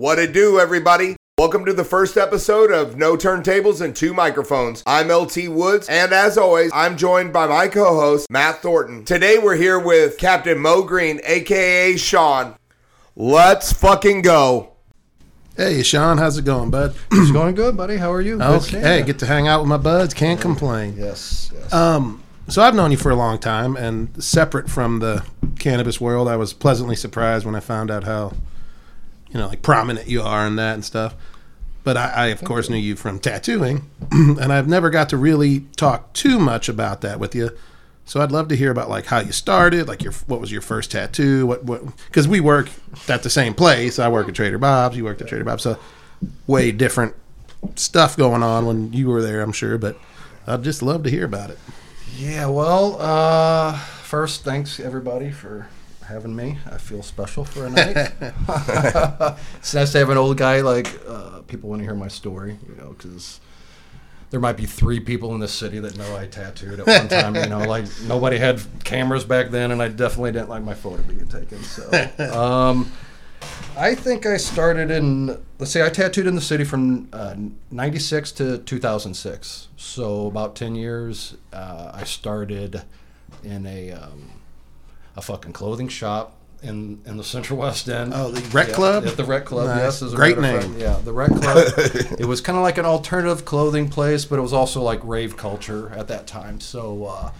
What it do, everybody? Welcome to the first episode of No Turntables and Two Microphones. I'm LT Woods, and as always, I'm joined by my co host, Matt Thornton. Today we're here with Captain Mo Green, aka Sean. Let's fucking go. Hey, Sean, how's it going, bud? It's going good, buddy. How are you? Okay, hey, get to hang out with my buds. Can't complain. yes, yes. Um, so I've known you for a long time, and separate from the cannabis world, I was pleasantly surprised when I found out how, you know, like prominent you are in that and stuff. But I, I of course, knew you from tattooing, and I've never got to really talk too much about that with you. So I'd love to hear about like how you started, like your what was your first tattoo, what what because we work at the same place. I work at Trader Bob's, you worked at Trader Bob's, so way different stuff going on when you were there, I'm sure. But I'd just love to hear about it. yeah, well, uh, first, thanks everybody for having me. I feel special for a night. it's nice to have an old guy like uh, people want to hear my story, you know, because there might be three people in the city that know I tattooed at one time. You know, like nobody had cameras back then, and I definitely didn't like my photo being taken. So, um, I think I started in, let's say I tattooed in the city from uh, 96 to 2006. So about 10 years, uh, I started in a, um, a fucking clothing shop in, in the Central West End. Oh, the Rec Yeah, Club? At the Rec Club, Nice. yes. Great name. fact. Yeah, the Rec Club. it was kind of like an alternative clothing place, but it was also like rave culture at that time. So uh,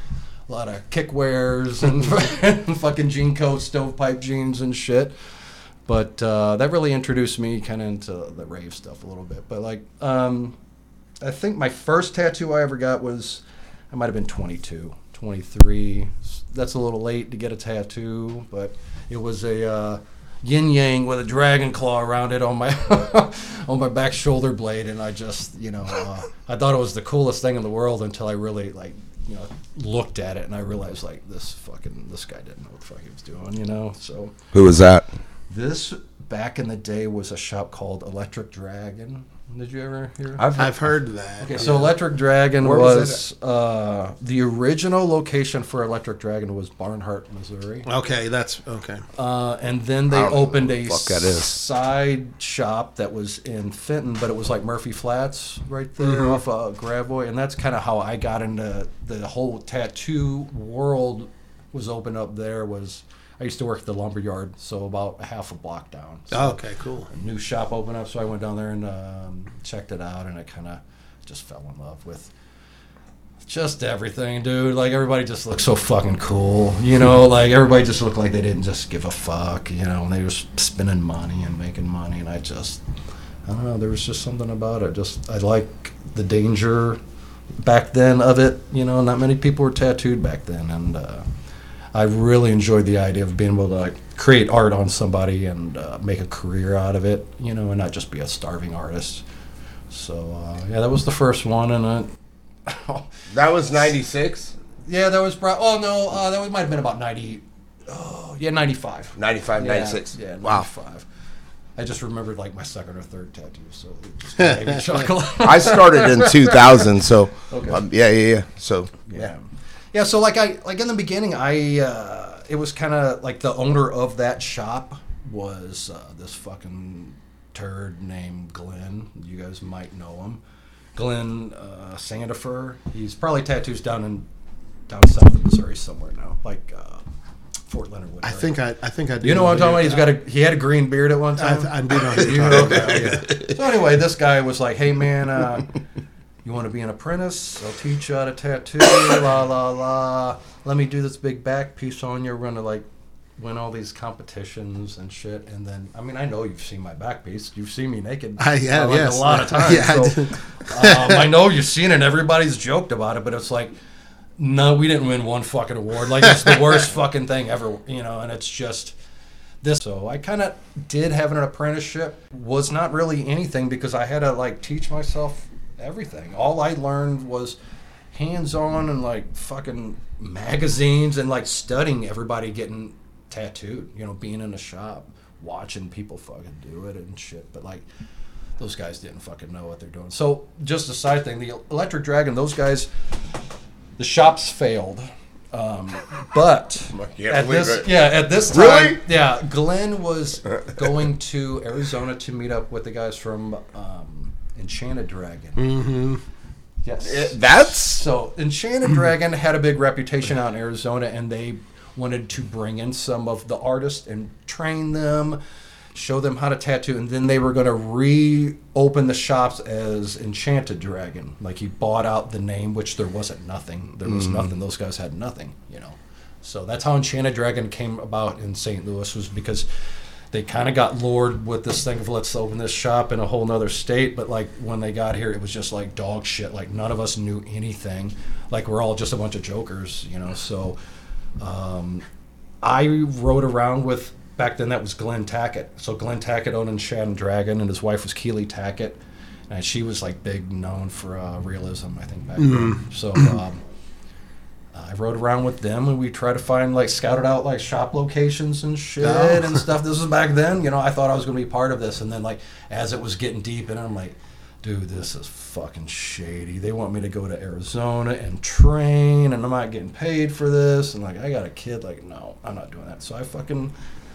a lot of kickwares and fucking jean coats, stovepipe jeans and shit. But uh, that really introduced me kind of into the rave stuff a little bit. But like, um, I think my first tattoo I ever got was, I might have been 22, 23. That's a little late to get a tattoo, but it was a uh, yin yang with a dragon claw around it on my on my back shoulder blade, and I just, you know, uh, I thought it was the coolest thing in the world until I really like, you know, looked at it and I realized like this fucking this guy didn't know what the fuck he was doing, you know. So Who was that? this back in the day was a shop called Electric Dragon. Did you ever hear? I've heard that. Okay, so Electric Dragon Where was was, uh, the original location for Electric Dragon was Barnhart, Missouri, Okay, that's okay. uh, and then they I don't know opened what a fuck that is. side shop that was in Fenton, but it was like Murphy Flats right there Mm-hmm. off uh, Gravois, and that's kind of how I got into the whole tattoo world. Was open up there was. I used to work at the lumber yard, so about half a block down. So Oh, okay, cool. a new shop opened up, so I went down there and um, checked it out, and I kind of just fell in love with just everything, dude. Like everybody just looked so fucking cool, you know. Like everybody just looked like they didn't just give a fuck, you know. And they were spending money and making money, and I just, I don't know. There was just something about it. Just I like the danger back then of it, you know. Not many people were tattooed back then, and. Uh, I really enjoyed the idea of being able to like create art on somebody and uh, make a career out of it, you know, and not just be a starving artist. So uh, yeah, that was the first one, and uh, That was 96? yeah, that was pro- oh no, uh, that was, might have been about ninety, oh yeah, ninety five. 95, Yeah, 96. Yeah, Wow. 95. I just remembered like my second or third tattoo, so it just made me chuckle. I started in 2000, so Okay. um, yeah, yeah, yeah. So Yeah. Yeah, so like I like in the beginning I uh it was kind of like the owner of that shop was uh, this fucking turd named Glenn. You guys might know him. Glenn uh Sandifer. He's probably tattoos down in down south of Missouri somewhere now, like uh Fort Leonard Wood. I think I, I think I do. you know what I'm talking about? He's got a he had a green beard at one time. I do know. You know, okay, yeah. So anyway, this guy was like, "Hey man, uh, you want to be an apprentice? I'll teach you how to tattoo. La la la. Let me do this big back piece on you. We're gonna like win all these competitions and shit. And then, I mean, I know you've seen my back piece. You've seen me naked. I have, yes. a lot of times. Yeah, I um, I know you've seen it. and Everybody's joked about it, but it's like. No, we didn't win one fucking award. Like it's the worst fucking thing ever, you know. And it's just this. So I kind of did have an apprenticeship. Was not really anything because I had to like teach myself everything. All I learned was hands on and like fucking magazines and like studying everybody getting tattooed. You know, being in a shop, watching people fucking do it and shit. But like those guys didn't fucking know what they're doing. So just a side thing, the Electric Dragon, those guys, the shops failed Um, but at this, it. yeah, at this time, Really? yeah, Glenn was going to Arizona to meet up with the guys from um, Enchanted Dragon. Mm-hmm. Yes, It- that's so Enchanted Dragon had a big reputation out in Arizona, and they wanted to bring in some of the artists and train them, show them how to tattoo, and then they were going to reopen the shops as Enchanted Dragon. Like he bought out the name, which there wasn't nothing. There was nothing. Those guys had nothing, you know. So that's how Enchanted Dragon came about in St. Louis was because they kind of got lured with this thing of let's open this shop in a whole nother state. But like when they got here, it was just like dog shit. Like none of us knew anything. Like we're all just a bunch of jokers, you know. So um, I rode around with back then that was Glenn Tackett. So Glenn Tackett owned Enchanted Dragon, and his wife was Keely Tackett, and she was like big known for uh, realism, I think back then. So. Um, I rode around with them and we tried to find like scouted out like shop locations and shit Oh. and stuff. This was back then, you know. I thought I was going to be part of this, and then like as it was getting deep, and I'm like, dude, this is fucking shady. They want me to go to Arizona and train, and I'm not getting paid for this. And like, I got a kid. Like, no, I'm not doing that. So I fucking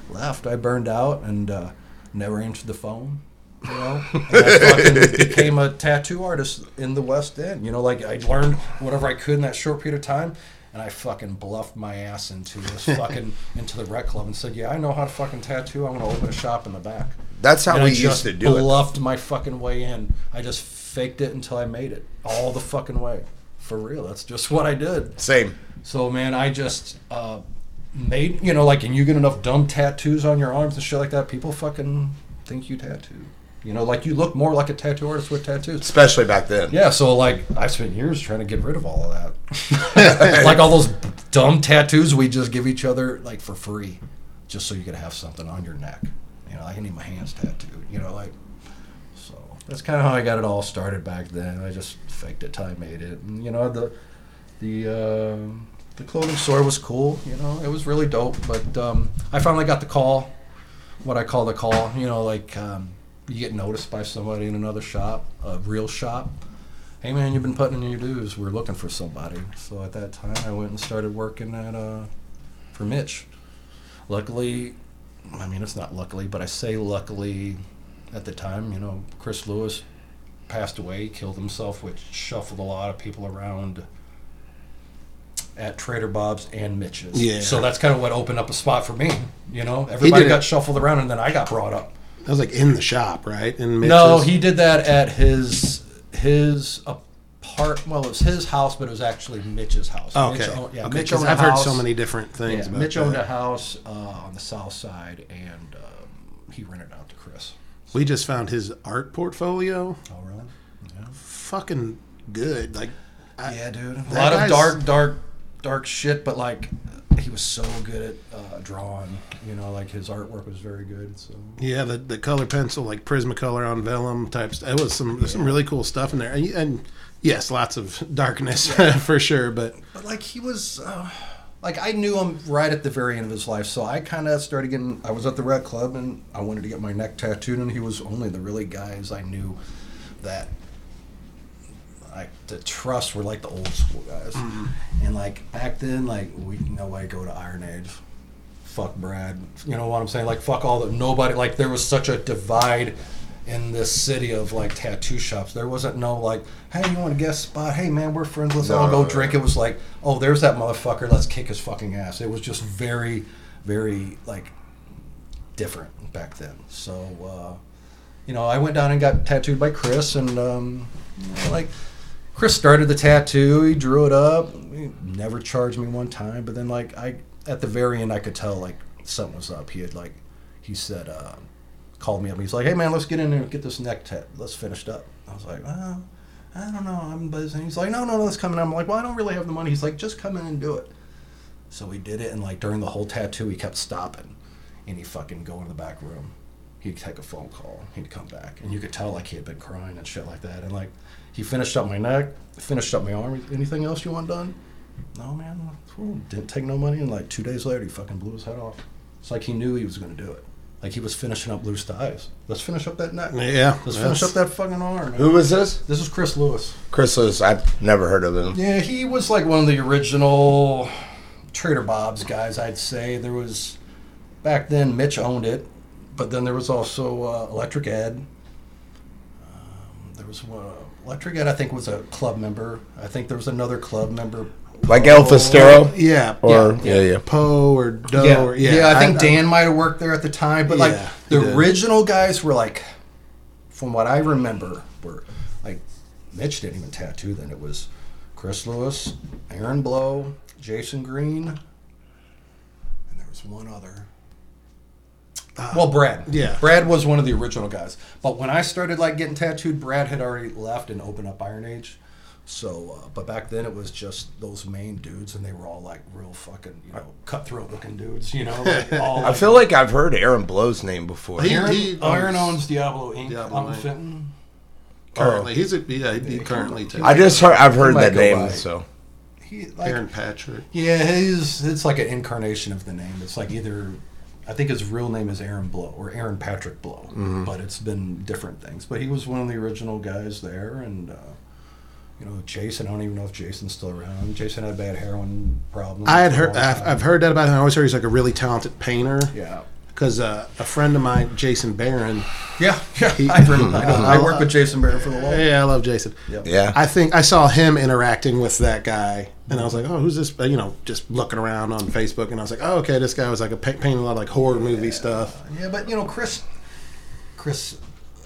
left. I burned out and uh, never answered the phone. You know, and I fucking became a tattoo artist in the West End. You know, like I learned whatever I could in that short period of time, and I fucking bluffed my ass into this fucking into the rec club and said, "Yeah, I know how to fucking tattoo. I'm gonna open a shop in the back." that's how And we I used to do it. bluffed my fucking way in. I just faked it until I made it all the fucking way. For real, that's just what I did. Same. So man, I just uh, made you know like, and you get enough dumb tattoos on your arms and shit like that, people fucking think you tattoo. You know, like you look more like a tattoo artist with tattoos. Especially back then. Yeah, so like I spent years trying to get rid of all of that. like all those dumb tattoos we just give each other like for free, just so you could have something on your neck. You know, I need my hands tattooed. You know, like so. That's kind of how I got it all started back then. I just faked it till I made it. And you know the the uh, the clothing store was cool. You know, it was really dope. But um, I finally got the call, what I call the call. You know, like um, you get noticed by somebody in another shop, a real shop. Hey man, you've been putting in your dues. We're looking for somebody. So at that time, I went and started working at uh, for Mitch. Luckily, I mean it's not luckily, but I say luckily. At the time, you know, Chris Lewis passed away, killed himself, which shuffled a lot of people around at Trader Bob's and Mitch's. Yeah. So that's kind of what opened up a spot for me. You know, everybody got shuffled around, and then I got brought up. That was like in the shop, right? In No, he did that at his his apart. Well, it was his house, but it was actually Mitch's house. Oh, Mitch okay. owned- yeah, okay. Mitch owned a I've heard so many different things. Yeah, about Mitch that. owned a house uh, on the south side, and um, he rented out to Chris. We just found his art portfolio. Oh, really? Yeah. Fucking good. Like, I, Yeah, dude. A lot of dark, dark, dark shit, but like he was so good at uh, drawing. You know, like his artwork was very good. So Yeah, the, the color pencil, like Prismacolor on vellum types. It was some there's some really cool stuff in there, and, and yes, lots of darkness for sure. But But like he was, uh, like I knew him right at the very end of his life, so I kind of started getting. I was at the Rec Club and I wanted to get my neck tattooed, and he was only the really guys I knew that I to trust were like the old school guys. And like back then, like we nobody go to Iron Age. Fuck Brad. You know what I'm saying? Like fuck all the nobody. Like there was such a divide in this city of like tattoo shops. There wasn't no like, hey, you want a guest spot? Hey man, we're friends. Let's all No. go drink. It was like, oh, there's that motherfucker. Let's kick his fucking ass. It was just very, very like different back then. So, uh, you know, I went down and got tattooed by Chris, and um, like Chris started the tattoo. He drew it up. He never charged me one time, but then like I at the very end, I could tell like something was up. He had like he said, uh, called me up. He's like, "Hey man, let's get in there and get this neck tat. Let's finish it up." I was like, "Well, I don't know. I'm busy." He's like, "No, no, no, let's come in." I'm like, "Well, I don't really have the money." He's like, "Just come in and do it." So we did it, and like during the whole tattoo, he kept stopping, and he fucking go in the back room. He'd take a phone call. He'd come back, and you could tell like he had been crying and shit like that. And like he finished up my neck, finished up my arm. Anything else you want done? No, man. Didn't take no money, and like two days later, he fucking blew his head off. It's like he knew he was going to do it. Like he was finishing up loose ties. Let's finish up that neck. yeah, Let's finish up that fucking arm. Who was this? This is Chris Lewis. Chris Lewis. I've never heard of him. Yeah, he was like one of the original Trader Bob's guys, I'd say there was back then. Mitch owned it, but then there was also uh, Electric Ed. Um, there was one, Electric Ed. I think was a club member. I think there was another club member. Like El Festero? Yeah, Or, yeah, yeah, yeah. Poe or Doe. Yeah, or, yeah, I think Dan might have worked there at the time, but like the he original guys were like, from what I remember, were like Mitch didn't even tattoo then. It was Chris Lewis, Aaron Blow, Jason Green, and there was one other. Well, Brad. yeah. Brad was one of the original guys. But when I started like getting tattooed, Brad had already left and opened up Iron Age. So, uh, but back then it was just those main dudes, and they were all like real fucking, you know, cutthroat looking dudes. You know, like all. I feel like I've heard Aaron Blow's name before. He- Aaron, he Iron owns owns Diablo Inc. Diablo I'm Inc. fitting. currently he's a yeah he currently too. I just heard I've heard might that go name, by. so He like Aaron Patrick. yeah, his it's like an incarnation of the name. It's like either I think his real name is Aaron Blow or Aaron Patrick Blow, Mm-hmm. but it's been different things. But he was one of the original guys there, and uh, you know Jason. I don't even know if Jason's still around. Jason had a bad heroin problem. I had heard I've. I've heard that about him. I always heard he's like a really talented painter. Yeah. Because uh, a friend of mine, Jason Barron, Yeah, yeah. He- I, remember, I. I worked with Jason Barron for the long. yeah, I love Jason. Yep. yeah. I think I saw him interacting with that guy, and I was like, "Oh, who's this?" You know, just looking around on Facebook, and I was like, "Oh, okay, this guy was like a painting a lot of like horror movie stuff." Yeah, but you know, Chris, Chris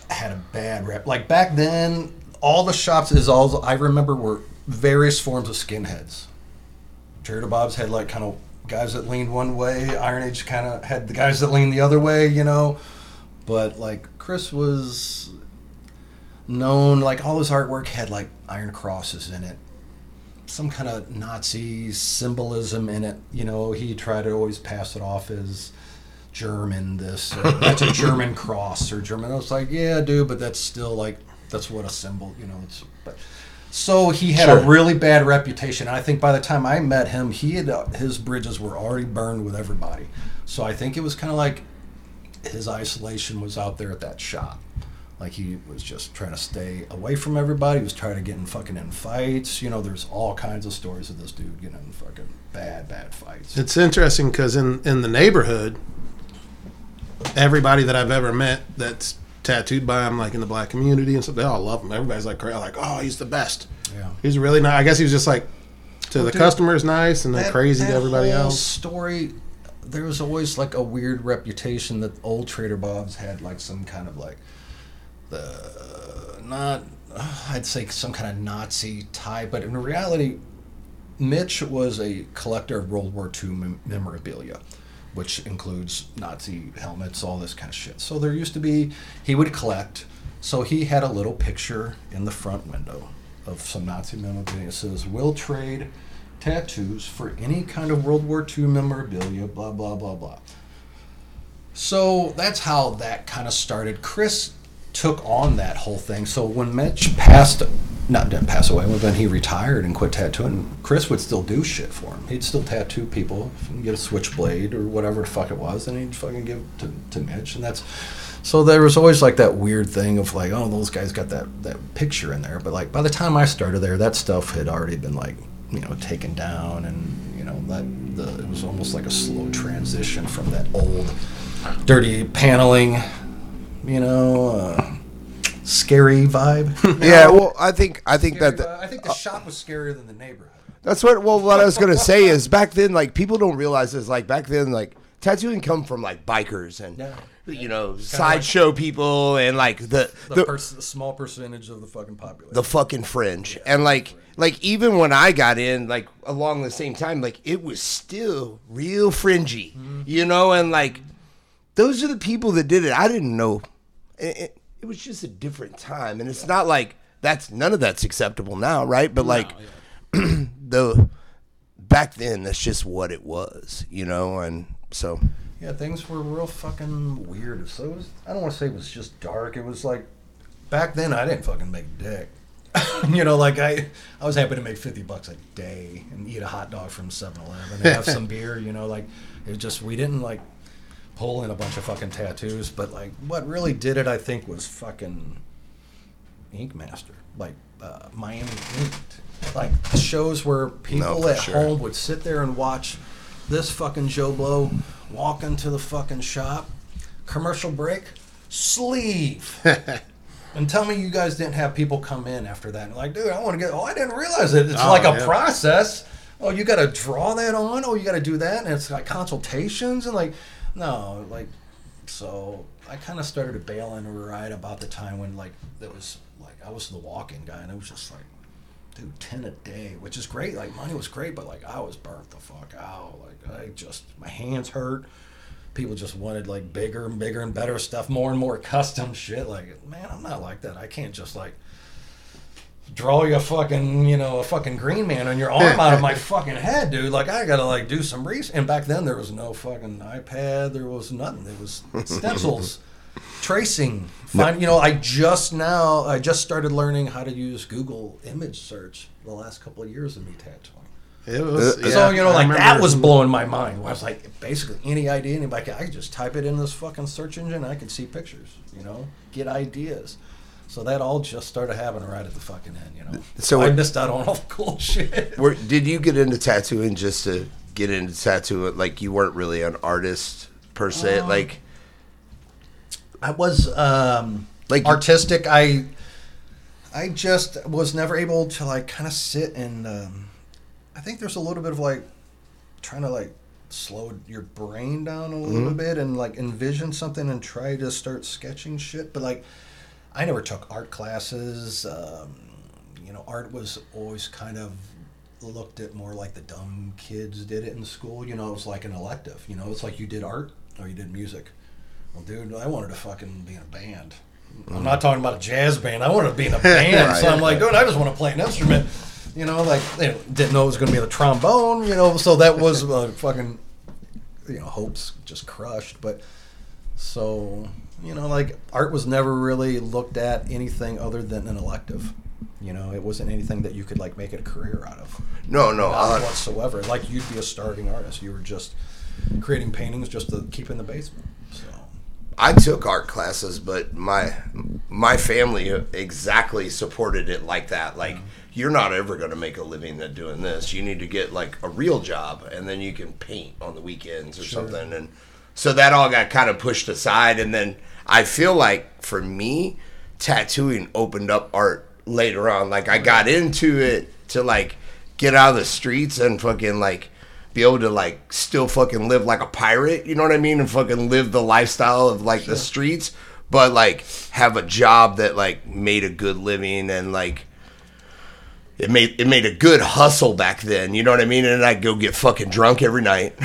had a bad rep. Like back then, all the shops is all I remember were various forms of skinheads. Trader Bob's had like kind of guys that leaned one way. Iron Age kind of had the guys that leaned the other way. You know, but like Chris was known. Like all his artwork had like iron crosses in it. Some kind of Nazi symbolism in it. You know, he tried to always pass it off as German this or that's a German cross or German. I was like, yeah, dude, but that's still like that's what a symbol, you know. It's but so he had a really bad reputation. And I think by the time I met him, he had uh, his bridges were already burned with everybody. So I think it was kind of like his isolation was out there at that shop. Like he was just trying to stay away from everybody. He was trying to get in fucking in fights. You know, there's all kinds of stories of this dude getting in fucking bad, bad fights. It's interesting because in in the neighborhood, everybody that I've ever met that's tattooed by him, like in the black community and stuff, they all love him. Everybody's like, cra- like, oh, he's the best. Yeah. He's really nice. I guess he was just like to the dude, customers nice and then That- crazy to everybody whole else. Story. There was always like a weird reputation that old Trader Bob's had like some kind of like the not uh, I'd say some kind of Nazi tie, but in reality, Mitch was a collector of World War II mem- memorabilia, which includes Nazi helmets, all this kind of shit. So there used to be he would collect. So he had a little picture in the front window of some Nazi memorabilia. It says, "Will trade tattoos for any kind of World War II memorabilia." Blah blah blah blah. So that's how that kind of started. Chris took on that whole thing. So when Mitch passed, not didn't pass away, but when he retired and quit tattooing, Chris would still do shit for him. He'd still tattoo people, and get a switchblade or whatever the fuck it was, and he'd fucking give to, to Mitch. And that's so there was always like that weird thing of like, oh, those guys got that that picture in there. But like by the time I started there, that stuff had already been like you know taken down, and you know that the it was almost like a slow transition from that old dirty paneling, you know, uh, scary vibe. yeah, well, I think I think Scary that the, vibe. I think the shop was scarier than the neighborhood. That's what. Well, what I was gonna say is back then, like people don't realize is like back then, like tattooing come from like bikers and Yeah. you know like- sideshow people and like the The, the, pers- the small percentage of the fucking population. the fucking fringe and like like even when I got in like along the same time, like it was still real fringy, you know, and like those are the people that did it. I didn't know. It, it, it was just a different time, and it's not like that's none of that's acceptable now, right? But like the back then, that's just what it was, you know, and so Yeah, things were real fucking weird. So it was, I don't want to say it was just dark. It was like back then I didn't fucking make dick. you know, like I I was happy to make 50 bucks a day and eat a hot dog from 7-Eleven and have some beer, you know, like it just we didn't like pull in a bunch of fucking tattoos, but like what really did it I think was fucking Ink Master, like uh, Miami Ink. Like shows where people for at sure. home would sit there and watch this fucking Joe Blow walk into the fucking shop, commercial break, sleeve. and tell me you guys didn't have people come in after that and like, dude, I want to get. Oh, I didn't realize it. It's Oh, like a yeah. process. Oh, you got to draw that on. Oh, you got to do that, and it's like consultations and like, no, like, so I kind of started to bail in right about the time when like there was like I was the walk-in guy, and it was just like, dude, ten a day, which is great. Like money was great, but like I was burnt the fuck out. Like I just my hands hurt. People just wanted like bigger and bigger and better stuff, more and more custom shit. Like, man, I'm not like that. I can't just like draw you a fucking, you know, a fucking green man on your arm out of my fucking head, dude. Like, I gotta like do some research. And back then, there was no fucking iPad. There was nothing. It was stencils, tracing. Find, you know, I just now, I just started learning how to use Google image search the last couple of years of me tattooing. It was. Uh, yeah, so you know, like that was blowing my mind. I was like, basically any idea, anybody, could, I could just type it in this fucking search engine. I could see pictures. You know, get ideas. So that all just started happening right at the fucking end. You know, So I missed out on all the cool shit. Were, did you get into tattooing just to get into tattooing? Like you weren't really an artist per se. Um, like I was um, Like- artistic. I I just was never able to like kind of sit and um, I think there's a little bit of like trying to like slow your brain down a little bit and like envision something and try to start sketching shit. But like I never took art classes. Um, you know, art was always kind of looked at more like the dumb kids did it in school. You know, it was like an elective. You know, it's like you did art or you did music. Well, dude, I wanted to fucking be in a band. I'm not talking about a jazz band. I wanted to be in a band. so I'm like, dude, I just want to play an instrument. You know, like didn't know it was going to be the trombone. You know, so that was uh, fucking, you know, hopes just crushed. But so you know, like art was never really looked at anything other than an elective. You know, it wasn't anything that you could like make it a career out of. no, no. Not Uh, whatsoever. Like you'd be a starting artist. You were just creating paintings just to keep in the basement. So I took art classes, but my my family exactly supported it like that. Like you're not ever going to make a living at doing this. You need to get like a real job, and then you can paint on the weekends or something. And so that all got kind of pushed aside. And then I feel like for me, tattooing opened up art later on. Like I got into it to like get out of the streets and fucking like be able to like still fucking live like a pirate, you know what I mean? And fucking live the lifestyle of like the streets, but like have a job that like made a good living and like it made it made a good hustle back then, you know what I mean? And I'd go get fucking drunk every night.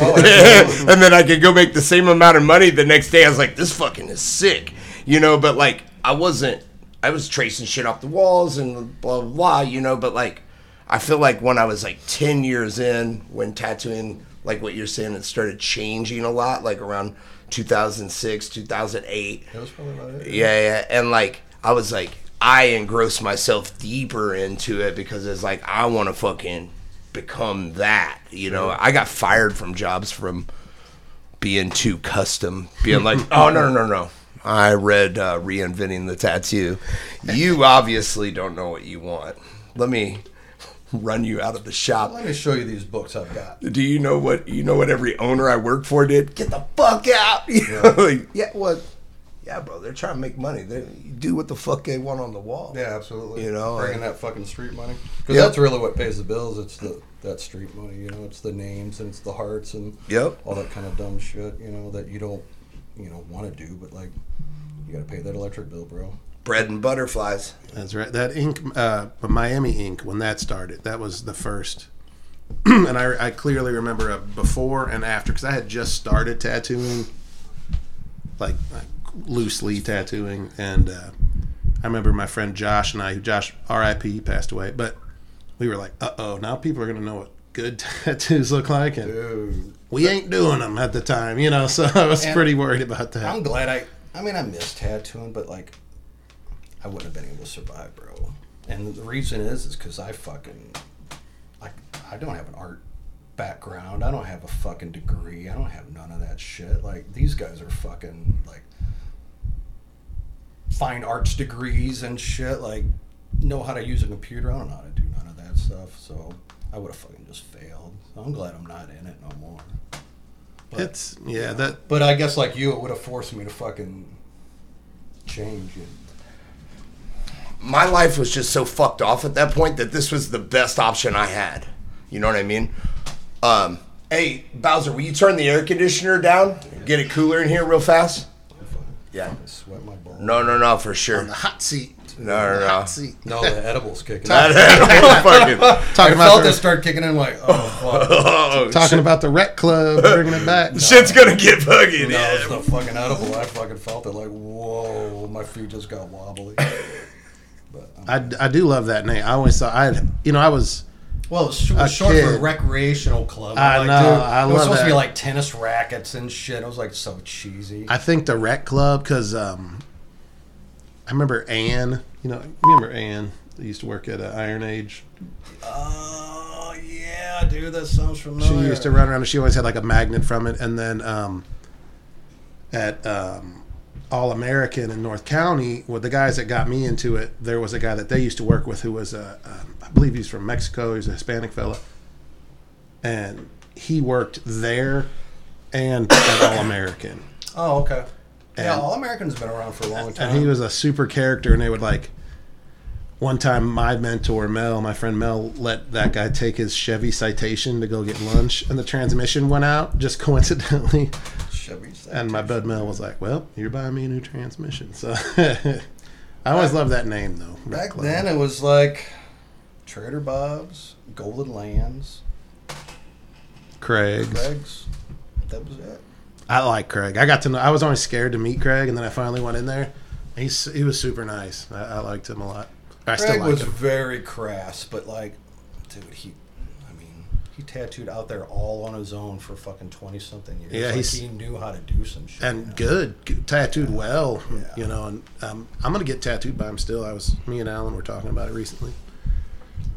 Oh, and then I could go make the same amount of money the next day. I was like, this fucking is sick. You know, but like I wasn't I was tracing shit off the walls and blah blah blah, you know, but like I feel like when I was like 10 years in, when tattooing, like what you're saying, it started changing a lot, like around 2006, 2008. it was probably about it. Yeah, yeah. And like, I was like, I engrossed myself deeper into it because it's like, I want to fucking become that. You know, I got fired from jobs from being too custom, being like, oh, no, no, no, no. I read uh, Reinventing the Tattoo. You obviously don't know what you want. Let me run you out of the shop. Let me show you these books I've got. Do you know what you know what every owner I worked for did? Get the fuck out! You know, like, yeah, what? Yeah, bro, they're trying to make money. They do what the fuck they want on the wall. Yeah, absolutely. You know, bringing that fucking street money because Yep. that's really what pays the bills. It's the that street money. You know, it's the names and it's the hearts and Yep. all that kind of dumb shit. You know that you don't you know want to do, but like you got to pay that electric bill, bro. Bread and butterflies. That's right. That ink, uh, Miami ink, when that started, that was the first. and I, I clearly remember a before and after because I had just started tattooing, like, like loosely tattooing, and uh, I remember my friend Josh and I, Josh R.I.P. passed away, but we were like, uh oh, now people are gonna know what good tattoos look like, and Dude, we ain't doing them at the time, you know. So I was And pretty worried about that. I'm glad I. I mean, I miss tattooing, but like, I wouldn't have been able to survive, bro. And the reason is, is because I fucking, like, I don't have an art background. I don't have a fucking degree. I don't have none of that shit. Like, these guys are fucking like fine arts degrees and shit. Like, know how to use a computer. I don't know how to do none of that stuff. So I would have fucking just failed. I'm glad I'm not in it no more. But, It's yeah that but I guess like you, it would have forced me to fucking change it. my life was just so fucked off at that point that this was the best option I had. You know what I mean? Um, hey, Bowser, will you turn the air conditioner down? Get it cooler in here real fast? Yeah. I sweat my balls. No, no, no, for sure. the hot seat. No, no, no. Hot seat. No, the edibles kicking in. Fucking- Talking I about this the, start kicking in like, oh fuck. oh, talking about the rec club, bringing it back. shit's gonna get buggy. No, Yeah. it's the fucking edible. I fucking felt it like, whoa, my feet just got wobbly. But, um, I, I do love that name. I always thought I you know I was well, it's, it was A short for recreational club. I like, know, dude, I it was love supposed to be like tennis rackets and shit. It was like so cheesy. I think the rec club because um, I remember Anne. You know, remember Anne? That used to work at uh, Iron Age. Oh yeah, dude, that sounds familiar. She used to run around and she always had like a magnet from it. And then um, at um, All American in North County, with the guys that got me into it, there was a guy that they used to work with who was a, um, I believe he's from Mexico. He's a Hispanic fella, and he worked there and at All American. Oh, okay. Yeah, All Americans have been around for a long time. and he was a super character and they would like one time my mentor mel my friend mel let that guy take his chevy citation to go get lunch and the transmission went out just coincidentally Chevy's and my bud mel was like well you're buying me a new transmission so i always love that name though Back then, it was like Trader Bob's, Golden Lands, craig's Greg's. That was it. I like craig. I got to know i was always scared to meet craig and then i finally went in there. He's he was super nice. I, I liked him a lot. I Greg still like was him. very crass, but like, dude, he, I mean, he tattooed out there all on his own for fucking twenty something years. Yeah, like he knew how to do some shit. and good, good tattooed well Yeah. you know and um, i'm gonna get tattooed by him still. I was me and alan were talking about it recently.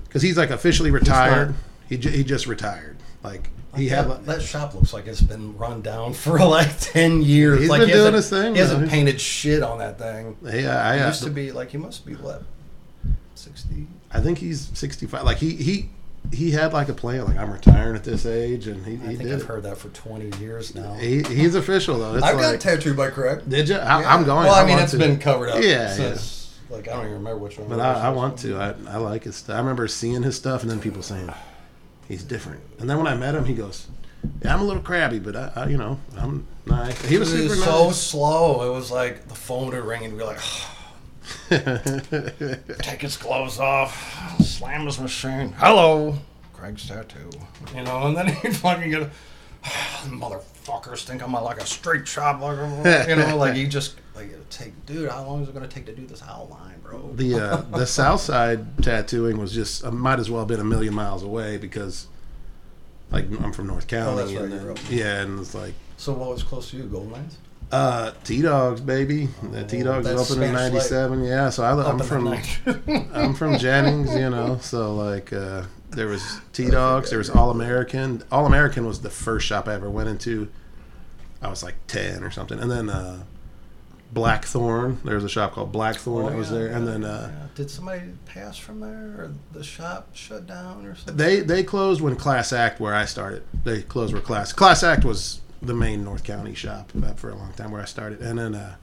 Because he's like officially retired. He, ju- he just retired. Like he that, had that shop looks like it's been run down for like ten years. He's like been he doing his thing, He hasn't painted shit on that thing. yeah i He used to be like he must be what, sixty. i think he's 65 like he he he had like a plan like i'm retiring at this age and he, I he think did I've it. heard that for twenty years now. he, he's official though it's I've got like tattooed by Craig. did you I, i'm going Well, I, mean, want it's to. been covered up. Yeah, since, Like I don't even remember which one. But I. I want to. I, I like his stuff. I remember seeing his stuff and then people saying he's different. And then when I met him, he goes, "Yeah, I'm a little crabby, but I, I you know, I'm nice." He was was so nice. slow. It was like the phone would ring and be like, take his gloves off, slam his machine. Hello, Craig's tattoo. You know, and then he'd fucking get, motherfuckers think I'm like a straight chop, like you know, like you just like take, dude. How long is it gonna take to do this outline, bro? the uh, the South Side tattooing was just uh, might as well have been a million miles away because, like, I'm from North County. Oh, that's right, then- yeah, and it's like. So what was close to you, Golden Lands? Uh, T Dogs, baby. The T Dogs opened in '97. Yeah, so I, I'm from. I'm from Jennings, you know. So like, uh, there was T Dogs, there was All American. All American was the first shop I ever went into. I was like ten or something, and then uh, Blackthorn. There was a shop called Blackthorn Oh, that was yeah, there, and yeah, then uh, yeah. did somebody pass from there, or the shop shut down, or something? they they closed when Class Act, where I started. They closed where Class Class Act was the main North County shop for a long time where I started, and then uh,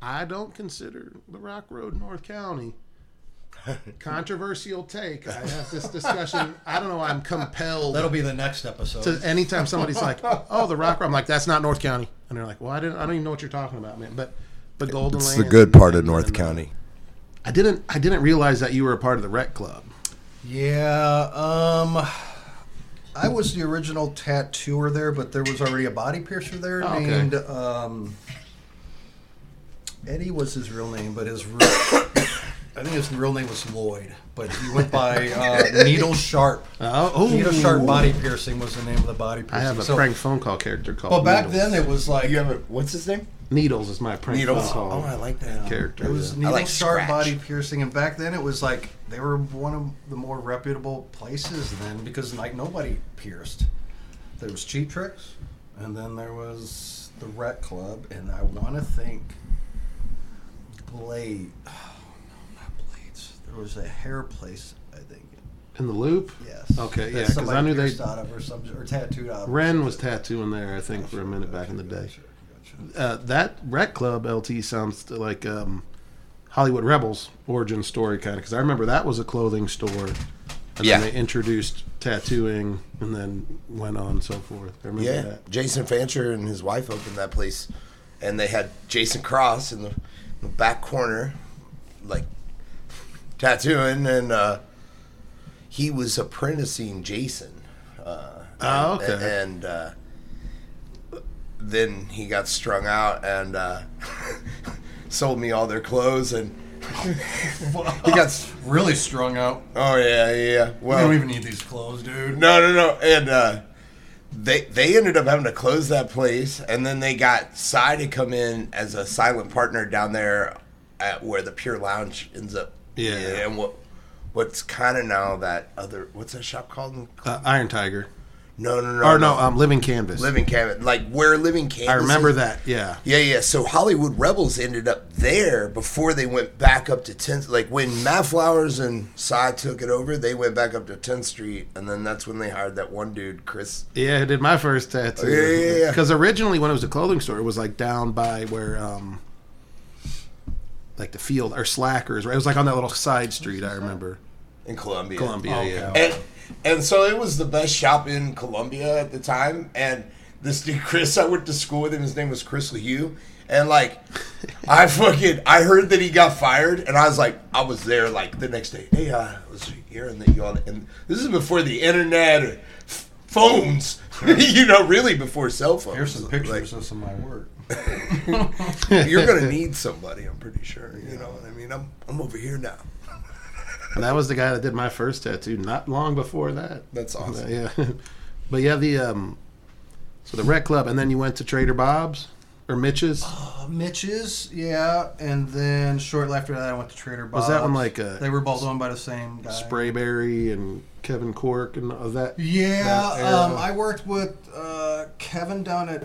I don't consider the Rock Road North County. Controversial take. I have this discussion. I don't know. I'm compelled. That'll be the next episode. to anytime somebody's like, "Oh, the Rock I'm like, "That's not North County," and they're like, "Well, I didn't. I don't even know what you're talking about, man." But but Golden It's Lands the good part of North County. I didn't. I didn't realize that you were a part of the Rec Club. Yeah, um, I was the original tattooer there, but there was already a body piercer there Oh, okay. named um, Eddie was his real name, but his real, I think his real name was Lloyd, but he went by uh, Needle Sharp. Oh, oh. Needle Sharp Body Piercing was the name of the body piercing. I have a So- prank phone call character called. But back Needles. then it was like You have a what's his name? Needles is my prank Needles. phone call Oh, I like that. character. It was yeah. needle like sharp Scratch. body piercing, and back then it was like they were one of the more reputable places then because like nobody pierced. There was Cheap Tricks, and then there was the Rec Club, and I want to think Blade. Oh, no, not Blades. There was a hair place, I think. In the loop. Yes. Okay, That yeah, 'cause I knew they- out of or, some, or tattooed out. of Ren was tattooing there, I think, for a minute back in the day. Gotcha, gotcha. Uh, that rec club LT sounds like um, Hollywood Rebels origin story kind of because I remember that was a clothing store, and Yeah. then they introduced tattooing, and then went on and so forth. I remember Yeah, that. Jason Fancher and his wife opened that place, and they had Jason Cross in the, the back corner, like tattooing, and uh, he was apprenticing Jason. Uh, Oh, and- okay. And uh, then he got strung out and uh, sold me all their clothes, and he got. Really strung out. Oh yeah, yeah. yeah. We don't even need these clothes, dude. no, no, no. And uh, they they ended up having to close that place, and then they got Cy to come in as a silent partner down there at where the Pure Lounge ends up. Yeah. And what what's kind of now that other what's that shop called? Uh, Iron Tiger, No, no, no. or no, um, Living Canvas. Living Canvas, like where Living Canvas. I remember is. that. Yeah. Yeah, yeah. So Hollywood Rebels ended up there before they went back up to 10th. Like when Matt Flowers and Cy took it over, they went back up to 10th Street, and then that's when they hired that one dude, Chris. Yeah, I did my first tattoo. Oh, yeah, yeah, yeah. Because originally, when it was a clothing store, it was like down by where, um, like the field or Slackers. Right? It was like on that little side street. I remember in Columbia. Columbia. Okay. Yeah. And and so it was the best shop in Columbia at the time. And this dude Chris, I went to school with him. His name was Chris LeHue. And like, I fucking I heard that he got fired, and I was like, I was there like the next day. Hey, uh, I was hearing that you on, and this is before the internet or f- phones. you know, really before cell phones. Here's some pictures Like, of some of my work. you're gonna need somebody. I'm pretty sure. You know what I mean? I'm I'm over here now. And that was the guy that did my first tattoo. Not long before that. That's awesome. Yeah. but yeah, the um, so the rec club, and then you went to Trader Bob's or Mitch's. Uh, Mitch's, yeah, and then shortly after that, I went to Trader Bob's. Was that one like a- They were both owned by the same guy. Sprayberry and Kevin Cork and all that. Yeah, that um, I worked with uh, Kevin down at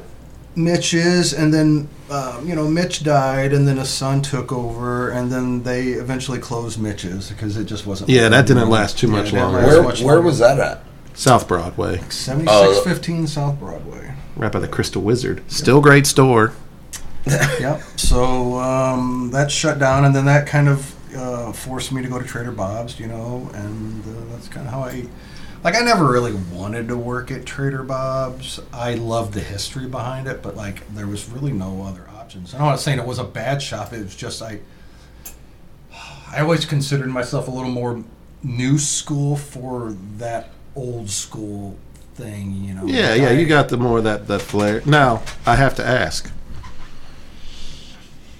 Mitch's, and then um, you know Mitch died, and then his son took over, and then they eventually closed Mitch's because it just wasn't. Yeah, that didn't last too much it didn't longer. Where much where longer. was that at? South Broadway, Seventy six fifteen South Broadway. right by the Crystal Wizard. Still great store. yep. So um, that shut down, and then that kind of uh, forced me to go to Trader Bob's, you know, and uh, that's kind of how I. Like I never really wanted to work at Trader Bob's. I loved the history behind it, but like there was really no other options. I'm not saying it was a bad shop. It was just I. I always considered myself a little more new school for that old school thing, you know. Yeah, yeah, I- you got the more that that flair. Now I have to ask: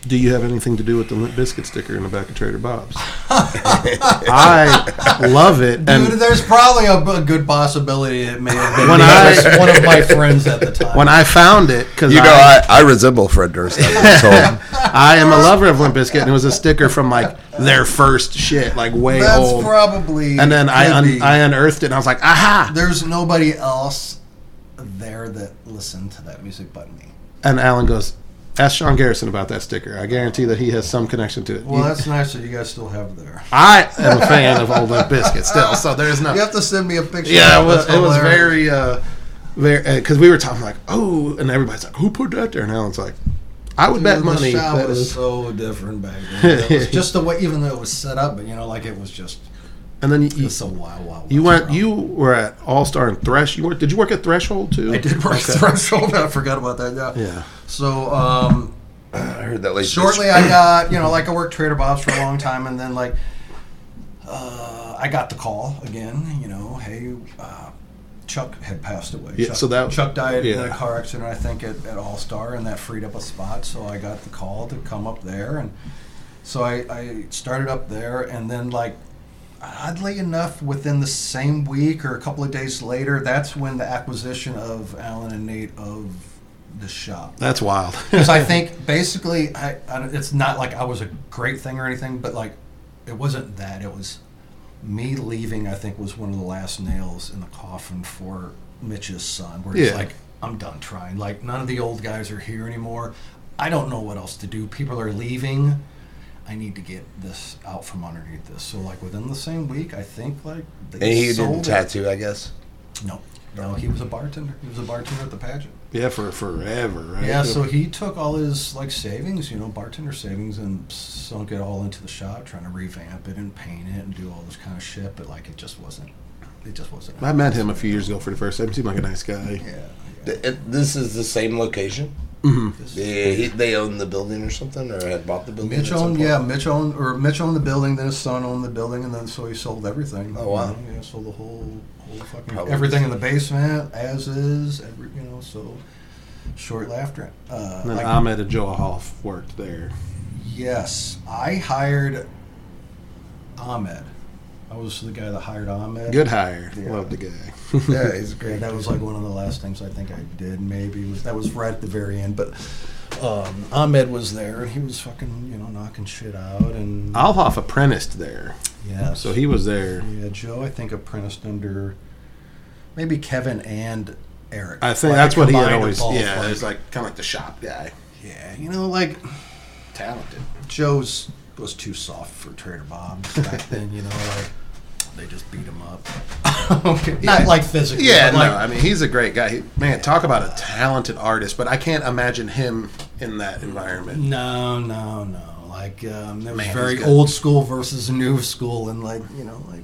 Do you have anything to do with the Limp Bizkit sticker in the back of Trader Bob's? I love it, Dude, and there's probably a, a good possibility it may have been When because I- one of my friends at the time. when I found it, because You know, I, I, I resemble Fred Durst. I told him. I am a lover of Limp Bizkit, and it was a sticker from like their first shit, like way That's old. probably. and then I un- I unearthed it, and I was like, aha! There's nobody else there that listened to that music but me. And Alan goes, ask Sean Garrison about that sticker. I guarantee that he has some connection to it. Well, You- that's nice that you guys still have there. I am a fan of old Limp Bizkit still, so there's no. You have to send me a picture. Yeah, it was, it was very, uh, very, because we were talking like, oh, and everybody's like, who put that there? And Alan's like, I would Dude, bet the money. shop that was is- so different back then. It was just the way, even though it was set up, but you know, like it was just and then you, so wild, wild. you went, you were at All Star and Thresh. You worked, did you work at Threshold too? I did work Okay. threshold. I forgot about that. Yeah. Yeah. So um, I heard that shortly I got you know like I worked Trader Bob's for a long time and then like uh, I got the call again you know hey uh, Chuck had passed away. Yeah, Chuck, so that- Chuck died in a car accident I think at, at All Star and that freed up a spot so I got the call to come up there and so I, I started up there and then like oddly enough within the same week or a couple of days later that's when the acquisition of Alan and Nate of the shop That's wild. because I think basically, I, I, it's not like I was a great thing or anything, but like it wasn't that. It was me leaving. I think was one of the last nails in the coffin for Mitch's son. Where it's Yeah. like, I'm done trying. Like none of the old guys are here anymore. I don't know what else to do. People are leaving. I need to get this out from underneath this. So like within the same week, I think like And he didn't it. tattoo, I guess. No, no, he was a bartender. He was a bartender at the pageant. Yeah, for forever, right? Yeah, so he took all his like savings, you know, bartender savings, and sunk it all into the shop, trying to revamp it and paint it and do all this kind of shit. But like, it just wasn't. It just wasn't. I met him a few years ago for the first time. He seemed like a nice guy. Yeah. Th- it- This is the same location. hmm They, he- they own the building or something, or had bought the building. Mitch owned, yeah, Mitch owned, or Mitch owned the building. Then his son owned the building, and then so he sold everything. Oh, wow. You yeah, sold the whole, whole fucking everything in the basement as is. Every, you know, so shortly after. Uh, And then like, Ahmed and Joe Hoff worked there. yes, I hired Ahmed. I was the guy that hired Ahmed. Good hire. Yeah. Love the guy. Yeah, he's great. that was like one of the last things I think I did. Maybe was that was right at the very end, but um, Ahmed was there and he was fucking you know knocking shit out and Alhoff apprenticed there, yeah. so he was there. yeah Joe I think apprenticed under maybe Kevin and Eric. I think Like, that's what he always. Yeah, like- it's like kind of like the shop guy. yeah. You know, like Talented. Joe's was too soft for Trader Bob's back then. You know, like they just beat him up. okay, Yeah. not like physically. Yeah, no, like, I mean he's a great guy. He, man, talk about a talented artist, but I can't imagine him in that environment. No, no, no. Like um, there was Man, very old school versus new school, and like you know, like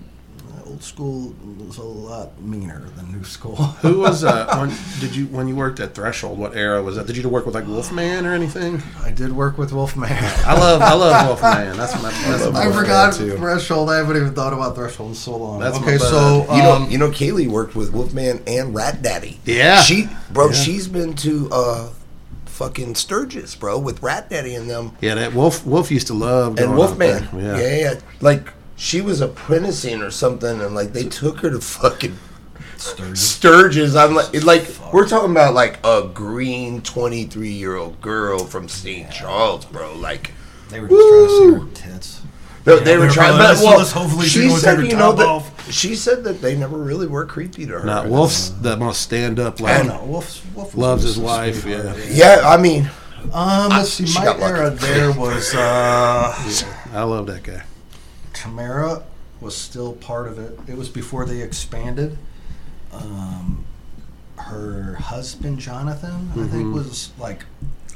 old school was a lot meaner than new school. Who was uh? When, did you when you worked at Threshold? What era was that? Did you work with like Wolfman or anything? I did work with Wolfman. I love I love Wolfman. That's my that's my I forgot too. Threshold. I haven't even thought about Threshold in so long. That's okay, bud. so You know, um, you know, Kaylee worked with Wolfman and Rat Daddy. Yeah. she, bro, Yeah. she's been to uh, fucking Sturgis, bro, with Rat Daddy and them. yeah. That Wolf Wolf used to love going and Wolfman. out. Yeah. Yeah. yeah, Like she was apprenticing or something, and like they took her to fucking Sturgis. Sturgis. I'm like, it, like we're talking about like a green 23 year old girl from St. Charles, bro. Like They were just trying to see her tits. they, Yeah, they were they're trying, probably, but "Let's- well, let's hopefully she she said, you know, top that off." she said that they never really were creepy to her. Not Wolf's the most stand up. I Like, don't know. Wolf, Wolf Loves his wife, sweetheart, yeah. Yeah, I mean, Um, let's see. She My got lucky. era there was uh, I love that guy. Tamara was still part of it. It was before they expanded. Um, her husband Jonathan, I think, Mhm. was like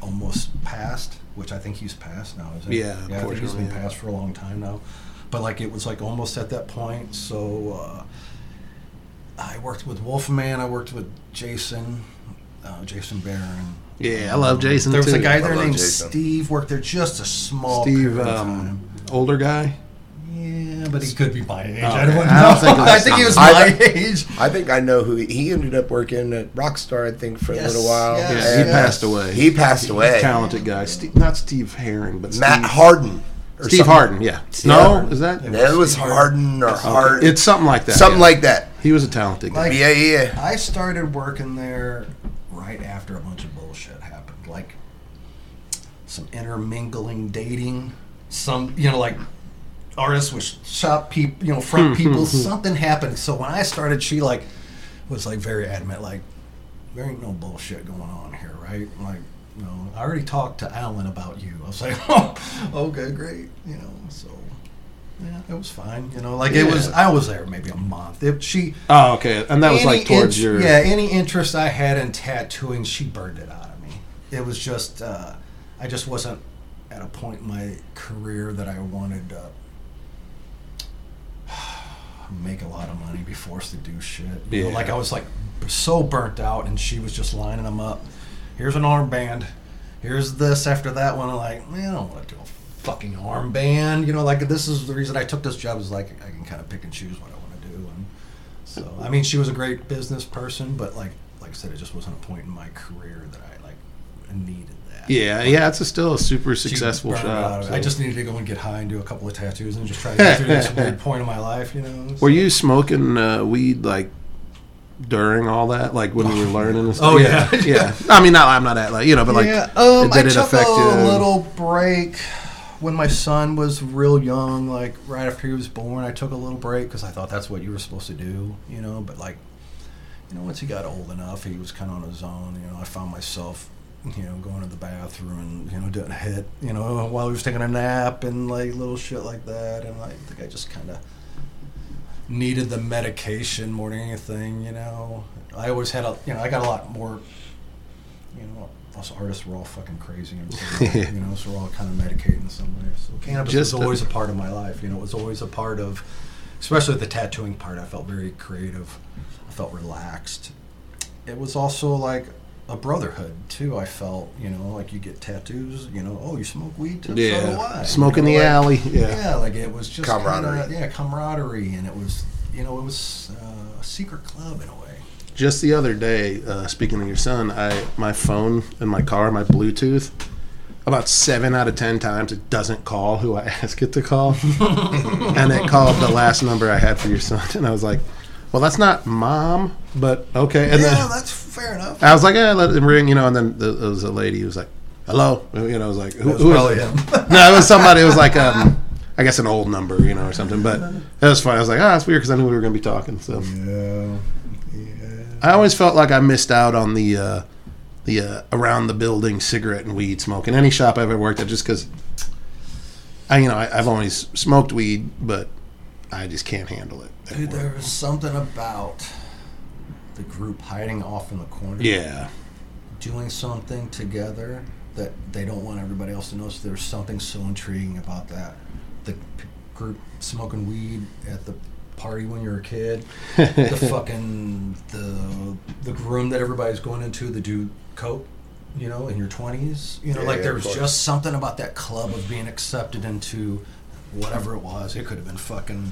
almost passed, which I think he's passed now. Isn't he? Yeah, yeah, I think he's been passed for a long time now. But like it was like almost at that point. So uh, I worked with Wolfman. I worked with Jason, uh, Jason Barron. Yeah, I love Jason There was a guy there named Jason. Steve. Worked there just a small Steve, um, older guy. Yeah, but he could be my age. Oh, I don't know. I don't think was I think he was Steve. my I- age. I think I know who he, he ended up working at Rockstar. I think for Yes, a little while. yes, Yeah, he And passed away. He passed away. Talented guy. Steve, not Steve Herring, but Matt Steve, Harden. Steve something. Harden. Yeah. Yeah. No, is that? Yeah, it was Harden or Hard. It's something like that. something yeah. like that. He was a talented guy. Like- Yeah, yeah. I started working there right after a bunch of bullshit happened. Like some intermingling, dating, some you know like artists with shop people, you know, front people. something happened. So when I started, she like was like very adamant, like there ain't no bullshit going on here, right? Like. You know, I already talked to Alan about you. I was like, "Oh, okay, great." You know, so yeah, it was fine. You know, like it was. Yeah. I was there maybe a month. It, she oh, okay. And that was like towards int- your. yeah any interest i had in tattooing she burned it out of me it was just uh, i just wasn't at a point in my career that i wanted to make a lot of money be forced to do shit you know, Yeah. like i was like so burnt out and she was just lining them up here's an armband here's this after that one i'm like man i don't want to do a fucking armband you know like this is the reason i took this job is like i can kind of pick and choose what i want to do and so I mean, she was a great business person, but like like I said, it just wasn't a point in my career that I like needed. Yeah, yeah. It's a still a super successful shop. so. I just needed to go and get high and do a couple of tattoos and just try to get through this weird point in my life, you know. Were you smoking uh, weed like during all that, like when you were learning? And stuff? Oh, yeah, yeah. yeah. I mean, not I'm not at like you know, but like, yeah, um, did I it took affect a you? little break when my son was real young, like right after he was born. I took a little break because I thought that's what you were supposed to do, you know. But like, you know, once he got old enough, he was kind of on his own. You know, I found myself you know, going to the bathroom and you know doing a hit, you know, while he was taking a nap and like little shit like that. And I think I just kind of needed the medication more than anything. You know, I always had a, you know, I got a lot more. You know, us artists were all fucking crazy, and you know, so we're all kind of medicated in some way. So cannabis Just was always a part of my life. You know, it was always a part of, especially the tattooing part. I felt very creative. I felt relaxed. It was also like a brotherhood too. I felt, you know, like you get tattoos. You know, oh, you smoke weed too. So do I. Yeah, smoke in the like- alley. Yeah. yeah, like it was just Camaraderie. Kinda, yeah, camaraderie, and it was, you know, it was uh, a secret club in a way. Just the other day, uh, speaking of your son, I my phone in my car, my Bluetooth, about seven out of ten times it doesn't call who I ask it to call, and it called the last number I had for your son, and I was like, "Well, that's not mom, but okay." And yeah, then that's fair enough. I was like, "Yeah, let it ring," you know. And then the, there was a lady who was like, "Hello," you know. I was like, "Who, It was who is probably it?" him. No, it was somebody. It was like um, I guess an old number, you know, or something. But it was fine. I was like, "Ah, it's weird," because I knew we were going to be talking. So Yeah, yeah. I always felt like I missed out on the uh, the uh, around the building cigarette and weed smoking. In any shop I've ever worked at, just because I, you know, I, I've always smoked weed, but I just can't handle it. Dude, there was something about the group hiding off in the corner, Yeah, doing something together that they don't want everybody else to know. So there's something so intriguing about that. The p- group smoking weed at the party when you're a kid, the fucking the the room that everybody's going into The dude coke, you know, in your twenties. You know, Yeah, like yeah, there was just something about that club of being accepted into whatever it was. It could have been fucking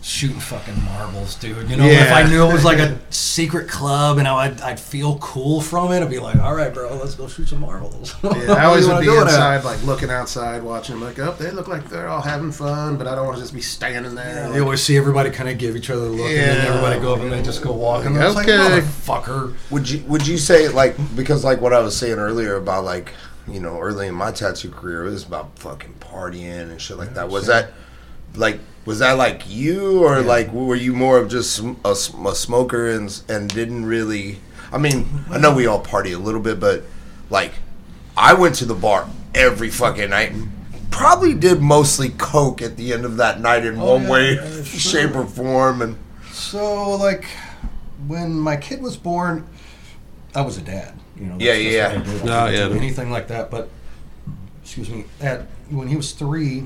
shooting fucking marbles, dude. You know, if I knew it was like a secret club and I'd, I'd feel cool from it, I'd be like, all right, bro, let's go shoot some marbles. yeah. I always would be you wanna do with that? inside, like looking outside, watching them. Like, oh, they look like they're all having fun, but I don't want to just be standing there. You like- always see everybody kind of give each other a look, and then everybody go up and they just go walking. It's like, Okay. motherfucker. Would you would you say like because like what I was saying earlier about like you know early in my tattoo career it was about fucking partying and shit like that. Was that like was that like you or like were you more of just a, a smoker and and didn't really? I mean I know we all party a little bit, but like I went to the bar every fucking night. Probably did mostly coke at the end of that night in Oh, one yeah, way, yeah, shape, or form, and So, like, when my kid was born, I was a dad. You know, Yeah, yeah, what yeah. I Oh, yeah. anything like that. But excuse me, at when he was three,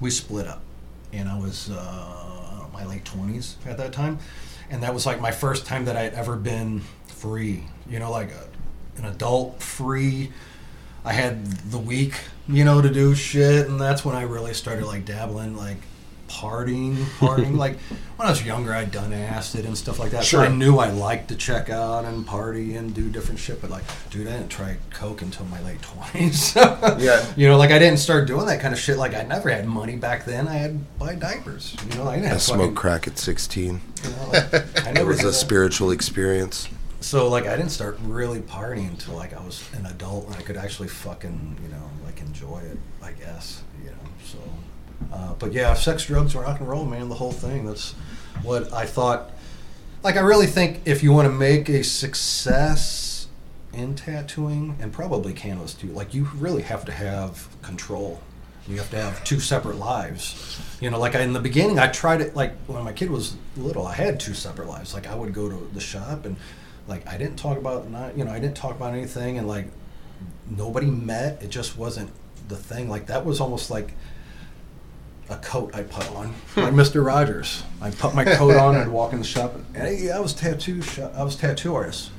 we split up, and I was uh, my late twenties at that time, and that was like my first time that I had ever been free. You know, like a, an adult free. I had the week, you know, to do shit, and that's when I really started like dabbling, like partying, partying. like when I was younger, I'd done acid and stuff like that. Sure. So I knew I liked to check out and party and do different shit. But like, dude, I didn't try coke until my late twenties. Yeah. you know, like I didn't start doing that kind of shit. Like I never had money back then. I had to buy diapers. You know, I didn't I have smoked fucking- crack at sixteen. You know, like, I It was a that. spiritual experience. So like I didn't start really partying until like I was an adult and I could actually fucking you know like enjoy it. I guess you know. So, uh, but yeah, sex, drugs, rock and roll, man, the whole thing. That's what I thought. Like I really think if you want to make a success in tattooing and probably cannabis too, like you really have to have control. You have to have two separate lives. You know, like I, in the beginning, I tried it. Like when my kid was little, I had two separate lives. Like I would go to the shop and, like, I didn't talk about not, you know, I didn't talk about anything, and like nobody met. It just wasn't the thing. Like that was almost like a coat I put on, like Mister Rogers. I put my coat on and walk in the shop. And, hey, I was tattoo shop. I was tattoo artist.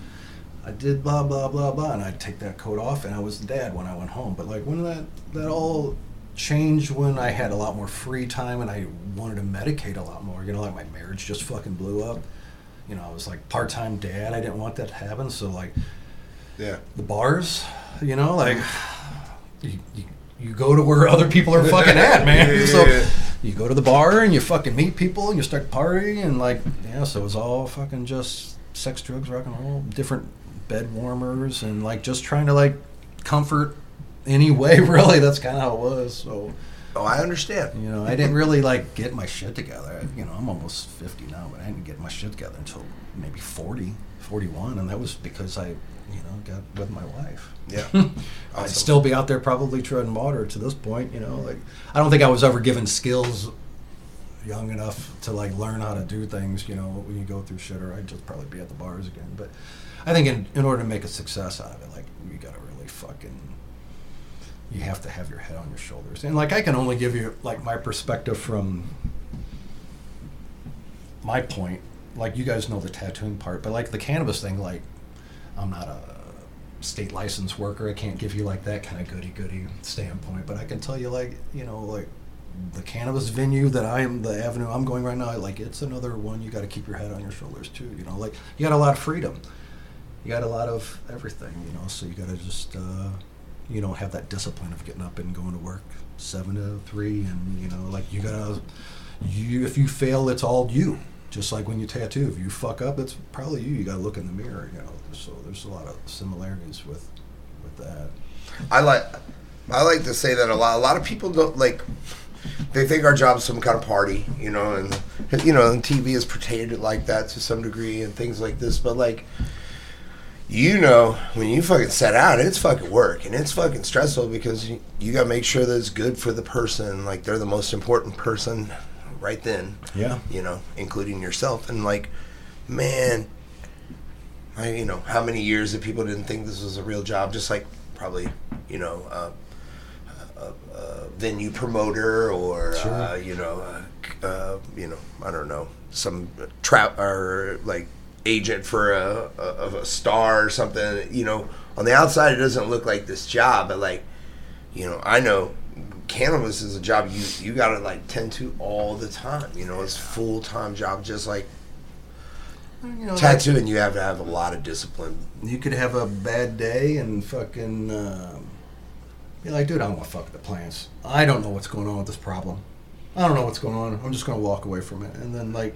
I did blah blah blah blah, and I'd take that coat off, and I was the dad when I went home. But like when that that all changed when I had a lot more free time and I wanted to medicate a lot more. You know, like my marriage just fucking blew up. You know, I was like part time dad. I didn't want that to happen. So like Yeah. the bars, you know, like you, you, you go to where other people are fucking at, man. Yeah, so yeah. you go to the bar and you fucking meet people and you start partying and like yeah, so it was all fucking just sex, drugs, rock and roll, different bed warmers and like just trying to like comfort any way really. That's kind of how it was. So Oh, I understand. You know, I didn't really like get my shit together. I- You know, I'm almost 50 now, but I didn't get my shit together until maybe 40, 41, and that was because I, you know, got with my wife. Yeah. I'd still be out there probably treading water to this point. You know, like I don't think I was ever given skills young enough to like learn how to do things. You know, when you go through shit, or I'd just probably be at the bars again. But I think in, in order to make a success out of it, like you got to really fucking you have to have your head on your shoulders. And like I can only give you like my perspective from my point. Like you guys know the tattooing part, but like the cannabis thing, like I'm not a state license worker. I can't give you like that kind of goody goody standpoint, but I can tell you like you know like the cannabis venue that I am the avenue I'm going right now. Like it's another one you got to keep your head on your shoulders too. You know, like you got a lot of freedom. You got a lot of everything. You know, so you got to just uh, you don't have that discipline of getting up and going to work seven to three, and you know like you gotta you if you fail, it's all you. Just like when you tattoo, if you fuck up, it's probably you. You got to look in the mirror, you know. So there's a lot of similarities with with that. I like I like to say that a lot. A lot of people don't like. They think our job's some kind of party, you know, and you know, and TV is portrayed it like that to some degree and things like this. But like, you know, when you fucking set out, it's fucking work and it's fucking stressful because you, you got to make sure that it's good for the person. Like they're the most important person right then. Yeah. You know, including yourself. And like, man, I you know how many years that people didn't think this was a real job, just like probably you know. Uh, a, a venue promoter or Sure. uh, you know uh, uh, you know I don't know some trap or like agent for a, a of a star or something you know on the outside it doesn't look like this job but like you know I know cannabis is a job you you got to like tend to all the time you know it's full time job just like You know, tattooing you have to have a lot of discipline you could have a bad day and fucking um, be like, dude, I don't want to fuck with the plants. I don't know what's going on with this problem. I don't know what's going on. I'm just gonna walk away from it. And then like,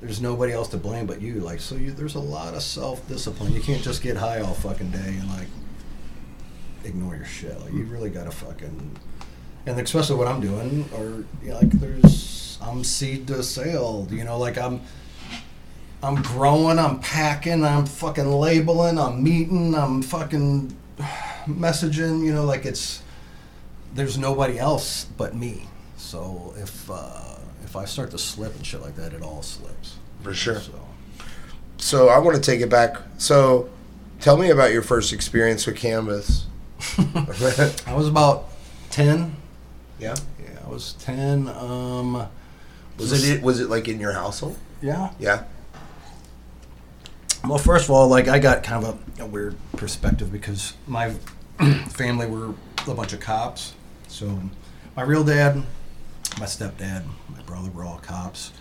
there's nobody else to blame but you. Like, so you, there's a lot of self discipline. You can't just get high all fucking day and like ignore your shit. Like, you really gotta fucking. And especially what I'm doing, or you know, like, there's I'm seed to sale. You know, like I'm. I'm growing, I'm packing, I'm fucking labeling, I'm meeting, I'm fucking messaging, you know, like it's there's nobody else but me. So if uh, if I start to slip and shit like that, it all slips. for sure So so I want to take it back so tell me about your first experience with cannabis. I was about ten. Yeah Yeah, I was ten. Um, Was it was it like in your household? Yeah. Yeah. Well, first of all, like I got kind of a, a weird perspective because my family were a bunch of cops. So my real dad, my stepdad, my brother were all cops.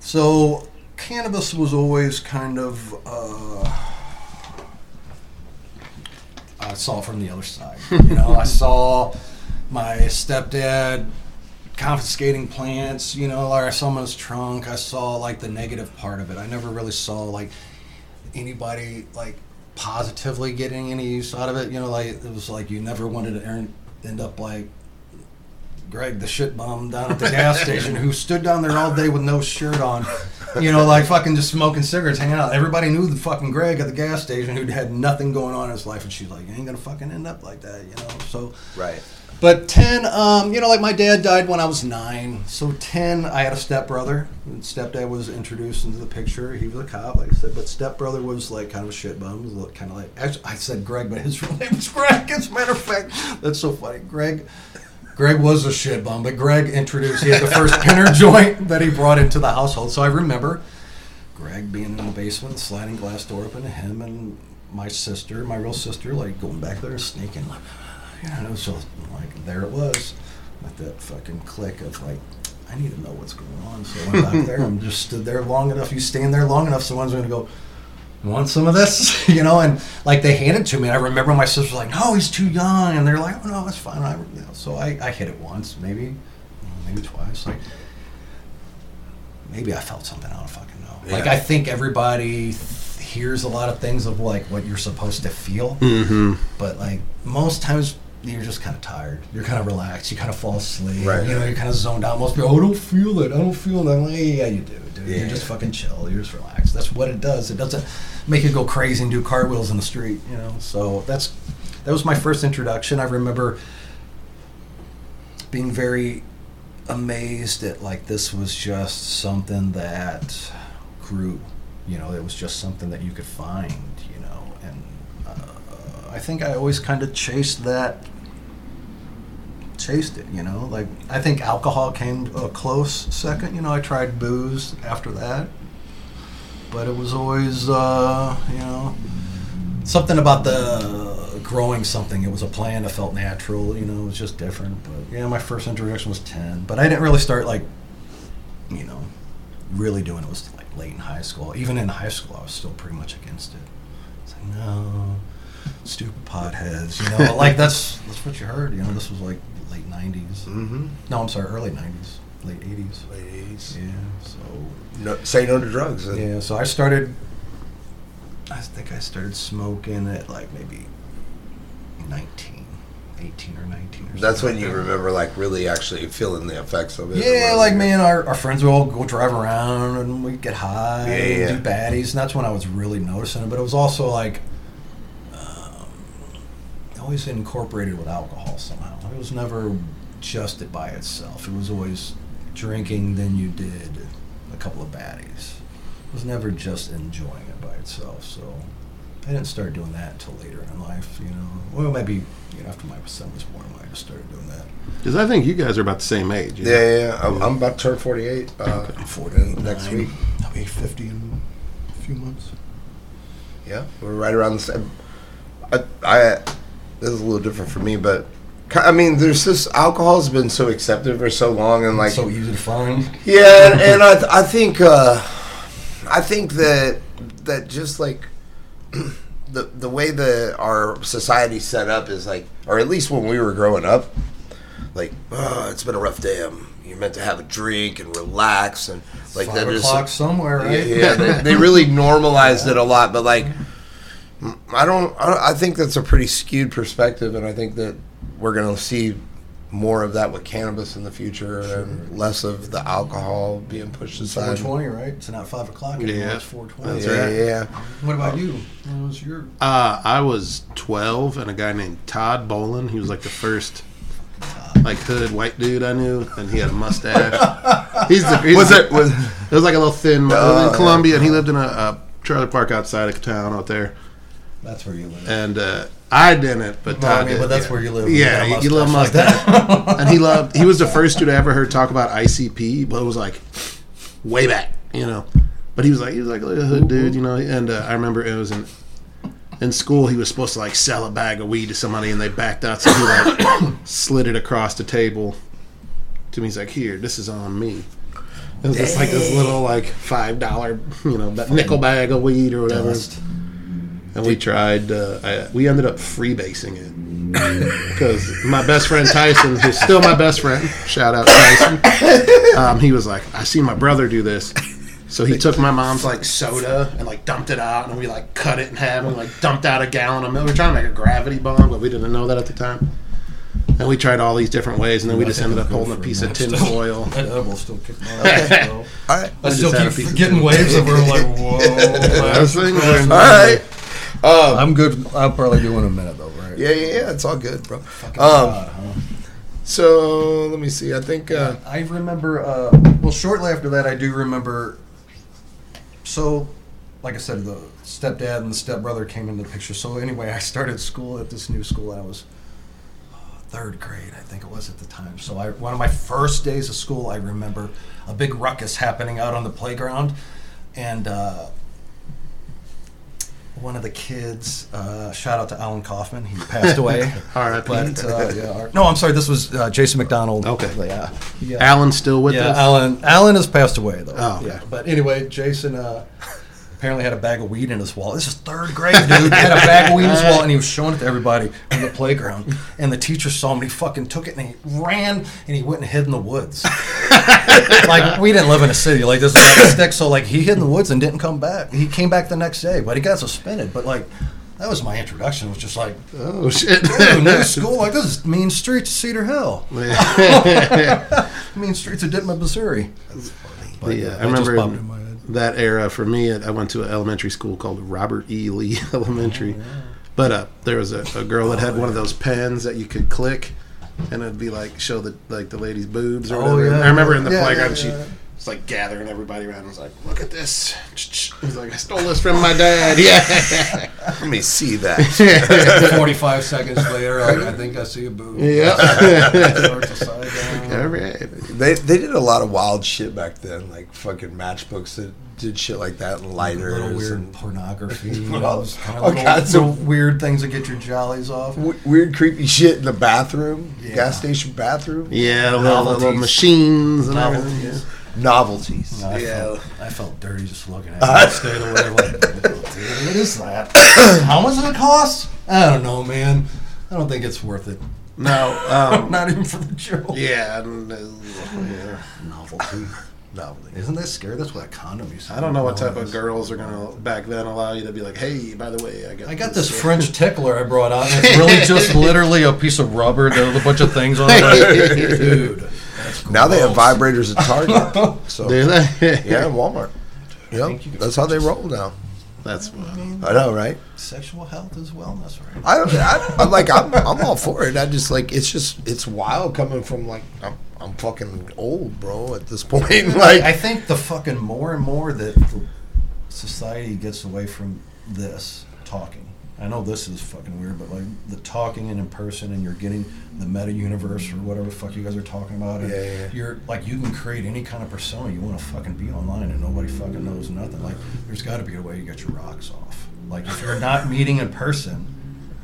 So cannabis was always kind of. Uh, I saw it from the other side. You know, I saw my stepdad confiscating plants, you know, like I saw in his trunk. I saw like the negative part of it. I never really saw like anybody like positively getting any use out of it. You know, like it was like you never wanted to earn, end up like Greg, the shit bum down at the gas station, who stood down there all day with no shirt on. You know, like fucking just smoking cigarettes, hanging out. Everybody knew the fucking Greg at the gas station who had nothing going on in his life, and she's like, "You ain't gonna fucking end up like that," you know. So Right. But 10, um, you know, like my dad died when I was nine. So 10, I had a stepbrother. And Stepdad was introduced into the picture. He was a cop, like I said. But stepbrother was like kind of a shit bum. He was kind of like, actually, I said Greg, but his real name was Greg. As a matter of fact, that's so funny. Greg. Greg was a shit bum, but Greg introduced, he had the first pinner joint that he brought into the household. So I remember Greg being in the basement, sliding glass door open to him and my sister, my real sister, like going back there and sneaking. Like, yeah, and it was just like there it was, with that fucking click of like, I need to know what's going on. So I went back there and just stood there long enough. You stand there long enough, someone's going to go, want some of this?" you know, and like they handed it to me. And I remember my sister was like, "No, he's too young," and they're like, "Oh no, it's fine." I, you know, so I, I hit it once, maybe, maybe twice. Like maybe I felt something. I don't fucking know. Like I think everybody th- hears a lot of things of like what you're supposed to feel, Mm-hmm. but like most times you're just kind of tired. You're kind of relaxed. You kind of fall asleep. Right. You know, you're kind of zoned out. Most people, oh, I don't feel it. I don't feel it. I'm like, yeah, you do, dude. Yeah. You're just fucking chill. You're just relaxed. That's what it does. It doesn't make you go crazy and do cartwheels in the street. You know. So that's that was my first introduction. I remember being very amazed at like this was just something that grew. You know, it was just something that you could find. You know, and uh, I think I always kind of chased that. Chased it, you know. Like I think alcohol came a close second. You know, I tried booze after that, but it was always, uh, you know, something about the growing something. It was a plant. It felt natural. You know, it was just different. But yeah, my first introduction was ten, but I didn't really start like, you know, really doing it was like late in high school. Even in high school, I was still pretty much against it. It's like no, stupid potheads. You know, like that's that's what you heard. You know, this was like '90s. Mm-hmm. No, I'm sorry, early '90s, late '80s. Late 80s. Yeah. So No, say no to drugs. and- yeah, so I started. I think I started smoking at like maybe 19, 18 or 19 or That's when you like remember like really actually feeling the effects of it. Yeah, like me and our, our friends would all go drive around and we'd get high Yeah, and yeah. do baddies, and that's when I was really noticing it. But it was also like um, always incorporated with alcohol somehow. It was never just it by itself. It was always drinking, then you did a couple of baddies. It was never just enjoying it by itself. So I didn't start doing that until later in life. You know, well maybe you know, after my son was born, I just started doing that. Because I think you guys are about the same age. Yeah, yeah, yeah. I'm, I'm about to turn 48 uh, I'm 48 next week. I'll be 50 in a few months. Yeah, we're right around the same. I, I this is a little different for me, but ki- I mean, there's this alcohol's been so accepted for so long, and like so easy to find. Yeah, and, and I, I think uh, I think that that just like the the way that our society's set up is like, or at least when we were growing up, like, oh, it's been a rough day. Um, you're meant to have a drink and relax, and like Five that is somewhere, right? yeah, yeah they, they really normalized it a lot, but like, I don't. I think that's a pretty skewed perspective, and I think that we're gonna see more of that with cannabis in the future, and less of the alcohol being pushed aside. 420, right? It's not 5 o'clock anymore. Yeah. It's 420. That's yeah, right. yeah. What about you? What was your... Uh, I was 12, and a guy named Todd Bolin. He was like the first like hood white dude I knew, and he had a mustache. he's the he's Was the- it was It was like a little thin. I was yeah. in Columbia, and he lived in a, a trailer park outside of town out there. That's where you live. And uh, I didn't, but No, I mean, did. but that's yeah. where you live. Yeah, a you love mustache and he loved. He was the first dude I ever heard talk about ICP, but it was like way back, you know. But he was like he was like a hood dude, you know. And uh, I remember it was in in school. He was supposed to like sell a bag of weed to somebody, and they backed out, so he like slid it across the table to me. He's like, "Here, this is on me." It was just like this little like five dollar, you know, that nickel bag of weed or whatever. Dust. And we tried. Uh, I, we ended up freebasing it because my best friend Tyson, who's still my best friend, shout out Tyson. Um, he was like, "I seen my brother do this." So he took my mom's like soda and like dumped it out, and we like cut it in half and like dumped out a gallon of milk. We were trying to make a gravity bomb, but we didn't know that at the time. And we tried all these different ways, and then we I just ended up holding a piece of a tin minute foil. That edible still kicking my ass, though. all right. I still just had a piece keep getting waves of we're like, whoa. Those things All right. Um, I'm good. I'll probably do in a minute, though, right? yeah, yeah, yeah. It's all good, bro. Fucking Um, God, huh? so let me see. I think. Uh, I remember. Uh, well, shortly after that, I do remember. So, like I said, the stepdad and the stepbrother came into the picture. So anyway, I started school at this new school. I was uh, third grade, I think it was at the time. So I, one of my first days of school, I remember a big ruckus happening out on the playground, and. Uh, one of the kids, uh, shout out to Alan Kaufman. He passed away. All right, But uh, yeah, our- no, I'm sorry. This was uh, Jason McDonald. Okay. Yeah. yeah. Alan's still with yeah, us. Alan. Alan has passed away though. Oh, okay. yeah. But anyway, Jason uh, apparently had a bag of weed in his wallet. This is third grade, dude. He had a bag of weed in his wallet, and he was showing it to everybody on the playground. And the teacher saw him, and he fucking took it, and he ran, and he went and hid in the woods. like we didn't live in a city like this was like a stick, so like he hid in the woods and didn't come back. He came back the next day, but he got suspended. But like. that was my introduction. It was just like, Oh shit! New school like this is mean streets of Cedar Hill, mean streets of Dittmer, Missouri. But Yeah, yeah, I remember in in my head. That era for me. I went to an elementary school called Robert E. Lee Elementary, but uh, there was a, a girl that had one of those pens that you could click, and it'd be like show the like the lady's boobs or Oh, yeah. I remember in the Yeah, playground yeah, she yeah. was like gathering everybody around. and was like, "Look at this!" He's like, "I stole this from my dad." Yeah, Let me see that. 45 seconds later, like, I think I see a boob. yeah. Starts to side down. All right. They they did a lot of wild shit back then, like fucking matchbooks that did shit like that and lighters. Little weird and pornography. You All- know, of all little, kinds of- weird things that get your jollies off. w- weird, creepy shit in the bathroom, Yeah. gas station bathroom. Yeah, the little, little Novelties. machines and everything. Novelties. Novelties. I, Yeah. felt, I felt dirty just looking at it. I stayed away like, dude, what is that? How much does it cost? I don't know, man. I don't think it's worth it. No, um, Not even for the joke. yeah, and, uh, yeah. Novelty. Novelty. Isn't that scary? That's what that condom used to I don't know what type of girls are gonna back then allow you to be like, hey, by the way, I got I got this uh, French tickler I brought out. And it's really just literally a piece of rubber. with a bunch of things on it. Dude. That's Now they have vibrators at Target. So Do they? yeah, Walmart. Yep, think you could that's how they roll now. That's what I mean, I know, right? Sexual health is wellness, right? I, I I'm like I'm I'm all for it. I just like it's just it's wild coming from like I'm I'm fucking old, bro. At this point, like I think the fucking more and more that society gets away from this talking. I know this is fucking weird, but like the talking and in person, and you're getting the meta universe or whatever the fuck you guys are talking about. And Yeah, yeah. You're like you can create any kind of persona you want to fucking be online, and nobody fucking knows nothing. Like there's got to be a way you get your rocks off. Like if you're not meeting in person,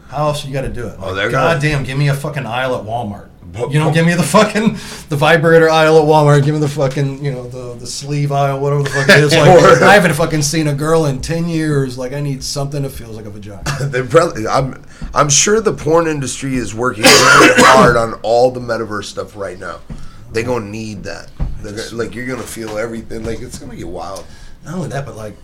how else you got to do it? Oh, like, Oh, gonna- goddamn, give me a fucking aisle at Walmart. You know, give me the fucking the vibrator aisle at Walmart. Give me the fucking you know the the sleeve aisle, whatever the fuck it is. Like Or- I haven't fucking seen a girl in ten years. Like I need something that feels like a vagina. they probably, I'm I'm sure the porn industry is working really hard on all the metaverse stuff right now. They're gonna need that. They're like you're gonna feel everything. Like it's gonna get wild. Not only that, but like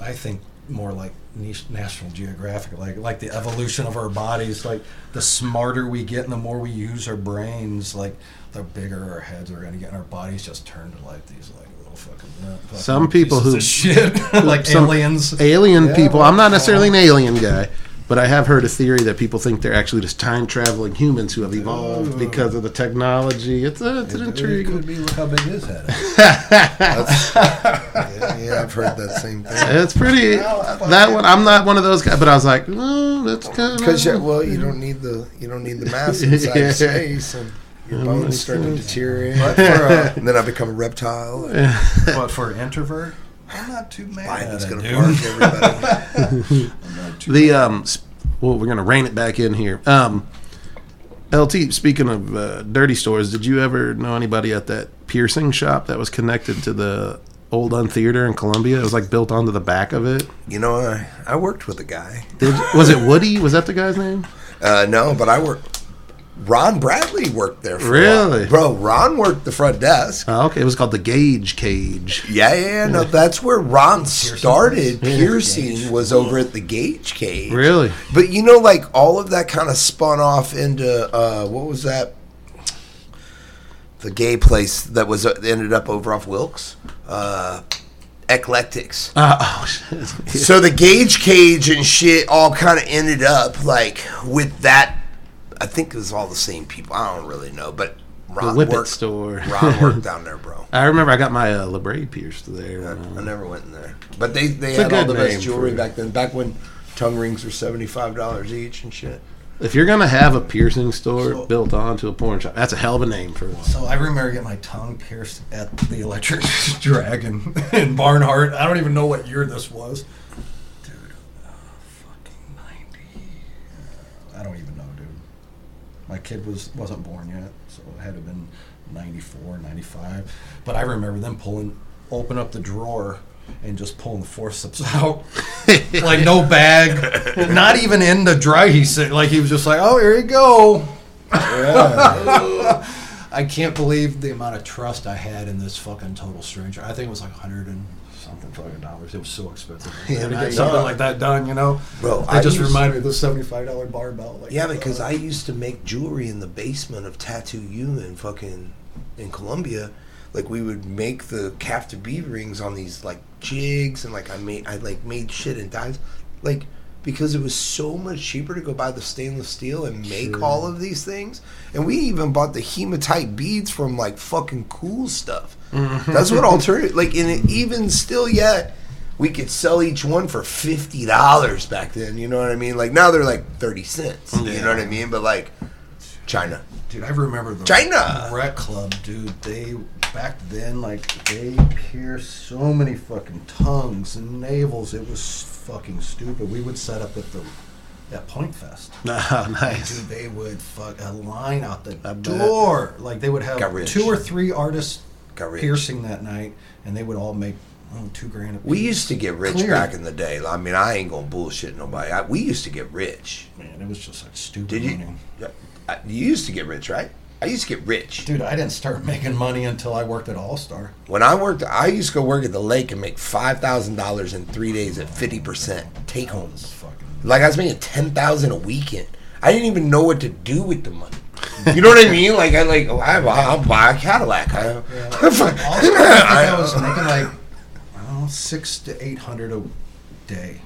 I think more like National Geographic, like like the evolution of our bodies. Like the smarter we get and the more we use our brains, like the bigger our heads are gonna get, and our bodies just turn to like these like little fucking. uh, fucking Some people who- shit like aliens. alien Yeah, people. well, I'm not necessarily an alien guy, but I have heard a theory that people think they're actually just time traveling humans who have evolved because of the technology. It's, a, it's an It intrigue. could be. Look how big his head is. Yeah, yeah I've heard that same thing. It's pretty. That one, I'm not one of those guys, but I was like, oh, that's kind Because of. well, you don't need the you don't need the mass inside Yeah. space, and your bones start to deteriorate. But for, uh, and then I become a reptile. And but for an introvert, I'm not too mad Biden's it, park dude. everybody. The um, well, we're gonna rein it back in here. Um, LT. Speaking of uh, dirty stores, did you ever know anybody at that piercing shop that was connected to the old Un Theater in Columbia? It was like built onto the back of it. You know, I, I worked with a guy. Did was it Woody? Was that the guy's name? Uh, no, but I worked. Ron Bradley worked there. For Really? bro? Ron worked the front desk. Oh, okay, it was called the Gauge Cage. Yeah, yeah, yeah. No, that's where Ron started piercing. Was over at the Gauge Cage. Really? But you know, like all of that kind of spun off into uh, what was that? The gay place that was uh, ended up over off Wilkes, uh, Eclectics. Uh, oh shit! So the Gauge Cage and shit all kind of ended up like with that. I think it was all the same people. I don't really know, but The Ron Whippet worked. store. Ron worked down there, bro. I remember I got my uh, labret pierced there. I, I uh, never went in there, but they they It's had all the best jewelry back then. Back when tongue rings were seventy five dollars each and shit. If you're gonna have a piercing store So- built onto a porn shop, that's a hell of a name for one. So I remember getting my tongue pierced at the Electric Dragon in Barnhart. I don't even know what year this was. Dude, uh, fucking 90. I don't even know, dude. My kid was, wasn't born yet, so it had to have been 94, 95. But I remember them pulling, open up the drawer and just pulling the forceps out. like no bag, not even in the dry. He said, like he was just like, "Oh, here you go." I can't believe the amount of trust I had in this fucking total stranger. I think it was like hundred and something fucking dollars. It was so expensive. Yeah, to get nice. something like that done, you know. Bro, it I just reminded me of the seventy-five dollar barbell. Like, Yeah, because uh, I used to make jewelry in the basement of Tattoo U in fucking in Columbia. Like we would make the captive bead rings on these like jigs, and like I made I like made shit and dies, like because it was so much cheaper to go buy the stainless steel and make Sure. all of these things. And we even bought the hematite beads from like fucking cool stuff. Mm-hmm. That's what alternative like, and it, even still yet. We could sell each one for fifty dollars back then. You know what I mean? Like now they're like thirty cents. You know what I mean? But like China. Dude, I remember the China! Rat Club, dude. They back then, like they pierced so many fucking tongues and navels. It was fucking stupid. We would set up at the at Pointfest. Oh, nice. Dude, they would fuck a line out the I bet. door. Like they would have two or three artists Got rich. piercing that night, and they would all make oh, two grand. A We used to get rich Clear. back in the day. I mean, I ain't gonna bullshit nobody. I, we used to get rich. man, it was just like stupid. Did you? money. You used to get rich, right? I used to get rich. Dude, I didn't start making money until I worked at All Star. When I worked, I used to go work at the lake and make five thousand dollars in three days at fifty percent take homes. Fucking Like I was making ten thousand a weekend. I didn't even know what to do with the money. You know what I mean? Like I like oh, I, I'll buy a Cadillac. I, Also, I I was making like I don't know six to eight hundred a day,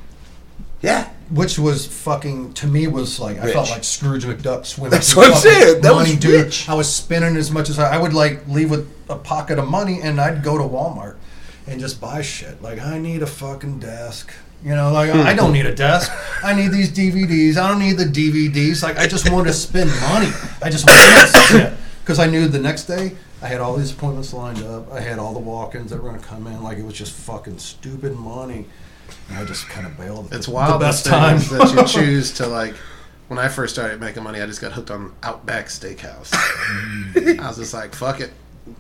yeah. which was fucking to me was like I felt like Scrooge McDuck swimming. That's what I'm saying. That money, was dude. rich. I was spending as much as I, I would like leave with a pocket of money, and I'd go to Walmart and just buy shit. Like I need a fucking desk. You know, like I don't need a desk. I need these DVDs. I don't need the DVDs. Like I just wanted to spend money. I just wanted shit because I knew the next day I had all these appointments lined up. I had all the walk-ins that were going to come in. Like it was just fucking stupid money. And I just kind of bailed. It's the, wild The best the time that you choose to like. When I first started making money, I just got hooked on Outback Steakhouse. I was just like, "Fuck it."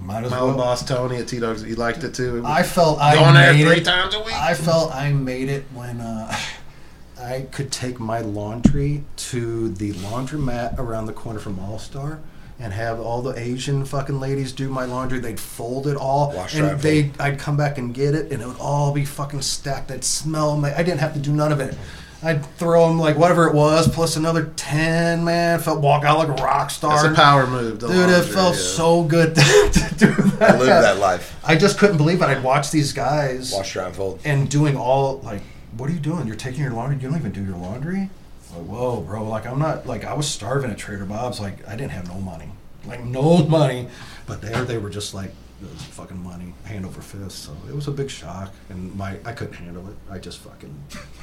Might as My old boss Tony at T Dogs, he liked it too. I felt I going there made three it. times a week. I felt I made it when uh, I could take my laundry to the laundromat around the corner from All Star and have all the Asian fucking ladies do my laundry. They'd fold it all, Wash, and they I'd come back and get it, and it would all be fucking stacked. I'd smell. My, I didn't have to do none of it. I'd throw them like whatever it was, plus another ten. Man, felt walk out like a rock star. That's a power move, Dude, it felt yeah. so good to do that. I lived that life. I just couldn't believe it. I'd watch these guys Wash, dry, and fold. and doing all like, what are you doing? You're taking your laundry. You don't even do your laundry. Like, whoa, bro. Like, I'm not like I was starving at Trader Bob's. Like, I didn't have no money, like no money. But there, they were just like, fucking money, hand over fist. So it was a big shock, and my I couldn't handle it. I just fucking,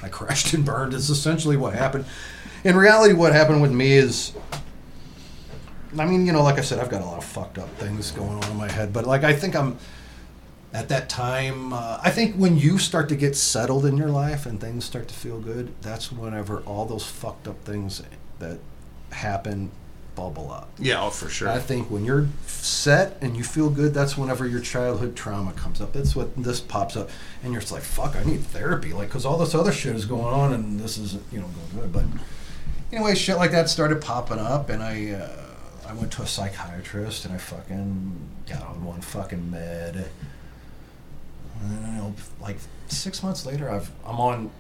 I crashed and burned. It's essentially what happened. In reality, what happened with me is I mean, you know, like I said, I've got a lot of fucked up things going on in my head, but like I think I'm at that time. Uh, I think when you start to get settled in your life and things start to feel good, that's whenever all those fucked up things that happen bubble up. Yeah, oh, for sure. I think when you're set and you feel good, that's whenever your childhood trauma comes up. That's what this pops up, and you're just like, "Fuck, I need therapy," like because all this other shit is going on, and this isn't, you know, going good. But anyway, shit like that started popping up, and I, uh, I went to a psychiatrist, and I fucking got on one fucking med. And, you know, like six months later, I've I'm on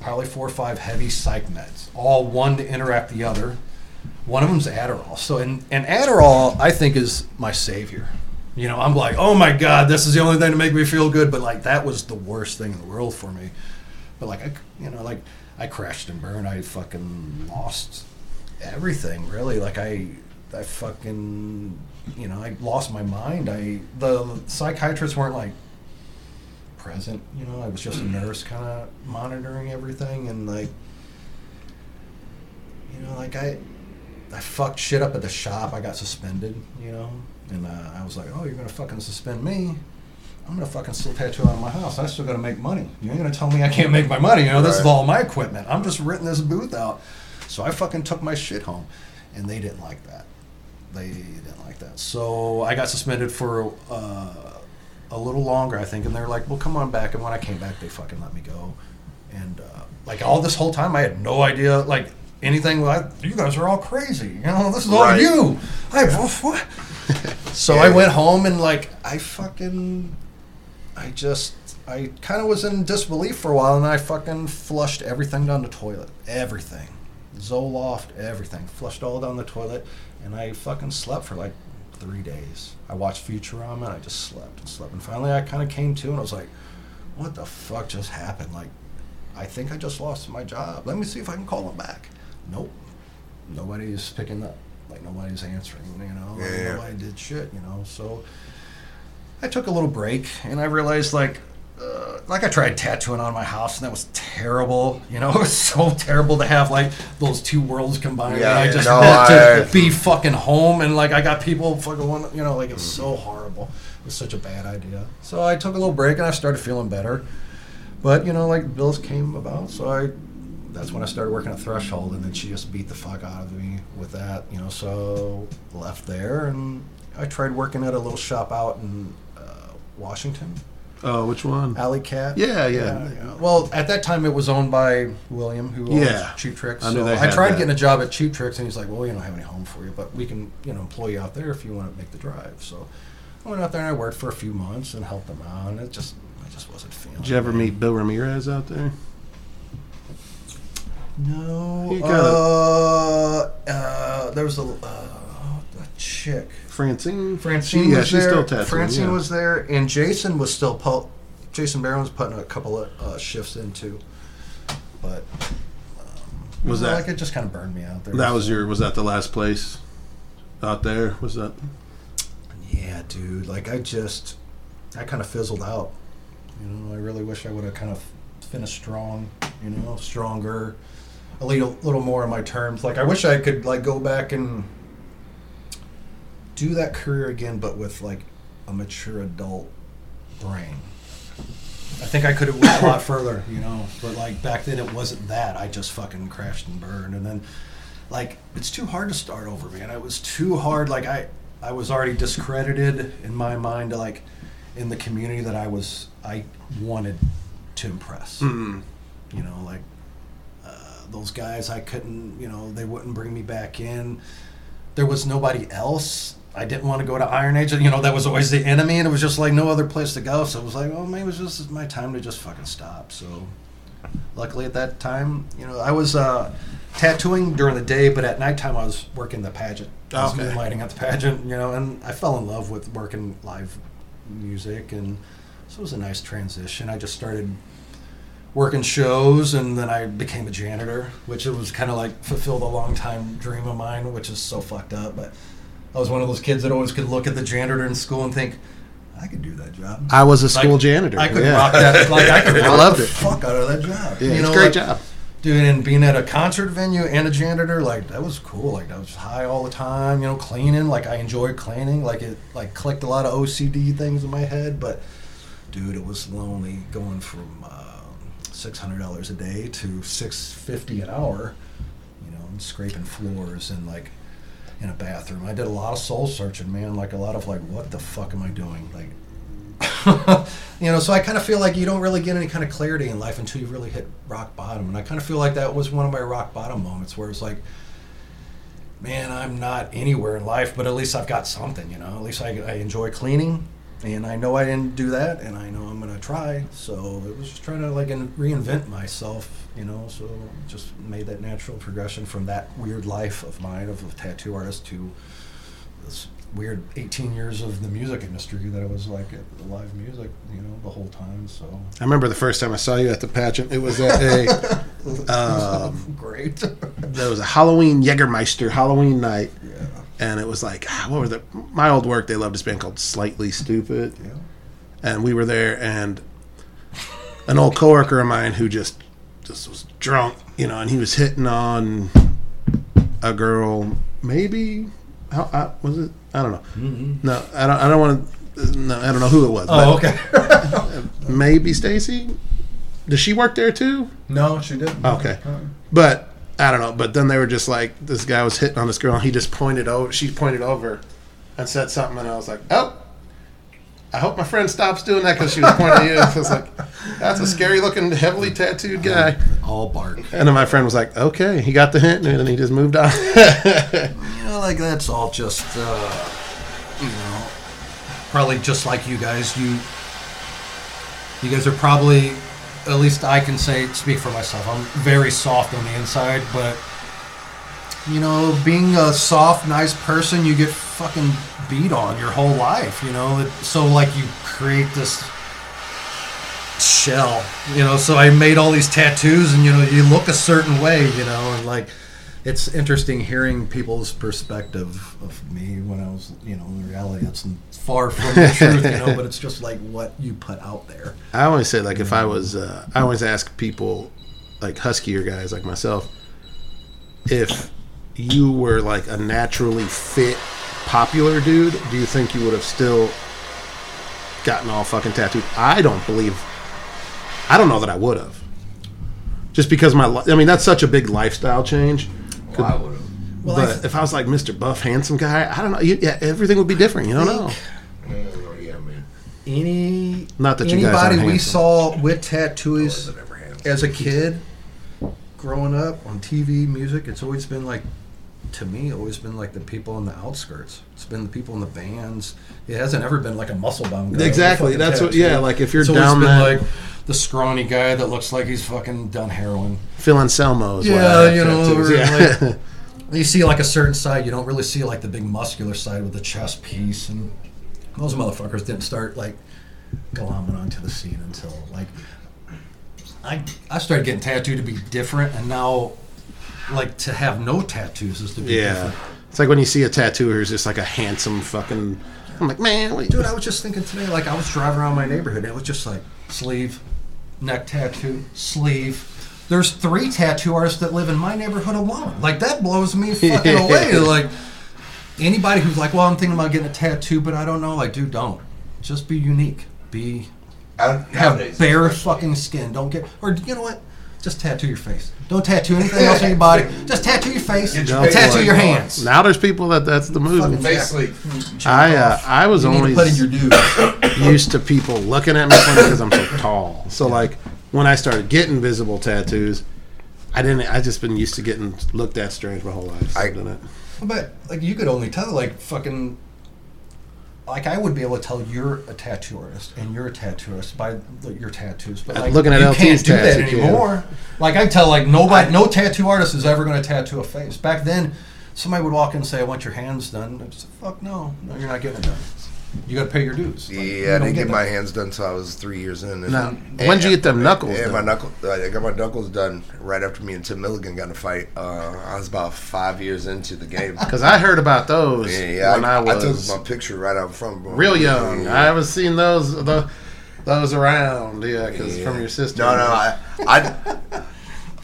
probably four or five heavy psych meds, all one to interact the other. One of them's Adderall. So, and, and Adderall, I think, is my savior. You know, I'm like, oh my God, this is the only thing to make me feel good. But like, that was the worst thing in the world for me. But like, I, you know, like I crashed and burned. I fucking lost everything, really. Like I, I fucking, you know, I lost my mind. I, the psychiatrists weren't like present. You know, I was just a nurse, kind of monitoring everything, and like, you know, like I, I fucked shit up at the shop. I got suspended. You know, and uh, I was like, oh, you're gonna fucking suspend me. I'm gonna fucking still tattoo out of my house. I still gotta make money. You ain't gonna tell me I can't make my money. You know, this is all my equipment. I'm just renting this booth out. So I fucking took my shit home, and they didn't like that. They didn't like that. So I got suspended for uh, a little longer, I think. And they're like, "Well, come on back." And when I came back, they fucking let me go. And uh, like all this whole time, I had no idea like anything. Like you guys are all crazy. You know, this is all Right. you. I what? so I went home and like I fucking, I just I kind of was in disbelief for a while, and then I fucking flushed everything down the toilet, everything, Zoloft, everything, flushed all down the toilet, and I fucking slept for like three days. I watched Futurama and I just slept and slept, and finally I kind of came to and I was like, what the fuck just happened? Like, I think I just lost my job. Let me see if I can call him back. Nope, nobody's picking up. Like nobody's answering. You know, Yeah, nobody did shit. You know, so. I took a little break and I realized like uh, like I tried tattooing on my house and that was terrible. You know, it was so terrible to have like those two worlds combined. Yeah, I just no, had to I- be fucking home and like I got people fucking want you know like it's so horrible. It was such a bad idea. So I took a little break and I started feeling better. But you know, like bills came about, so I that's when I started working at Threshold, and then she just beat the fuck out of me with that. You know, so left there and I tried working at a little shop out in uh, Washington. Oh, which one? Alley Cat. Yeah, yeah. Well, at that time it was owned by William, who owns Yeah. Cheap Tricks. I so I tried that. getting a job at Cheap Tricks, and he's like, "Well, we don't have any home for you, but we can, you know, employ you out there if you want to make the drive." So I went out there and I worked for a few months and helped them out, and it just, I just wasn't feeling. Did you ever meet Bill Ramirez out there? No. Uh, kinda- uh, there was a, uh, a chick. Francine? Francine She- yeah, was she's there. still tattooing. Francine yeah. was there, and Jason was still pu- Jason Barron was putting a couple of uh, shifts into, but um, Was that- like it just kind of burned me out there. That was your. Was that the last place out there? Was that? yeah, dude. Like I just I kind of fizzled out. You know, I really wish I would have kind of finished strong. You know, stronger, a little little more on my terms. Like I wish I could like go back and do that career again, but with like a mature adult brain. I think I could have went a lot further, you know. But like back then, it wasn't that. I just fucking crashed and burned, and then like it's too hard to start over, man. It was too hard. Like I, I was already discredited in my mind, like in the community that I was, I wanted to impress. Mm. You know, like those guys, I couldn't. You know, they wouldn't bring me back in. There was nobody else. I didn't want to go to Iron Age. You know, that was always the enemy, and it was just like no other place to go. So it was like, oh, maybe it was just my time to just fucking stop. So luckily at that time, you know, I was uh, tattooing during the day, but at nighttime I was working the pageant. I was Okay. moonlighting at the pageant, you know, and I fell in love with working live music, and so it was a nice transition. I just started working shows, and then I became a janitor, which it was kind of like fulfilled a long time dream of mine, which is so fucked up. But I was one of those kids that always could look at the janitor in school and think, I could do that job. I was a school Like, janitor. I could yeah. rock that. Like I could I loved the it. fuck out of that job. Yeah, you it's know, a great like, job. dude. And being at a concert venue and a janitor, like that was cool. Like I was high all the time. You know, cleaning. Like I enjoyed cleaning. Like it, like clicked a lot of OCD things in my head. But dude, it was lonely going from uh, six hundred dollars a day to six fifty an hour. You know, and scraping floors and like in a bathroom. I did a lot of soul searching, man. Like a lot of like, what the fuck am I doing? Like, you know. So I kind of feel like you don't really get any kind of clarity in life until you really hit rock bottom. And I kind of feel like that was one of my rock bottom moments, where it's like, man, I'm not anywhere in life, but at least I've got something. You know, at least I, I enjoy cleaning. And I know I didn't do that, and I know I'm gonna try. So it was just trying to like in- reinvent myself, you know. So just made that natural progression from that weird life of mine of a tattoo artist to this weird 18 years of the music industry that I was like live music, you know, the whole time. So I remember the first time I saw you at the pageant. It was at a um, great. there was a Halloween Jägermeister Halloween night, and it was like ah, what were the my old work? They loved this band called Slightly Stoopid, yeah. and we were there, and an old coworker of mine who just just was drunk, you know, and he was hitting on a girl, maybe how was it? I don't know. No, I don't. I don't want to. No, I don't know who it was. Oh, but okay. Maybe Stacy. Does she work there too? no, she didn't. Okay. But I don't know. But then they were just like, this guy was hitting on this girl, and he just pointed over. She pointed over and said something, and I was like, oh. I hope my friend stops doing that because she was pointing at you. I was like, that's a scary looking, heavily tattooed guy. All bark. And then my friend was like, okay, he got the hint, and then he just moved on. You know, like that's all just. Uh, you know, probably just like you guys, you you guys are probably, at least I can say, speak for myself. I'm very soft on the inside, but you know, being a soft, nice person, you get fucking beat on your whole life. You know, so like you create this shell. You know, so I made all these tattoos, and you know, you look a certain way. You know, and like it's interesting hearing people's perspective of me when I was, you know, in reality, it's far from the truth, you know, but it's just like what you put out there. I always say like if I was, uh, I always ask people like huskier guys like myself, if you were like a naturally fit, popular dude, do you think you would have still gotten all fucking tattooed? I don't believe. I don't know that I would have. Just because my, I mean, that's such a big lifestyle change. Well, I would have. Well, I but if I was like Mr. Buff, handsome guy, I don't know. You, yeah, everything would be different. You don't know. Oh, yeah, man. Any Not that you anybody we handsome. saw with tattoos oh, Wasn't ever handsome. as a kid, growing up on TV, music, it's always been like, to me, always been like the people in the outskirts. It's been the people in the bands. It hasn't ever been like a muscle bound guy. Exactly. That's what- yeah, like, if you're it's always down been that- like the scrawny guy that looks like he's fucking done heroin. Phil Anselmo is Yeah, you know, yeah. like- You see like a certain side, you don't really see like the big muscular side with the chest piece, and those motherfuckers didn't start like glomming onto the scene until like I I started getting tattooed to be different, and now like to have no tattoos is to be Yeah. different. It's like when you see a tattooer who's just like a handsome fucking. I'm like, man, what Dude, I was just thinking today, like I was driving around my neighborhood, and it was just like sleeve, neck tattoo, sleeve. There's three tattoo artists that live in my neighborhood alone. Like that blows me fucking away. Like anybody who's like, well, I'm thinking about getting a tattoo, but I don't know. Like, dude, don't. Just be unique. Be have nowadays, bare fucking skin. Don't get or you know what? Just tattoo your face. Don't tattoo anything else on your body. Just tattoo your face. Get your and tattoo like your hands. Now there's people that that's the Fucking move. Face sleep. I uh, I was You need to always put in your dues. used to people looking at me funny because I'm so tall. So like when I started getting visible tattoos, I didn't. I just been used to getting looked at strange my whole life. So I- I didn't. But like you could only tell like fucking like I would be able to tell you're a tattoo artist and you're a tattoo artist by the, your tattoos. But like looking at you LT's can't do that tattoo, yeah. anymore. Like I tell like nobody, no tattoo artist is ever going to tattoo a face. Back then, somebody would walk in and say, "I want your hands done." I'd say, "Fuck no, no, you're not getting it done. You got to pay your dues." Like, you Yeah, I didn't get that. my hands done until I was three years in. And, Now, when'd you get them knuckles Yeah, my knuckle. I got my knuckles done right after me and Tim Milligan got in a fight. Uh, I was about five years into the game. Because I heard about those Yeah, yeah. when I, I, I was took my picture right out front. bro. real young. Yeah. I haven't seen those those, those around. Yeah, because Yeah. from your sister. No, no, I, I,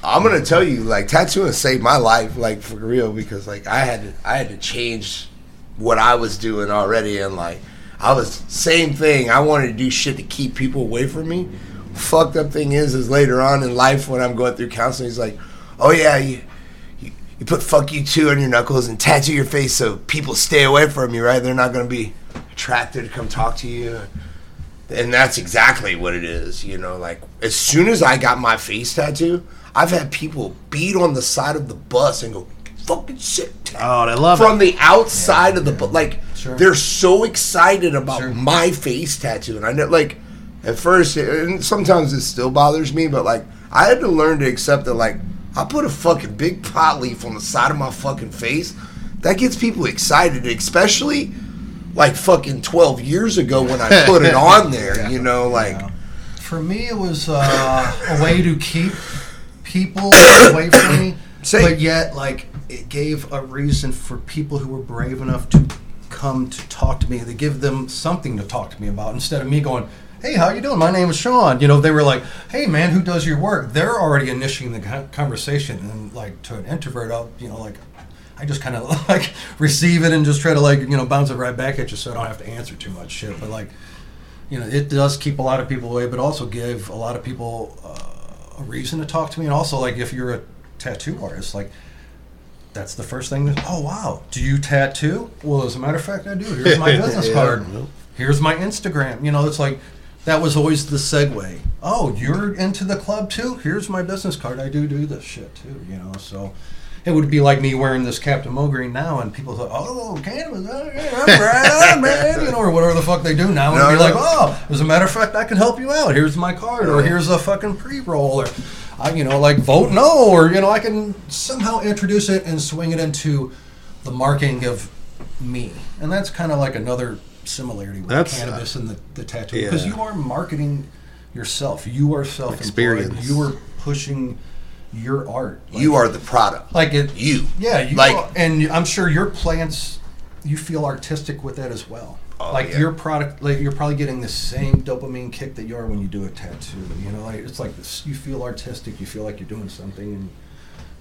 I'm gonna tell you, like tattooing saved my life, like for real, because like I had to, I had to change what I was doing already, and like I was same thing. I wanted to do shit to keep people away from me. Fucked up thing is, is later on in life when I'm going through counseling, he's like, oh yeah, you. you you put "fuck you too" on your knuckles and tattoo your face so people stay away from you, right? They're not going to be attracted to come talk to you and that's exactly what it is you know like as soon as i got my face tattoo i've had people beat on the side of the bus and go fucking shit!" Oh, they love from it. the outside of the bus like Sure. they're so excited about Sure. my face tattoo and i know like at first and sometimes it still bothers me but like i had to learn to accept that like i put a fucking big pot leaf on the side of my fucking face that gets people excited especially like fucking 12 years ago when I put it on there, you know, like For me, it was uh, a way to keep people away from me, Same. but yet, like, it gave a reason for people who were brave enough to come to talk to me. They give them something to talk to me about instead of me going, "Hey, how you doing? My name is Sean." You know, they were like, "Hey, man, who does your work?" They're already initiating the conversation, and like to an introvert, I'll, you know, like. I just kind of like receive it and just try to like you know bounce it right back at you, so I don't have to answer too much shit. But like, you know, it does keep a lot of people away, but also give a lot of people uh, a reason to talk to me. And also, like, if you're a tattoo artist, like, that's the first thing. That, oh wow, do you tattoo? Well, as a matter of fact, I do. Here's my business Yeah. card. Here's my Instagram. You know, it's like that was always the segue. Oh, you're into the club too? Here's my business card. I do do this shit too. You know, so it would be like me wearing this Captain Mogreen now, and people thought, "Oh, cannabis, oh, I'm right on, man," you know, or whatever the fuck they do now, and No, be no. like, "Oh, as a matter of fact, I can help you out. Here's my card, or here's a fucking pre-roll, or I, you know, like vote no, or you know, I can somehow introduce it and swing it into the marking of me, and that's kind of like another similarity with That's, cannabis and the, the tattoo because yeah. you are marketing yourself. You are self-employed. Experience. You are pushing your art. Like- You are the product. like it. You. Yeah, you Like- are- and I'm sure your plants, you feel artistic with that as well. Oh, like yeah. your product, like you're probably getting the same dopamine kick that you are when you do a tattoo. You know, like it's like this, you feel artistic. You feel like you're doing something, and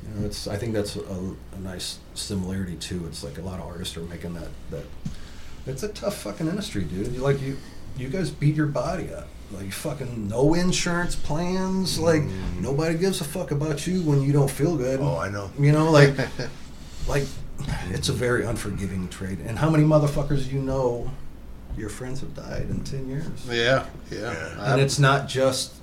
you know, it's. I think that's a, a nice similarity too. It's like a lot of artists are making that that. It's a tough fucking industry, dude. You like you, you guys beat your body up. Like fucking no insurance plans. Like nobody gives a fuck about you when you don't feel good. Mm. Oh, I know. You know, like, like it's a very unforgiving trade. And how many motherfuckers you know, your friends have died in ten years? Yeah, yeah. And it's not just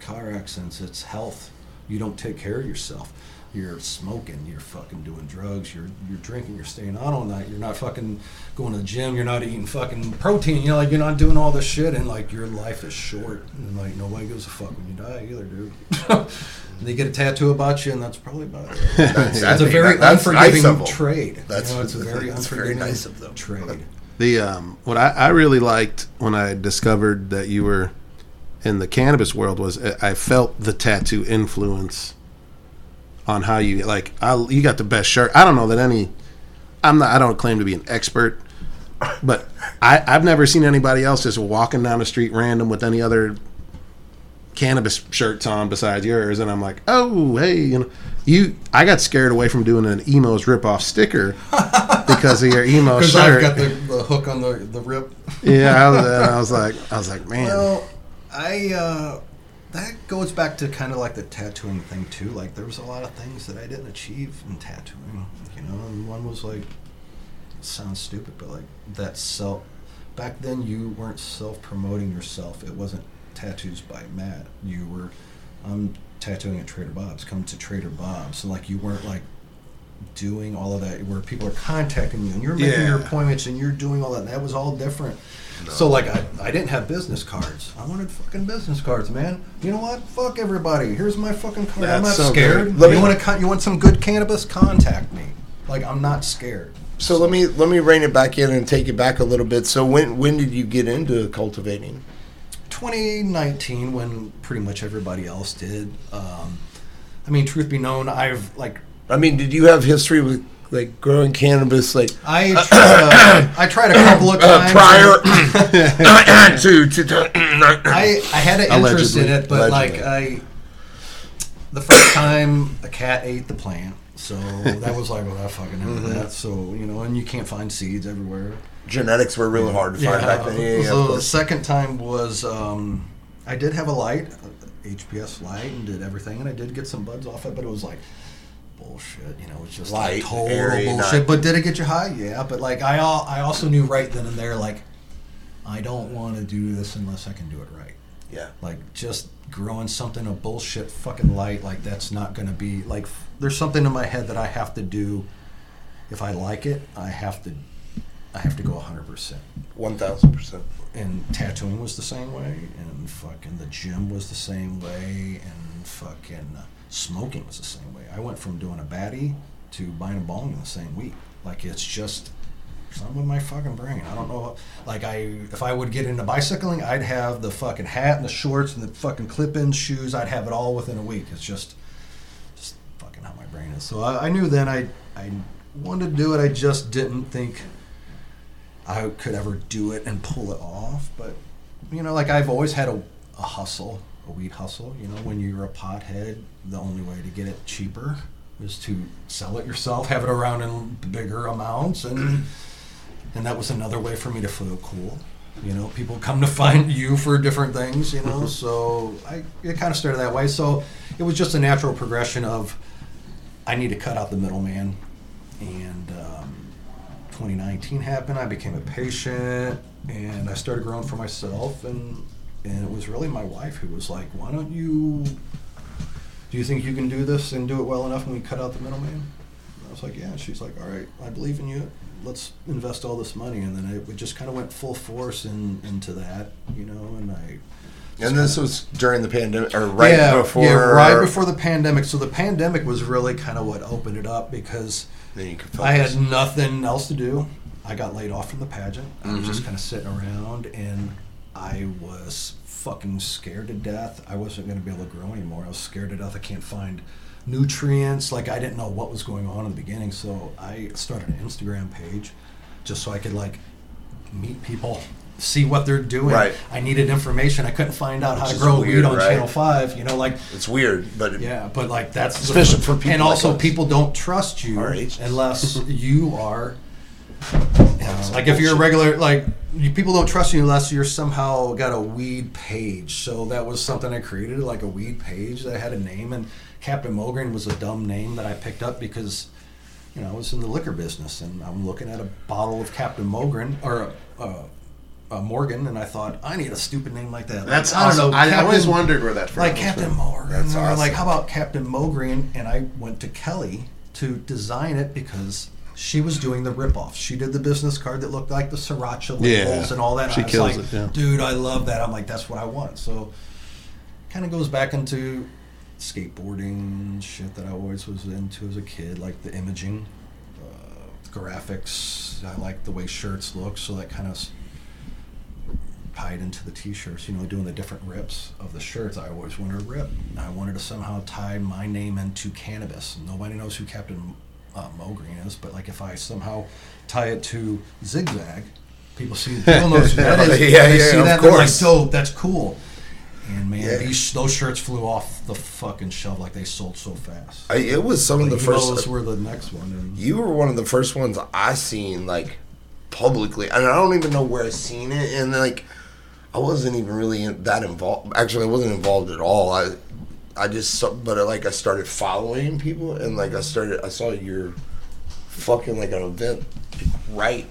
car accidents; it's health. You don't take care of yourself. You're smoking. You're fucking doing drugs. You're you're drinking. You're staying out all night. You're not fucking going to the gym. You're not eating fucking protein. You know, like you're not doing all this shit, and like your life is short. And like nobody gives a fuck when you die either, dude. they get a tattoo about you, and that's probably about it. That's, It's a very that's unforgiving nice trade. That's- you know, it's a very that's very nice of them. trade. The um, what I, I really liked when I discovered that you were in the cannabis world was uh, I I felt the tattoo influence on how you like. I, you got the best shirt. I don't know that any. I'm not. I don't claim to be an expert, but I, I've never seen anybody else just walking down the street random with any other cannabis shirts on besides yours, and I'm like, oh hey, you know, you. I got scared away from doing an Imo's ripoff sticker because of your Imo shirt. Because. I've got the, the hook on the the rip. Yeah, I was, and I was like, I was like, man, Well, I uh, that goes back to kind of like the tattooing thing too. Like there was a lot of things that I didn't achieve in tattooing. You know, and one was like, it sounds stupid, but like that self. Back then, you weren't self promoting yourself. It wasn't tattoos by Matt. You were, I'm tattooing at Trader Bob's. Come to Trader Bob's, and like you weren't like doing all of that where people are contacting you and you're making your appointments and you're doing all that. And that was all different. So like I, I didn't have business cards. I wanted fucking business cards, man. You know what? Fuck everybody. Here's my fucking card. I'm not so scared. great. Let you me- want to you want some good cannabis? Contact me. Like I'm not scared. So let me let me rein it back in and take it back a little bit. So when when did you get into cultivating? 2019 when pretty much everybody else did. Um, I mean, truth be known, I've like I mean, did you have history with like growing cannabis like I tried, uh, I tried a couple of uh, times. prior to, to, to I, I had an interest in it, but Allegedly. like I, the first time a cat ate the plant, so that was like, well, I fucking know Mm-hmm. that. So you know, and you can't find seeds everywhere. Genetics were really hard to find back then. Yeah, yeah, so the second time was um, I did have a light, a HPS light, and did everything, and I did get some buds off it, but it was like bullshit. You know, it's just Light, like total airy, bullshit. not- But did it get you high? Yeah, but like I I also knew right then and there like I don't want to do this unless I can do it right. yeah. Like just growing something a bullshit fucking light like that's not going to be like there's something in my head that I have to do if I like it I have to I have to go 100% One thousand percent. and tattooing was the same way and fucking the gym was the same way and fucking uh, smoking was the same way. I went from doing a baddie to buying a bong in the same week. Like it's just something with my fucking brain. I don't know like I if I would get into bicycling I'd have the fucking hat and the shorts and the fucking clip-in shoes. I'd have it all within a week. It's just just fucking how my brain is. So I, I knew then I I wanted to do it. I just didn't think I could ever do it and pull it off. But you know, like I've always had a, a hustle, a weed hustle. You know, when you're a pothead, the only way to get it cheaper is to sell it yourself, have it around in bigger amounts, and and that was another way for me to feel cool. You know, people come to find you for different things. You know, so I it kind of started that way. So it was just a natural progression of I need to cut out the middleman, and um, 2019 happened. I became a patient, and I started growing for myself. And and it was really my wife who was like, "Why don't you? Do you think you can do this and do it well enough when we cut out the middleman?" I was like, yeah. And she's like, all right, I believe in you. Let's invest all this money. And then it, it just kind of went full force in, into that, you know. And I And this was during the pandemic, or right yeah, before. yeah, right before the pandemic. So the pandemic was really kind of what opened it up because Then you could I had nothing else to do. I got laid off from the pageant. I was Mm-hmm. just kind of sitting around, and I was fucking scared to death. I wasn't going to be able to grow anymore. I was scared to death. I can't find nutrients. Like I didn't know what was going on in the beginning, so I started an Instagram page just so I could like meet people, see what they're doing. Right. I needed information. I couldn't find out how to grow weird, weed on right? Channel Five. You know, like It's weird, but it- yeah, but like that's the- Especially for people and like also us. people don't trust you unless you are. you know, like if you're a regular, like you, people don't trust you unless you're somehow got a weed page. So that was something I created, like a weed page that had a name, and Captain Mogreen was a dumb name that I picked up because. You know, I was in the liquor business, and I'm looking at a bottle of Captain Mogreen or a, a, a Morgan, and I thought I need a stupid name like that. That's Like, I don't know, I, I always wondered where that like from Like Captain was. Morgan. That's and we're like, how about Captain Mogreen? And I went to Kelly to design it because she was doing the ripoff. She did the business card that looked like the sriracha labels Yeah. and all that. She I was kills like, it, yeah. dude, I love that. I'm like, that's what I want. So kind of goes back into skateboarding shit that I always was into as a kid, like the imaging, uh, graphics. I like the way shirts look, so that kind of tied into the t-shirts. You know, doing the different rips of the shirts. I always wanted a rip. I wanted to somehow tie my name into cannabis. Nobody knows who Captain uh, Mogreen is, but like if I somehow tie it to Zigzag, people see people know who that is. Yeah, they yeah, see of that, they're like, dope. That's cool. And man, Yeah. these those shirts flew off the fucking shelf like they sold so fast. I, it was some of the first. Those were the next one. And You were one of the first ones I seen like publicly, and I don't even know where I seen it. And like, I wasn't even really in, that involved. Actually, I wasn't involved at all. I, I just, but like I started following people, and like I started, I saw your fucking like an event, right.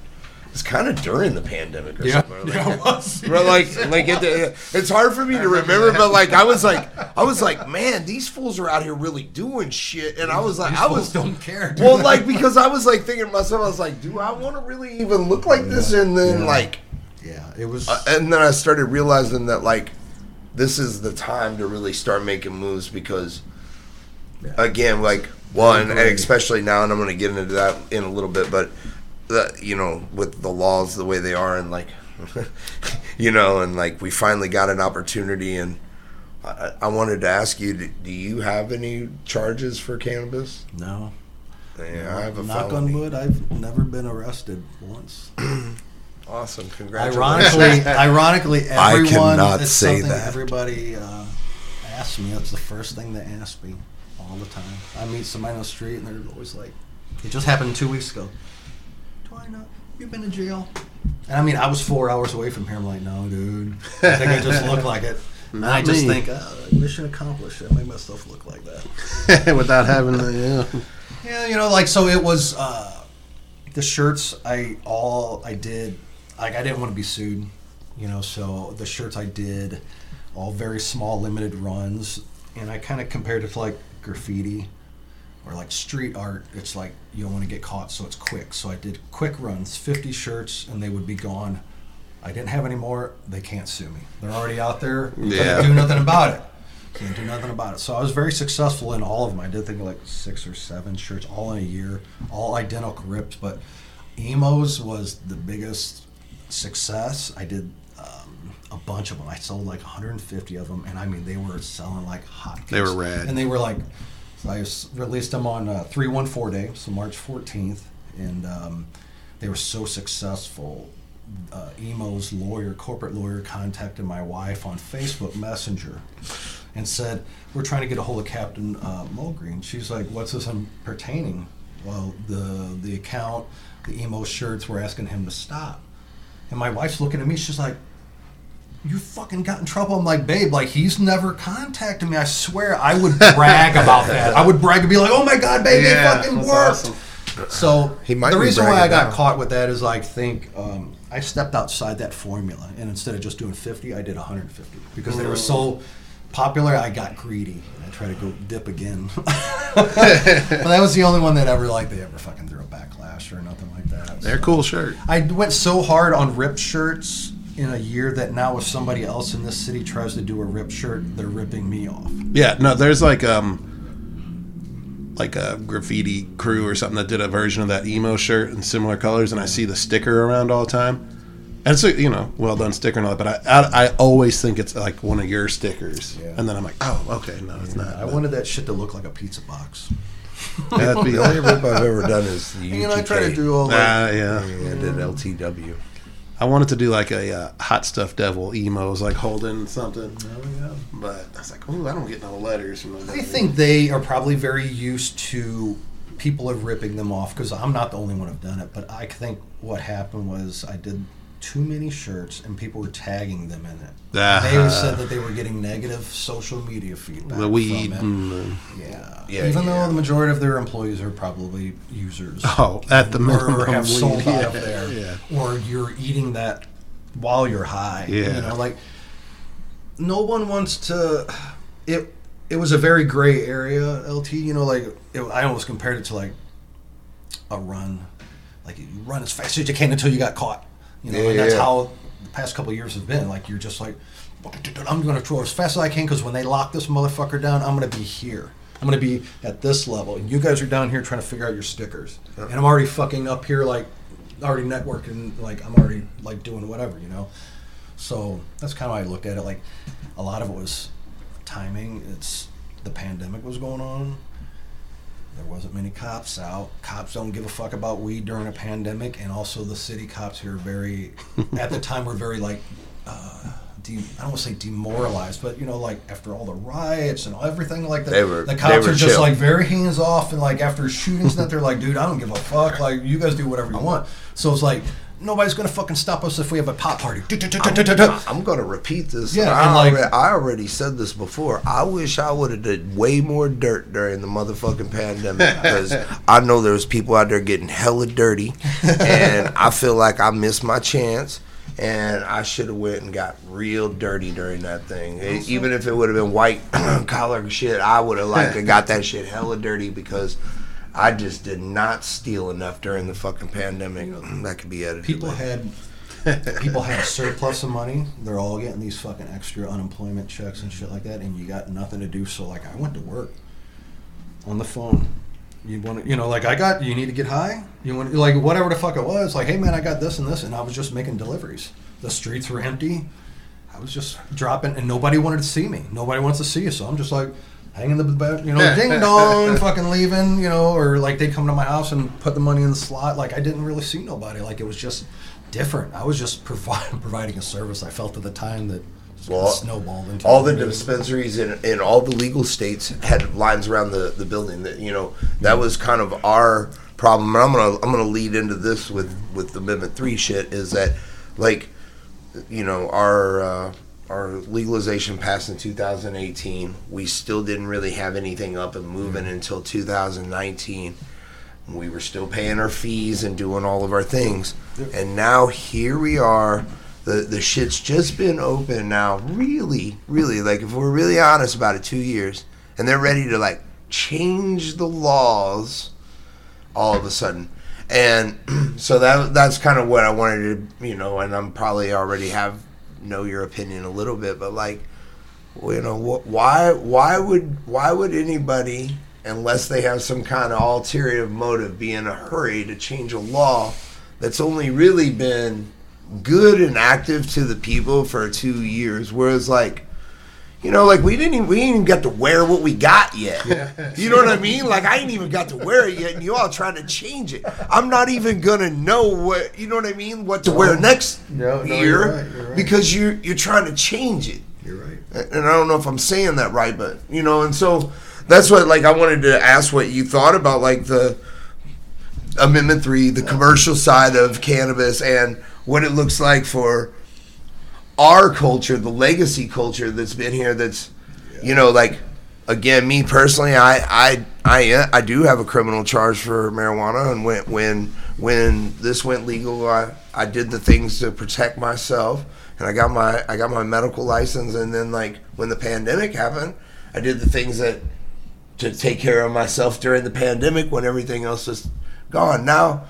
It's kind of during the pandemic or something. or, like- it was. But like, like it, it's hard for me to remember. But like, I was like, I was like, man, these fools are out here really doing shit. And I was like, These I was don't care. well, like because I was like thinking to myself, I was like, do I want to really even look like this? And then Yeah. like, yeah, it was. uh, and then I started realizing that like, this is the time to really start making moves because, again, like one, and especially now, and I'm going to get into that in a little bit, but the, you know, with the laws the way they are, and like, you know, and like we finally got an opportunity, and I, I wanted to ask you, do, do you have any charges for cannabis? no. Yeah, I have a Knock felony. on wood, I've never been arrested once. Awesome, congratulations. Ironically, ironically, everyone. I cannot it's say something that. everybody uh, asks me. That's the first thing they ask me all the time. I meet somebody on the street and they're always like, "It just happened two weeks ago." Do I know you've been in jail? And I mean, I was four hours away from here. I'm like, "No, dude. I think I just look like it." And I Not just me. think, oh, mission accomplished. I make myself look like that. without having to, yeah. Yeah, you know, like so it was uh, the shirts. I all I did, like I didn't want to be sued, you know. So the shirts I did, all very small, limited runs, and I kind of compared it to like graffiti or like street art. It's like you don't want to get caught, so it's quick. So I did quick runs, fifty shirts, and they would be gone. I didn't have any more. They can't sue me. They're already out there. Yeah. Can't do nothing about it. Can't do nothing about it. So I was very successful in all of them. I did think like six or seven shirts, all in a year, all identical ripped. But Imo's was the biggest success. I did um, a bunch of them. I sold like 150 of them, and I mean they were selling like hotcakes. They were rad. and they were like. So I released them on uh, 314 day, so March 14th, and um, they were so successful. Uh, Imo's lawyer, corporate lawyer, contacted my wife on Facebook Messenger and said, "We're trying to get a hold of Captain uh, Mulgreen." She's like, "What's this in pertaining?" Well, the the account, the Imo shirts, were asking him to stop, and my wife's looking at me. She's like, "You fucking got in trouble." I'm like, "Babe, like he's never contacted me. I swear, I would brag about that. I would brag and be like, "Oh my god, babe, it fucking worked." awesome. So He might the reason why I got now. caught with that is I think um, I stepped outside that formula, and instead of just doing 50, I did 150 because they were so popular, I got greedy. I tried to go dip again. but that was the only one that ever like they ever fucking threw a or nothing like that. They're So- cool shirt. I went so hard on ripped shirts in a year that now if somebody else in this city tries to do a ripped shirt, they're ripping me off. Yeah, no, there's like um like a graffiti crew or something that did a version of that Imo shirt in similar colors, and I see the sticker around all the time. And it's a you know well done sticker and all that, but I I, I always think it's like one of your stickers, Yeah. and then I'm like, oh okay, no, it's not. I But wanted that shit to look like a pizza box. that'd The only rip I've ever done is the You know, I try to do all Ah, that. yeah. Yeah, I did LTW. I wanted to do like a uh, hot stuff devil Imo's, like holding something, but I was like, oh, I don't get no letters from those. I think they are probably very used to people of ripping them off because I'm not the only one who've done it. But I think what happened was I did too many shirts and people were tagging them in it. Ah. They said that they were getting negative social media feedback. the weed. From it. The, Yeah. Yeah, Even yeah. though the majority of their employees are probably users. oh, at the or minimum, have weed. sold out yeah, there. Yeah. Or you're eating that while you're high. Yeah. You know, like no one wants to it it was a very gray area, LT, you know, like it, I almost compared it to like a run. Like you run as fast as you can until you got caught. You know, Yeah, and that's yeah. how the past couple of years have been. Like you're just like I'm going to throw as fast as I can because when they lock this motherfucker down, I'm going to be here. I'm going to be at this level, and you guys are down here trying to figure out your stickers, and I'm already fucking up here, like already networking, like I'm already like doing whatever, you know. So that's kind of how I looked at it. Like a lot of it was timing. It's the pandemic was going on. There wasn't many cops out. Cops don't give a fuck about weed during a pandemic, and also the city cops here are very, at the time, were very like, uh, de- I don't want to say demoralized, but you know, like after all the riots and everything like that, They were- the cops were are just chill. like very hands off, and like after shootings, that they're like, dude, I don't give a fuck. Like you guys do whatever you want. So it's like nobody's gonna fucking stop us if we have a pop party. I'm going to repeat this. Yeah, I, like- already, I already said this before. I wish I would have did way more dirt during the motherfucking pandemic because I know there was people out there getting hella dirty, and I feel like I missed my chance. And I should have went and got real dirty during that thing. E- even if it would have been white collar shit, I would have liked to got that shit hella dirty because I just did not steal enough during the fucking pandemic. That could be edited. people later. had people had a surplus of money. They're all getting these fucking extra unemployment checks and shit like that, and you got nothing to do. So like, I went to work on the phone. You want to, you know, like I got. You need to get high. You want like whatever the fuck it was. Like, hey man, I got this and this, and I was just making deliveries. The streets were empty. I was just dropping, and nobody wanted to see me. Nobody wants to see you, so I'm just like hanging the bed, you know, ding dong, fucking leaving, you know, or like they come to my house and put the money in the slot. Like I didn't really see nobody. Like it was just different. I was just providing providing a service. I felt at the time that just Well, snowballed into all the dispensaries in, in all the legal states had lines around the, the building that you know that was kind of our problem and i'm gonna i'm gonna lead into this with with the amendment 3 shit is that like you know our uh, our legalization passed in 2018 we still didn't really have anything up and moving mm. until 2019 we were still paying our fees and doing all of our things. And now here we are. The the shit's just been open now really really like if we're really honest about it two years. And they're ready to like change the laws all of a sudden. And so that that's kind of what i wanted to you know and i'm probably already have know your opinion a little bit but like you know wh- why why would why would anybody unless they have some kind of ulterior motive be in a hurry to change a law that's only really been good and active to the people for two years? Whereas like you know, like we didn't even, we didn't even get to wear what we got yet. You know what I mean? Like I ain't even got to wear it yet, and you all trying to change it. I'm not even gonna know what you know what I mean, what to wear next No, no, year you're right, you're right. because you're you're trying to change it. You're right. And I don't know if I'm saying that right, but you know, and so that's what like I wanted to ask what you thought about like the Amendment Three, the commercial side of cannabis, and what it looks like for our culture, the legacy culture that's been here. That's you know, like again, me personally, I I I I do have a criminal charge for marijuana, and when when when this went legal, I I did the things to protect myself. and I got my I got my medical license, and then like when the pandemic happened, I did the things that to take care of myself during the pandemic when everything else was gone. Now,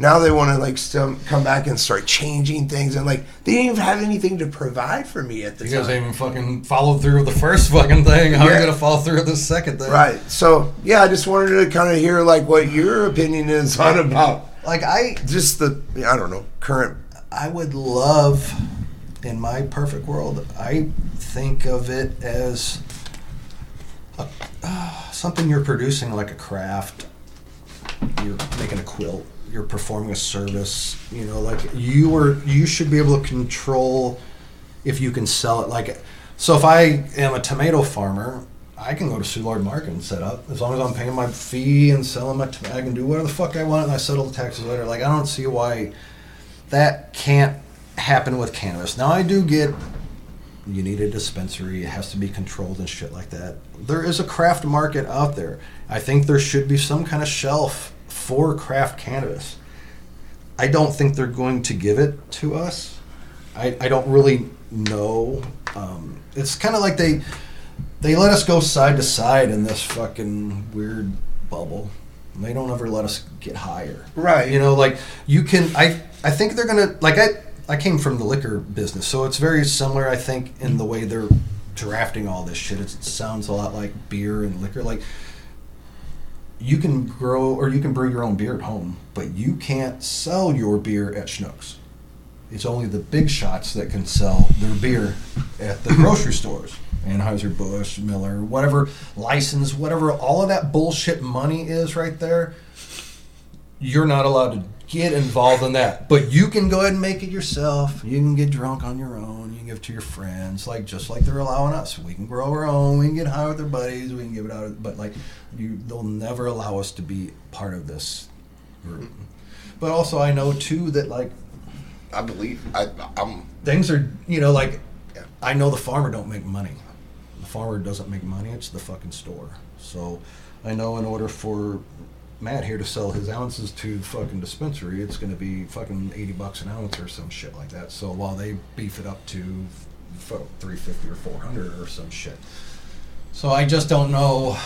now they want to like still come back and start changing things, and like they didn't even have anything to provide for me at the time. You guys time. ain't even fucking followed through with the first fucking thing. How are Yeah. you gonna follow through with the second thing? Right. So yeah, I just wanted to kind of hear like what your opinion is on about Like I, just the I don't know current. I would love, in my perfect world, I think of it as a, uh, something you're producing like a craft. You're making a quilt. You're performing a service. You know, like you are. You should be able to control if you can sell it. Like, so if I am a tomato farmer. I can go to Soulard Market and set up as long as I'm paying my fee and selling my. I can do whatever the fuck I want and I settle the taxes later. Like I don't see why that can't happen with cannabis. Now I do get you need a dispensary, it has to be controlled and shit like that. There is a craft market out there. I think there should be some kind of shelf for craft cannabis. I don't think they're going to give it to us. I, I don't really know. Um, it's kind of like they they let us go side to side in this fucking weird bubble. They don't ever let us get higher. Right. You know, like you can. I I think they're gonna like I. I came from the liquor business, so it's very similar. I think in the way they're drafting all this shit. It sounds a lot like beer and liquor. Like you can grow or you can brew your own beer at home, but you can't sell your beer at Schnucks. It's only the big shots that can sell their beer at the grocery stores. Anheuser Busch, Miller, whatever license, whatever all of that bullshit money is right there. You're not allowed to get involved in that, but you can go ahead and make it yourself. You can get drunk on your own. You can give it to your friends, like just like they're allowing us. We can grow our own. We can get high with our buddies. We can give it out, but like you, they'll never allow us to be part of this group. But also, I know too that like I believe I, I'm things are you know like. I know the farmer don't make money. The farmer doesn't make money. It's the fucking store. So I know in order for Matt here to sell his ounces to the fucking dispensary, it's going to be fucking eighty bucks an ounce or some shit like that. So while they beef it up to three fifty or four hundred or some shit. So I just don't know.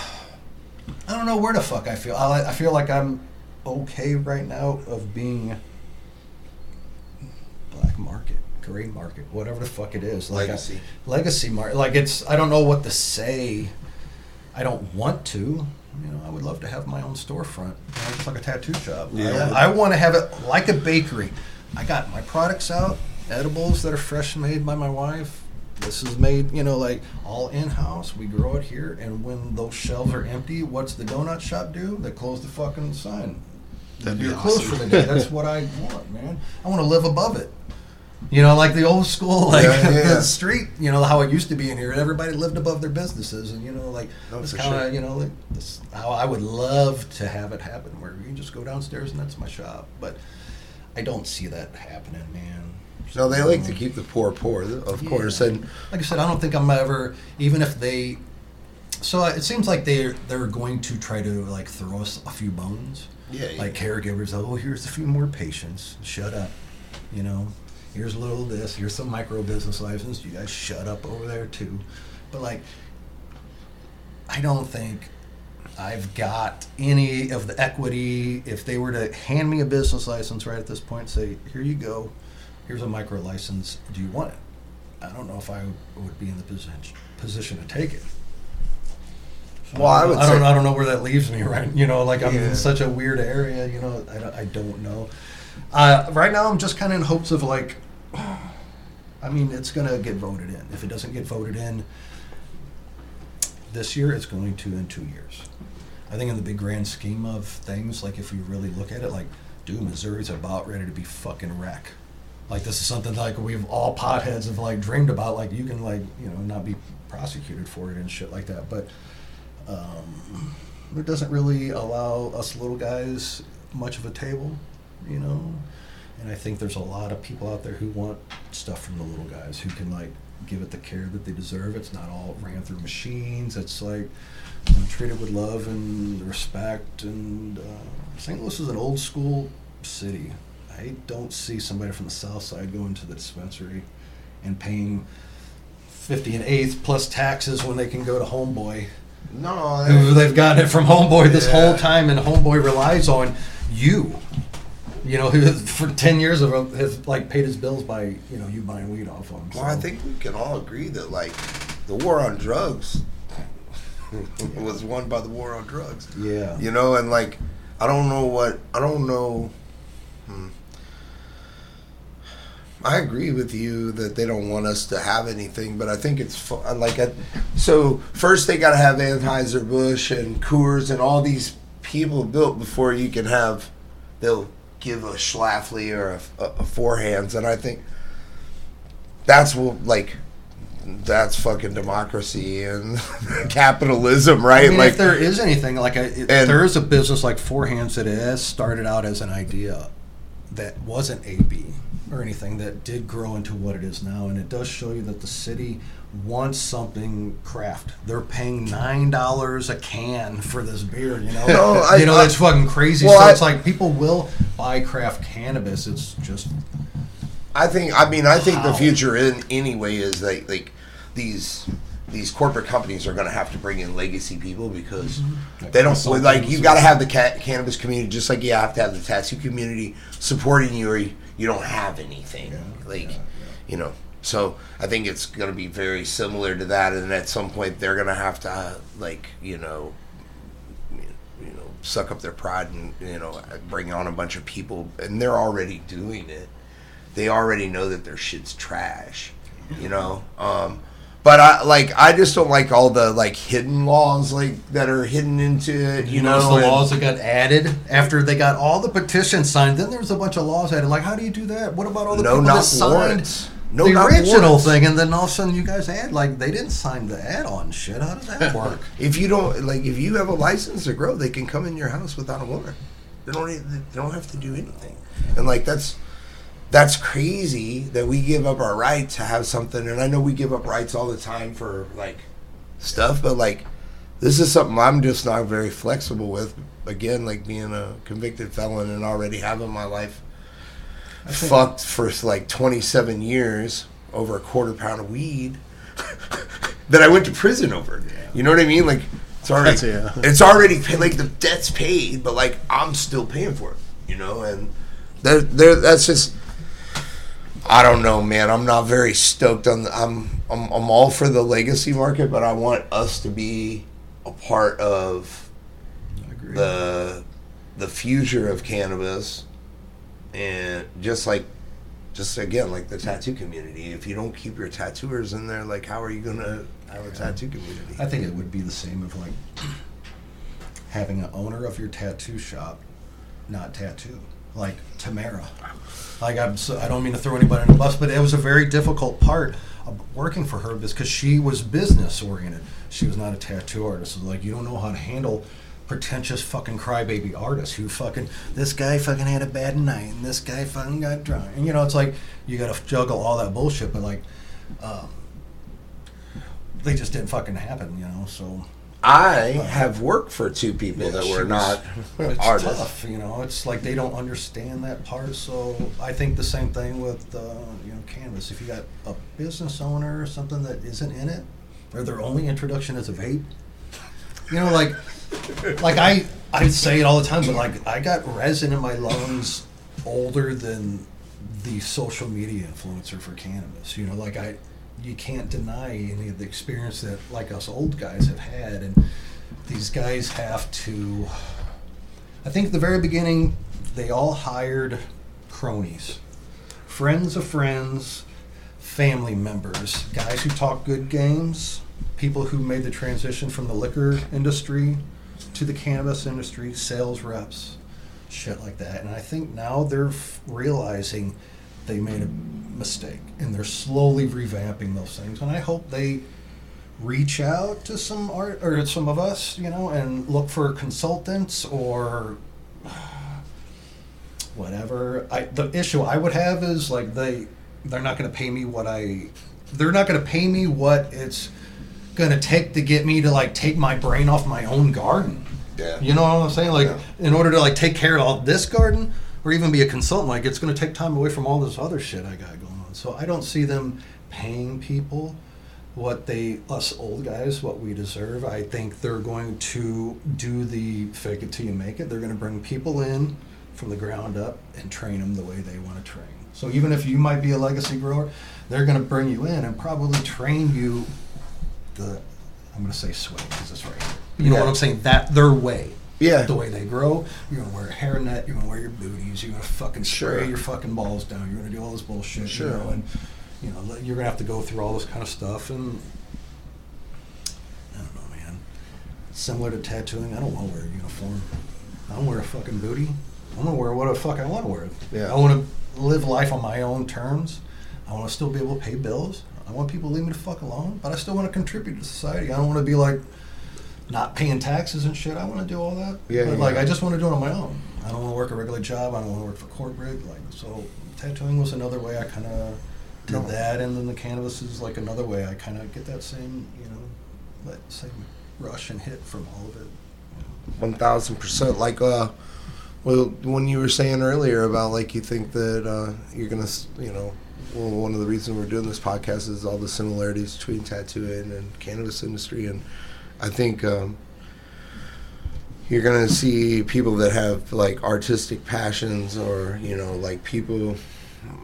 I don't know where the fuck I feel. I, I feel like I'm okay right now of being black market, gray market, whatever the fuck it is. Like Legacy. I, legacy market. Like it's. I don't know what to say. I don't want to. You know, I would love to have my own storefront. It's like a tattoo shop. Yeah. I, I want to have it like a bakery. I got my products out, edibles that are fresh made by my wife. This is made, you know, like all in house. We grow it here, and when those shelves are empty, what's the donut shop do? They close the fucking sign. That'd be You're closed awesome. for the day. That's what I want, man. I want to live above it. You know, like the old school, like Yeah, yeah. the street. You know how it used to be in here. Everybody lived above their businesses, and you know, like No, it's kind of sure. you know, like how I would love to have it happen, where you can just go downstairs and that's my shop. But I don't see that happening, man. no. They like to keep the poor poor, of Yeah. course, and like I said, I don't think I'm ever even if they. So it seems like they they're going to try to like throw us a few bones. Yeah, Like caregivers, oh, here's a few more patients. Shut up. You know, here's a little of this. Here's some micro business license. You guys shut up over there too. But like, I don't think I've got any of the equity. If they were to hand me a business license right at this point, say, here you go, here's a micro license. Do you want it? I don't know if I would be in the position position to take it. So Well, I would I don't, I don't know where that leaves me, right? You know, like I'm Yeah. in such a weird area. You know, I don't, I don't know. Uh, right now, I'm just kind of in hopes of like, I mean, it's gonna get voted in. If it doesn't get voted in this year, it's going to in two years. I think in the big grand scheme of things, like if we really look at it, like, dude, Missouri's about ready to be fucking wreck. Like this is something like we've all potheads have like dreamed about. Like you can like you know not be prosecuted for it and shit like that. But um, it doesn't really allow us little guys much of a table, you know. And I think there's a lot of people out there who want stuff from the little guys who can like give it the care that they deserve. It's not all ran through machines. It's like you know, treated with love and respect. And uh, St. Louis is an old school city. I don't see somebody from the south side going to the dispensary and paying fifty and eighth plus taxes when they can go to Homeboy. No, they've gotten it from Homeboy this Yeah. whole time, and Homeboy relies on you. You know, for ten years of has like paid his bills by you know you buying weed off of him. Well, I think we can all agree that like the war on drugs was won by the war on drugs. yeah. You know, and like I don't know what I don't know. Hmm. I agree with you that they don't want us to have anything, but I think it's like a, so. First, they got to have Anheuser Busch and Coors and all these people built before you can have. They'll give a Schlafly or a, a, a Four Hands, and I think that's what like that's fucking democracy and capitalism, right? I mean, like if there is anything like a, there is a business like Four Hands that has started out as an idea that wasn't AB or anything that did grow into what it is now, and it does show you that the city wants something craft. They're paying nine dollars a can for this beer. You know, No, I- you know it's fucking crazy. Well, so I- it's like people will buy craft cannabis. It's just I think. I mean, I think the future in anyway is like like these these corporate companies are going to have to bring in legacy people because mm-hmm. they don't like you got to have the ca- cannabis community just like you have to have the tattoo community supporting you or you, you don't have anything like you know so i think it's going to be very similar to that and at some point they're going to have to uh, like you know you know suck up their pride and you know bring on a bunch of people and they're already doing it they already know that their shit's trash you know um but i like i just don't like all the like hidden laws like that are hidden into it you, You know the and- laws that got added after they got all the petitions signed. Then there was a bunch of laws added. Like, how do you do that? What about all the No people knock that signed warrants. No the original thing? And then all of a sudden, you guys add like they didn't sign the add-on shit. How does that work? if you don't like if you have a license to grow they can come in your house without a warrant they don't need- they don't have to do anything and like that's that's crazy that we give up our right to have something and i know we give up rights all the time for like stuff but like this is something i'm just not very flexible with again like being a convicted felon and already having my life fucked for like 27 years over a quarter pound of weed that I went to prison over. You know what I mean? Like it's already yeah. it's already paid, like the debt's paid, but like I'm still paying for it. You know, and there there that's just I don't know, man. I'm not very stoked on the I'm I'm I'm all for the legacy market, but I want us to be a part of the the future of cannabis and just like just again like the tattoo community if you don't keep your tattooers in there like how are you gonna have a tattoo community I think it would be the same of like having an owner of your tattoo shop not tattoo, like Tamara. Like I'm, so, I don't mean to throw anybody in the bus, but it was a very difficult part of working for her because she was business oriented. She was not a tattoo artist. So like you don't know how to handle pretentious fucking crybaby artists who fucking this guy fucking had a bad night and this guy fucking got drunk. And you know, it's like you got to juggle all that bullshit, but like. Um, they just didn't fucking happen, you know. So i have worked for two people Yeah, that were not it's artists tough, you know. It's like they don't understand that part. So I think the same thing with uh, you know cannabis. If you got a business owner or something that isn't in it, or their only introduction is a vape, you know, like like I I say it all the time, but like I got resin in my lungs older than the social media influencer for cannabis. You know, like I you can't deny any of the experience that like us old guys have had and these guys have to I think at the very beginning they all hired cronies. Friends of friends, family members, guys who talk good games, people who made the transition from the liquor industry to the cannabis industry, sales reps, shit like that. And I think now they're f- realizing they made a mistake and they're slowly revamping those things. And I hope they reach out to some art or some of us, you know, and look for consultants or whatever. I the issue I would have is like they they're not going to pay me what I they're not going to pay me what it's going to take to get me to like take my brain off my own garden. yeah You know what I'm saying? Like Yeah. in order to like take care of all this garden or even be a consultant, like it's going to take time away from all this other shit I got going on. So I don't see them paying people what they us old guys what we deserve. I think they're going to do the fake it till you make it. They're going to bring people in from the ground up and train them the way they want to train. So even if you might be a legacy grower, they're going to bring you in and probably train you the I'm going to say sway because it's right here. You know Yeah. what I'm saying? That their way. Yeah. The way they grow. You're going to wear a hairnet. You're going to wear your booties. You're going to fucking spray Sure. your fucking balls down. You're going to do all this bullshit. Sure. You know, and you know you're going to have to go through all this kind of stuff and I don't know, man. Similar to tattooing, I don't want to wear a uniform. I don't wear a fucking booty. I'm gonna wear what the fuck I want to wear. Yeah. I want to live life on my own terms. I want to still be able to pay bills. I want people to leave me the fuck alone, but I still want to contribute to society. I don't want to be like not paying taxes and shit. I want to do all that. Yeah, But, like. I just want to do it on my own. I don't want to work a regular job. I don't want to work for corporate. Like so, tattooing was another way I kind of did No. that, and then the cannabis is like another way I kind of get that same, you know, that same rush and hit from all of it. One thousand percent. Like, uh, well, when you were saying earlier about like you think that uh, you're gonna, s- you know, well, one of the reasons we're doing this podcast is all the similarities between tattooing and cannabis industry, and I think um, you're gonna see people that have like artistic passions, or you know, like people.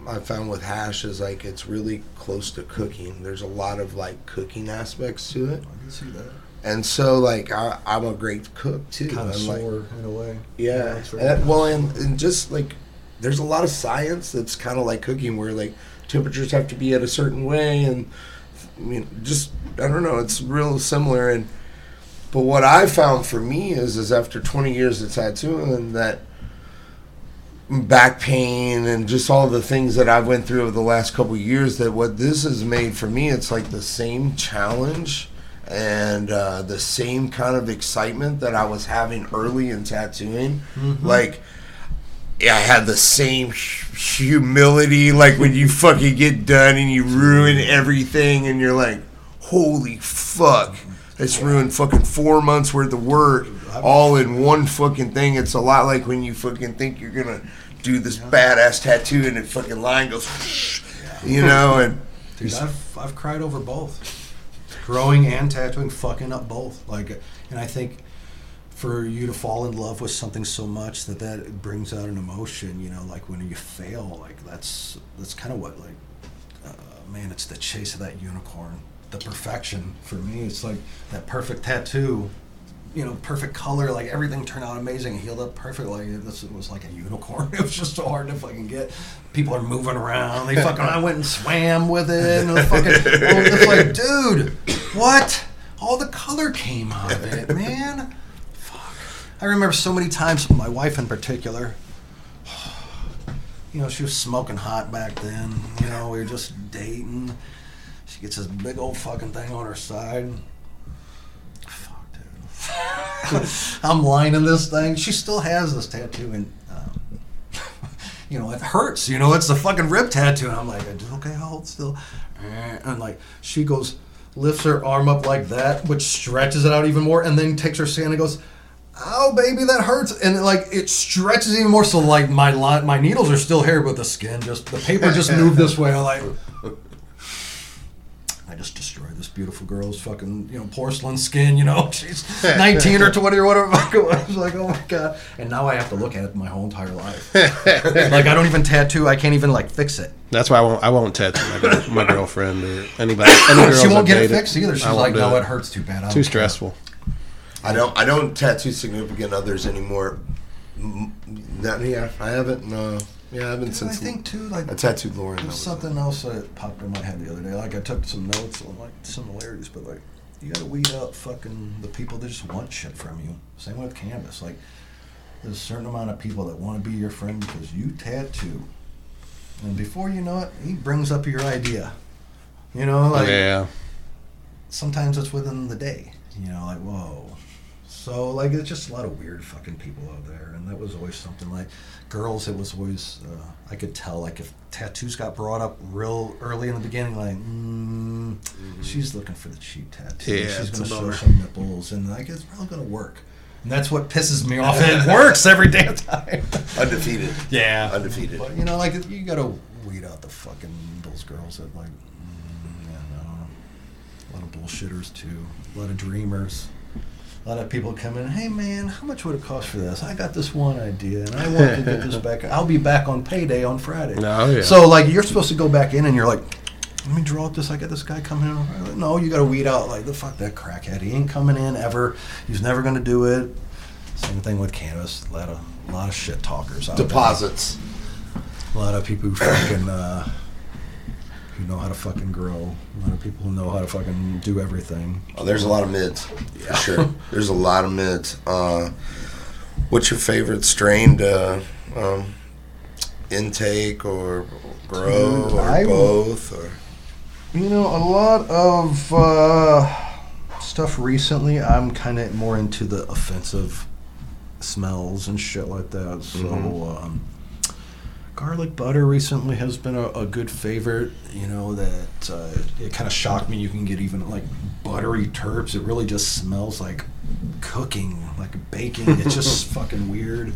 I found with hash is like it's really close to cooking. There's a lot of like cooking aspects to it, I can see that. and so like I, I'm a great cook too. Kind of I'm, like, sore in a way. yeah. very And- well, and, and just like there's a lot of science that's kind of like cooking, where like temperatures have to be at a certain way, and I mean, just I don't know. It's real similar, and but what I found for me is is after 20 years of tattooing that back pain and just all the things that I've went through over the last couple of years that what this has made for me it's like the same challenge and uh, the same kind of excitement that I was having early in tattooing like yeah, I had the same hu- humility like when you fucking get done and you ruin everything and you're like holy fuck it's ruined fucking four months worth of work all in one fucking thing. It's a lot like when you fucking think you're gonna do this badass tattoo and the fucking line goes, you know, and Dude, I've, I've cried over both. Growing and tattooing, fucking up both. Like, and I think for you to fall in love with something so much that that brings out an emotion, you know, like when you fail, like that's that's kind of what like, uh, man, it's the chase of that unicorn, the perfection. For me, it's like that perfect tattoo. You know, perfect color, like everything turned out amazing, healed up perfectly. This was like a unicorn. It was just so hard to fucking get. People are moving around. They fucking. I went and swam with it, and the fucking. it's like, dude, what? All the color came out of it, man. I remember so many times. My wife in particular. You know, she was smoking hot back then. You know, we were just dating. She gets this big old fucking thing on her side. Fuck, dude. I'm lining this thing. She still has this tattoo, and um, you know it hurts. You know, it's the fucking rib tattoo. And I'm like, okay, hold still. And like, she goes, lifts her arm up like that, which stretches it out even more, and then takes her sand and goes. Ow, baby, that hurts, and like it stretches even more. So like my li- my needles are still here, but the skin just the paper just moved this way. I'm like, I just destroyed this beautiful girl's fucking, you know, porcelain skin, you know. She's 19 or 20 or whatever fuck it was. Like, oh my God. And now I have to look at it my whole entire life. like, I don't even tattoo. I can't even, like, fix it. That's why I won't. I won't tattoo my, girl, my girlfriend or anybody. Any girls she won't I've get it dated. fixed either. She's I won't like, do no, it. it hurts too bad. I don't Too care." stressful. I don't I don't tattoo significant others anymore. Mm, Not, yeah, I haven't. No, yeah, I haven't I since think, too, like, I tattooed Lauren. There's was something else that popped in my head the other day. Like I took some notes on like similarities, but like you gotta weed out fucking the people that just want shit from you. Same with cannabis. Like there's a certain amount of people that want to be your friend because you tattoo, and before you know it, he brings up your idea. You know, like yeah. sometimes it's within the day. You know, like whoa. So like it's just a lot of weird fucking people out there, and that was always something. Like girls, it was always uh, I could tell like if tattoos got brought up real early in the beginning, like mm, she's looking for the cheap tattoo. Yeah, she's gonna show some nipples, and like it's really gonna work. And that's what pisses me off. It works every damn time. undefeated. Yeah, Undefeated. But you know, like you gotta weed out the fucking those girls that like. mm, yeah, no, a lot of bullshitters too. A lot of dreamers. A lot of people come in. Hey man, how much would it cost for this? I got this one idea, and I want to get this back. I'll be back on payday on Friday. Oh, yeah. So like you're supposed to go back in, and you're like, let me draw up this. I got this guy coming in. Friday." No, you got to weed out like the fuck that crackhead. He ain't coming in ever. He's never gonna do it. Same thing with cannabis. A lot of a lot of shit talkers out there. Deposits. A lot of people who fucking uh, who know how to fucking grow. A lot of people who know how to fucking do everything. Oh, there's a lot of mids for sure. There's a lot of mids. Uh, what's your favorite strain to um, intake or grow Dude, or I- both? Or You know, a lot of uh, stuff recently. I'm kind of more into the offensive smells and shit like that. So, um, garlic butter recently has been a, a good favorite. You know that uh, it kind of shocked me. You can get even like buttery terps. It really just smells like cooking, like baking. It's just fucking weird.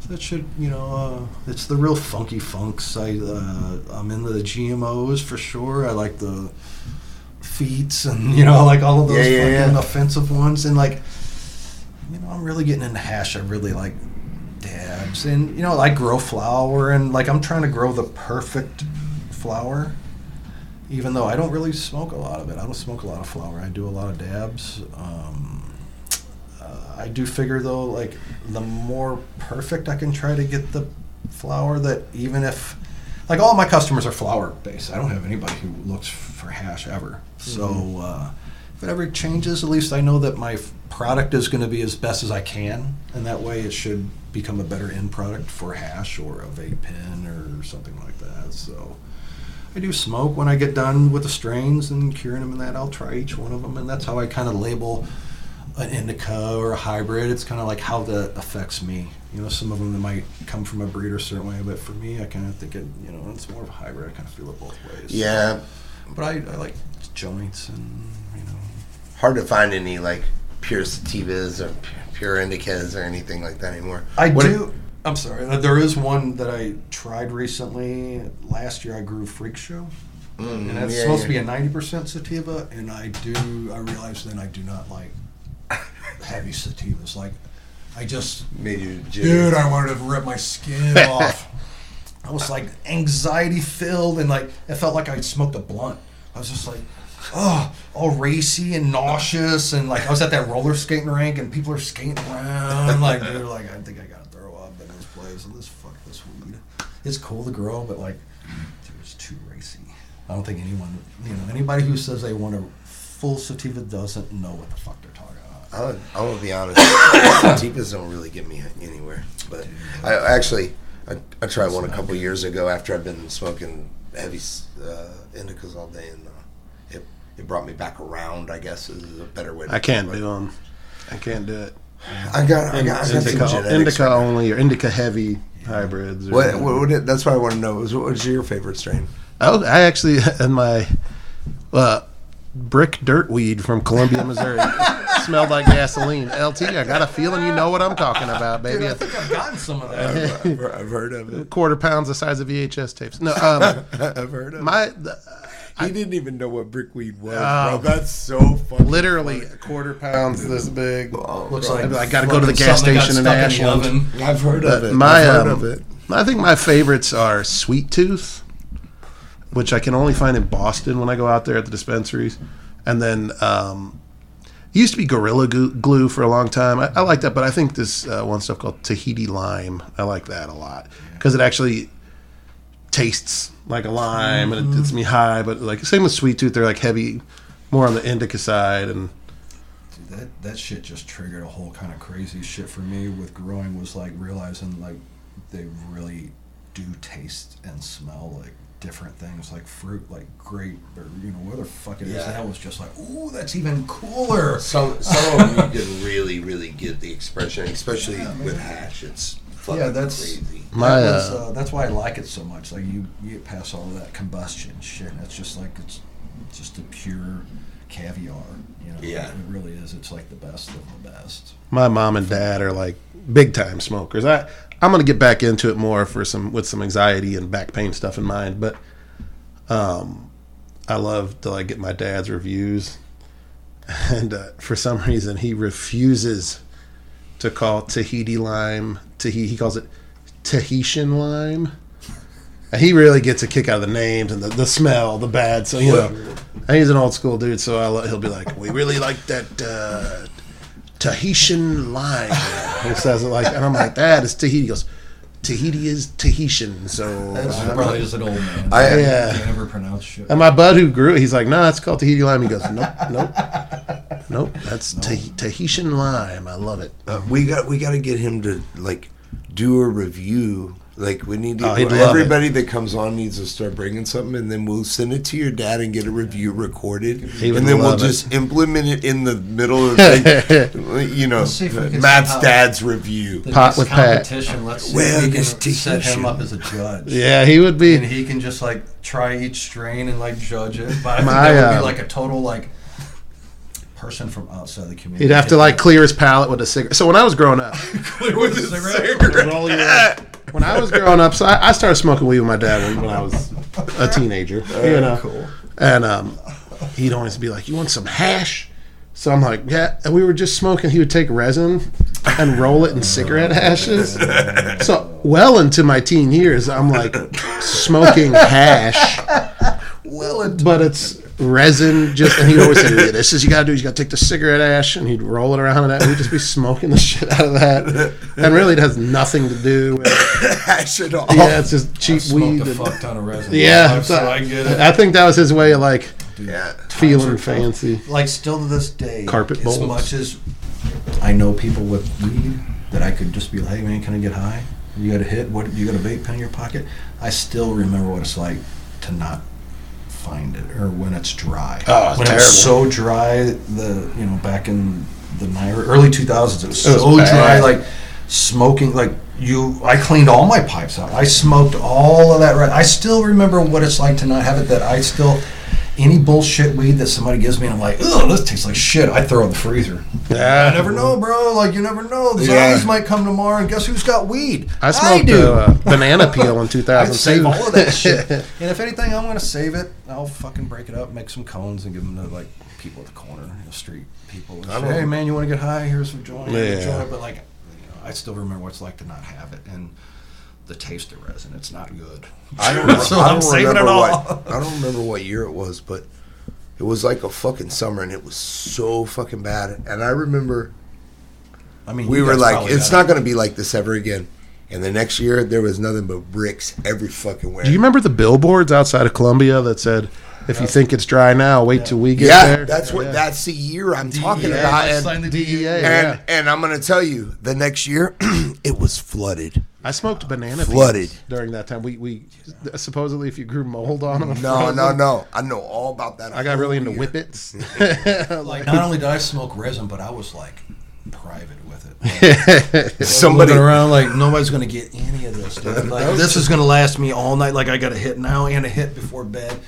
So that should, you know, uh, it's the real funky funks. I uh, I'm into the GMOs for sure. I like the feats and you know like all of those Yeah, yeah, fucking yeah. offensive ones and like you know I'm really getting into hash. I really like dabs and you know I grow flower and like I'm trying to grow the perfect flower. Even though I don't really smoke a lot of it, I don't smoke a lot of flower. I do a lot of dabs. Um, uh, I do figure though, like the more perfect I can try to get the flower, that even if, like all my customers are flower based, I don't have anybody who looks for hash ever. So uh, if it ever changes, at least I know that my f- product is going to be as best as I can, and that way it should become a better end product for hash or a vape pen or something like that. So. I do smoke when I get done with the strains and curing them and that. I'll try each one of them, and that's how I kind of label an indica or a hybrid. It's kind of like how that affects me. You know, some of them that might come from a breeder a certain way, but for me, I kind of think it. You know, it's more of a hybrid. I kind of feel it both ways. yeah, but I, I like joints and you know. hard to find any like pure sativas or pure indicas or anything like that anymore. I What- do. I'm sorry. uh, There is one that I tried recently. Last year, I grew Freak Show. Mm, and that's yeah, supposed yeah. to be a 90% sativa and i do i realize then i do not like heavy sativas like i just Made you dude i wanted to rip my skin off i was like anxiety filled and like it felt like i smoked a blunt i was just like oh all racy and nauseous and like i was at that roller skating rink and people are skating around like they're like i think i gotta throw up in this place and this fuck this weed it's cool to grow but like dude, it's too racy I don't think anyone, you know, anybody who says they want a full sativa doesn't know what the fuck they're talking about. I, gonna be honest. Sativas don't really get me anywhere. But I actually, I, I tried one a couple years ago after I've been smoking heavy uh, indicas all day, and uh, it brought me back around. I guess is a better way. to I can't do them. I can't do it. I got, I got, I got some indica, indica only or indica heavy hybrids. Or What, what, what, that's what I want to know. Is what was your favorite strain? Oh, I actually in my uh, brick dirt weed from Columbia, Missouri smelled like gasoline. LT, I got a feeling you know what I'm talking about, baby. I think I've gotten some of that. I've, I've heard of it. quarter pounds the size of VHS tapes. No, um, I've heard of my the, it. He didn't even know what brickweed was, Oh. bro. That's so funny. literally a quarter pounds this big. Looks like I gotta go to the gas something got station in stuck the Ashland. oven. I've heard of it. My, I've heard um, of it. I think my favorites are Sweet Tooth, which I can only find in Boston when I go out there at the dispensaries, and then um, it used to be Gorilla Glue, glue for a long time. I, I like that, but I think this uh, one stuff called Tahiti Lime, I like that a lot because it actually tastes like a lime and it gets me high. But like same with Sweet Tooth, they're like heavy, more on the indica side, and Dude, that that shit just triggered a whole kind of crazy shit for me with growing was like realizing like they really do taste and smell like different things like fruit like grape or you know whatever the fuck it is Yeah. that was just like ooh that's even cooler Some some of them you can really really get the expression, especially with hash. It's fucking Yeah, that's- crazy. My, that was, uh, uh, that's why I like it so much. Like you, you get past all of that combustion shit. And it's just like it's just a pure caviar. You know, Yeah. it really is. It's like the best of the best. my mom and dad are like big time smokers. I I'm gonna get back into it more for some with some anxiety and back pain stuff in mind. But um, I love to like get my dad's reviews, and uh, for some reason he refuses to call Tahiti lime Tahiti. He calls it Tahitian lime. And he really gets a kick out of the names and the, the smell, the bad. So you know, and he's an old school dude. So I'll, he'll be like, "We really like that uh, Tahitian lime." he says it like, and I'm like, "That is Tahiti." He goes, "Tahiti is Tahitian." So That's uh, probably just an old man. I- Yeah. Can't ever pronounce shit. and my bud who grew it, he's like, "No, nah, it's called Tahiti lime." He goes, "Nope, nope, nope. That's Tah- Tahitian lime. I love it." Uh, we got we got to get him to like do a review. Like we need to, Oh, everybody that comes on needs to start bringing something, and then we'll send it to your dad and get a review recorded, and then we'll it. just implement it in the middle of like, you know Let's see if we can Matt's dad's review. The Pot next with Pat. competition. Let's see Well, if we can set him Tahitian. up as a judge. Yeah, he would be, and he can just like try each strain and like judge it. But I think My, that would uh, be like a total like person from outside the community. He'd have to like clear his palate with a cigarette. So when I was growing up, clear with a cigarette. When I was growing up, so I, I started smoking weed with my dad when, when I was a teenager. You know, cool. and um, he'd always be like, "You want some hash?" So I'm like, "Yeah." And we were just smoking. He would take resin and roll it in cigarette ashes. So well into my teen years, I'm like smoking hash, Well, but it's resin. Just and he'd always say, yeah, "This is you gotta do. is You gotta take the cigarette ash," and he'd roll it around in that. And we'd just be smoking the shit out of that. And really, it has nothing to do with. Hash it off. Yeah, it's just cheap smoked weed. a and- fuck ton of resin. yeah, so, so I get it. I think that was his way of like Yeah. feeling fancy. like still to this day, Carpet as much as I know people with weed that I could just be like, "Hey man, can I get high? You got a hit? What? You got a vape pen in your pocket?" I still remember what it's like to not find it, or when it's dry. Oh, it's when it was so dry, the you know back in the early two thousands, it was It was so dry, like smoking like you i cleaned all my pipes out. I smoked all of that right i still remember what it's like to not have it that i still any bullshit weed that somebody gives me and i'm like oh, this tastes like shit i throw in the freezer Yeah, i never know bro like you never know the Yeah. zombies might come tomorrow and guess who's got weed I smoked do a uh, banana peel in I'd 2002. save all of that shit. And if anything, I'm gonna save it. I'll fucking break it up, make some cones, and give them to like people at the corner, the street people. Say, hey man, you want to get high? Here's some joint. Yeah. joint." But like, you know, I still remember what it's like to not have it and the taste of resin. It's not good. I don't, So I don't saving it remember all. what I don't remember what year it was, but it was like a fucking summer, and it was so fucking bad. And I remember I mean, we were like, it's not going to be like this ever again. And the next year, there was nothing but bricks every fucking way. Do you remember the billboards outside of Columbia that said, "If you think it's dry now, wait till we get yeah, there"? that's what. Yeah. That's the year I'm talking about. And, signed the DEA. DEA. and, yeah. and I'm going to tell you, the next year, it was flooded. I smoked banana Flooded. peels during that time. We we supposedly if you grew mold on them. No, no, no. I know all about that. I got really into whippets. Like, not only did I smoke resin, but I was like private with it. Somebody, around like nobody's gonna get any of this. Dude. Like this is gonna last me all night. Like I got a hit now and a hit before bed.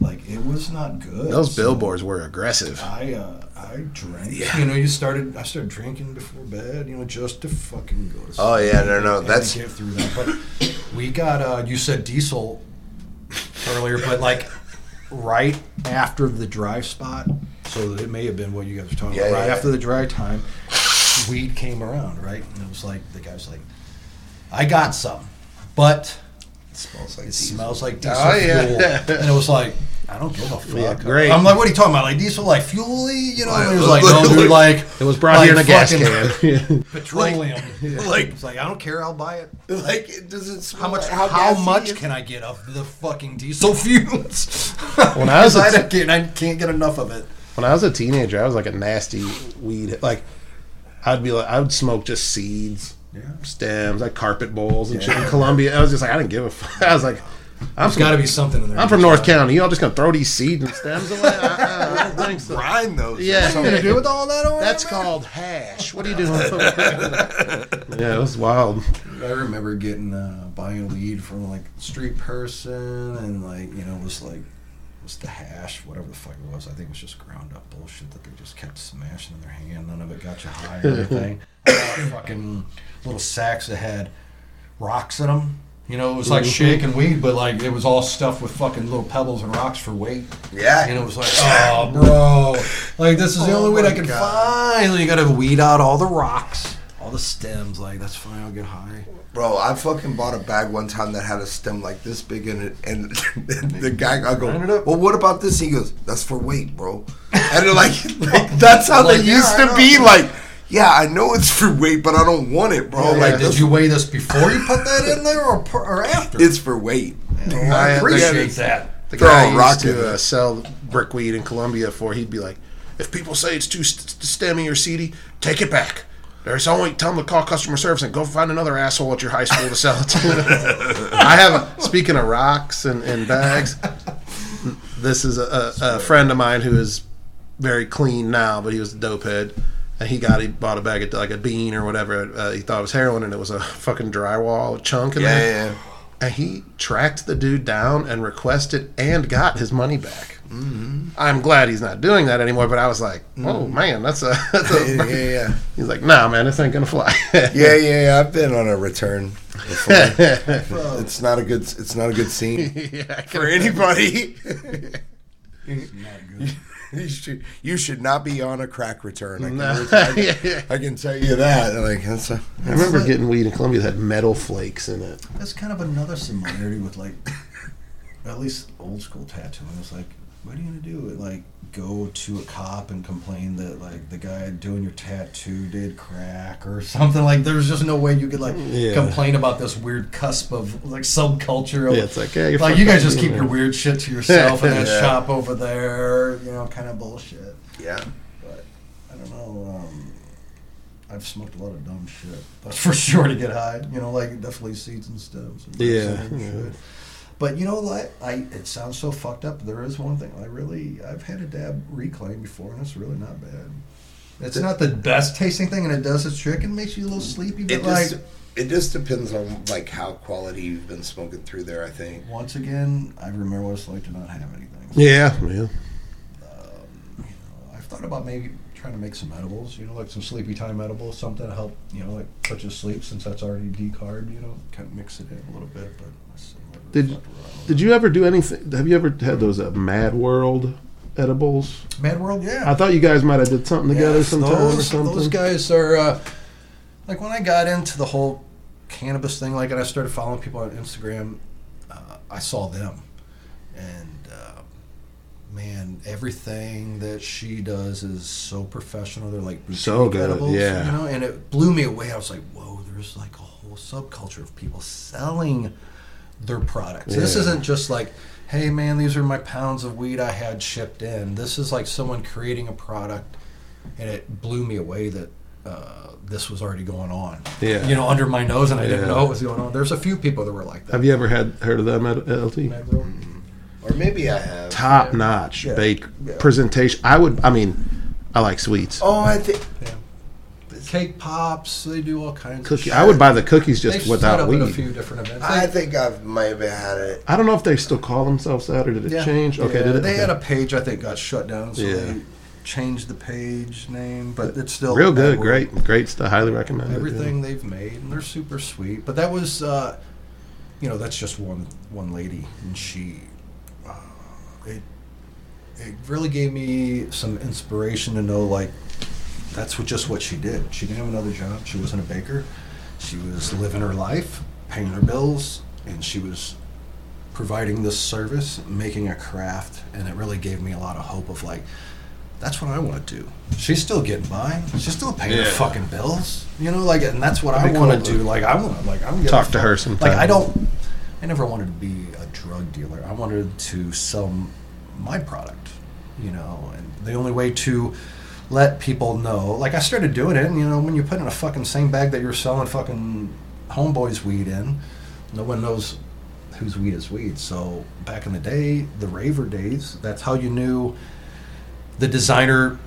Like it was not good. Those So billboards were aggressive. I uh, I drank. You know, you started. I started drinking before bed. You know, just to fucking go to sleep. Oh, yeah, no, no, and that's- get through that. But we got. uh You said diesel earlier, but like right after the dry spot. So it may have been what you guys were talking Yeah, about. yeah, Right yeah. after the dry time, weed came around, right? And it was like the guy was like, "I got some, but smells like it diesel. smells like diesel Oh, yeah. fuel." And it was like, "I don't give a fuck." Yeah, great. I'm like, "What are you talking about? Like diesel, like fuely?" You know? And he was like, "No, dude, like It was brought like here in a gas can. petroleum." Like, It's like I don't care. I'll buy it. like, it doesn't smell How much? like How, gassy much can I get of the fucking diesel fumes? When I was a I, t- can't, I can't get enough of it. when I was a teenager, I was like a nasty weed. Like, I'd be like, I would smoke just seeds, Yeah. stems, like carpet bowls and shit in Columbia. I was just like, I didn't give a fuck. I was like, I'm There's from, got to be something in there. I'm from North County. Y'all just gonna throw these seeds and stems away? I, I, I don't think so. Grind those. Yeah. What are you gonna do with all that over That's man? called hash. What are you doing? yeah, it was wild. I remember getting uh, buying weed from like a street person, and like you know it was like it was the hash, whatever the fuck it was. I think it was just ground up bullshit that they just kept smashing in their hand. None of it got you high or anything. Fucking little sacks that had rocks in them. You know, it was like mhm. shaking weed, but like it was all stuffed with fucking little pebbles and rocks for weight. Yeah. And it was like, oh, bro, like this is the Oh only way my I can God. find. You got to weed out all the rocks, all the stems. Like that's fine. I'll get high. Bro, I fucking bought a bag one time that had a stem like this big in it, and the guy, I go, Grind it up. well, what about this? He goes, that's for weight, bro. And they're like, like that's how Like, they used I to be. Like, yeah, I know it's for weight, but I don't want it, bro. like, did you weigh this before you put that in there, or, or after? It's for weight. I I appreciate that. The Throw guy a I rock used to uh, sell brickweed in Columbia for, he'd be like, if people say it's too st- stemmy or seedy, take it back. There's only tell them to call customer service and go find another asshole at your high school to sell it to. I have a, speaking of rocks and, and bags, this is a, a, a friend of mine who is very clean now, but he was a dope head. And he got he bought a bag of like a bean or whatever. Uh, he thought it was heroin, and it was a fucking drywall chunk in Yeah, there yeah, yeah. and he tracked the dude down and requested and got his money back. Mm-hmm. I'm glad he's not doing that anymore. But I was like, oh man, that's a, that's a Yeah, yeah, yeah. He's like, nah, man, this ain't gonna fly. Yeah, yeah, yeah. I've been on a return. Before. it's not a good. It's not a good scene yeah, I can for anybody. you should. You should not be on a crack return. I can, Nah. I, can. I can tell you that. Like that's a. I remember getting weed in Columbia that had metal flakes in it. That's kind of another similarity with like, at least old school tattooing. It's like, what are you gonna do? Like, go to a cop and complain that like the guy doing your tattoo did crack or something. Like, there's just no way you could like Yeah. complain about this weird cusp of like subculture. Of, Yeah, it's like, yeah, like you guys just keep your weird shit to yourself in that Yeah. shop over there. You know, kind of bullshit. Yeah. But I don't know. Um, I've smoked a lot of dumb shit. That's for sure to get high. You know, like definitely seeds and stems. And Yeah, and yeah. shit. But you know, like I, it sounds so fucked up. There is one thing I really, I've had a dab reclaim before, and it's really not bad. It's not the best tasting thing, and it does its trick and makes you a little mm. sleepy. But It like, just. It just depends on like how quality you've been smoking through there. I think. once again, I remember what it's like to not have anything. Yeah, yeah. Um, you know, I've thought about maybe trying to make some edibles, you know, like some sleepy time edibles, something to help, you know, like put you to sleep since that's already decarb, you know, kind of mix it in a little bit. But I still never Did fucked around with Did you ever do anything? Have you ever had those uh, Mad World edibles? Mad World, yeah. I thought you guys might have did something together Yes, sometime those, or something. Those guys are uh, like when I got into the whole cannabis thing, like and I started following people on Instagram, uh, I saw them, and uh, man, everything that she does is so professional. They're like So good, edibles, yeah. you know, and it blew me away. I was like, whoa, there's like a whole subculture of people selling their products. This isn't just like, hey man, these are my pounds of weed I had shipped in. This is like someone creating a product, and it blew me away that uh, this was already going on. Yeah. you know, under my nose, and I didn't know it was going on. There's a few people that were like that. Have you ever had heard of them at LT? Mad World? Or maybe I have. Top notch Yeah. bake Yeah. presentation. I would. I mean, I like sweets. Oh, I think. Yeah. Cake pops, they do all kinds Cookie. of I would buy the cookies They've just set without up at a few different events. I think I've maybe had it. I don't know if they still call themselves that or did it Yeah. change? Okay, Yeah, did it? They Okay. had a page I think got shut down, so Yeah. they changed the page name, but it's still real good, World. great, great stuff. Highly recommend it, yeah. Everything they've made, and they're super sweet. But that was, uh, you know, that's just one one lady, and she, uh, it it really gave me some inspiration to know like that's what just what she did. She didn't have another job. She wasn't a baker. She was living her life, paying her bills, and she was providing this service, making a craft, and it really gave me a lot of hope of like, that's what I want to do. She's still getting by. She's still paying her fucking bills. You know, like, and that's what I That'd be want to to do. Like, I want to, like, I'm gonna Talk to her sometime. Like, I don't. I never wanted to be a drug dealer. I wanted to sell my product. You know, and the only way to let people know, like, I started doing it. And you know, when you put in a fucking same bag that you're selling fucking homeboys weed in, no one knows whose weed is weed. So back in the day, the raver days, that's how you knew the designer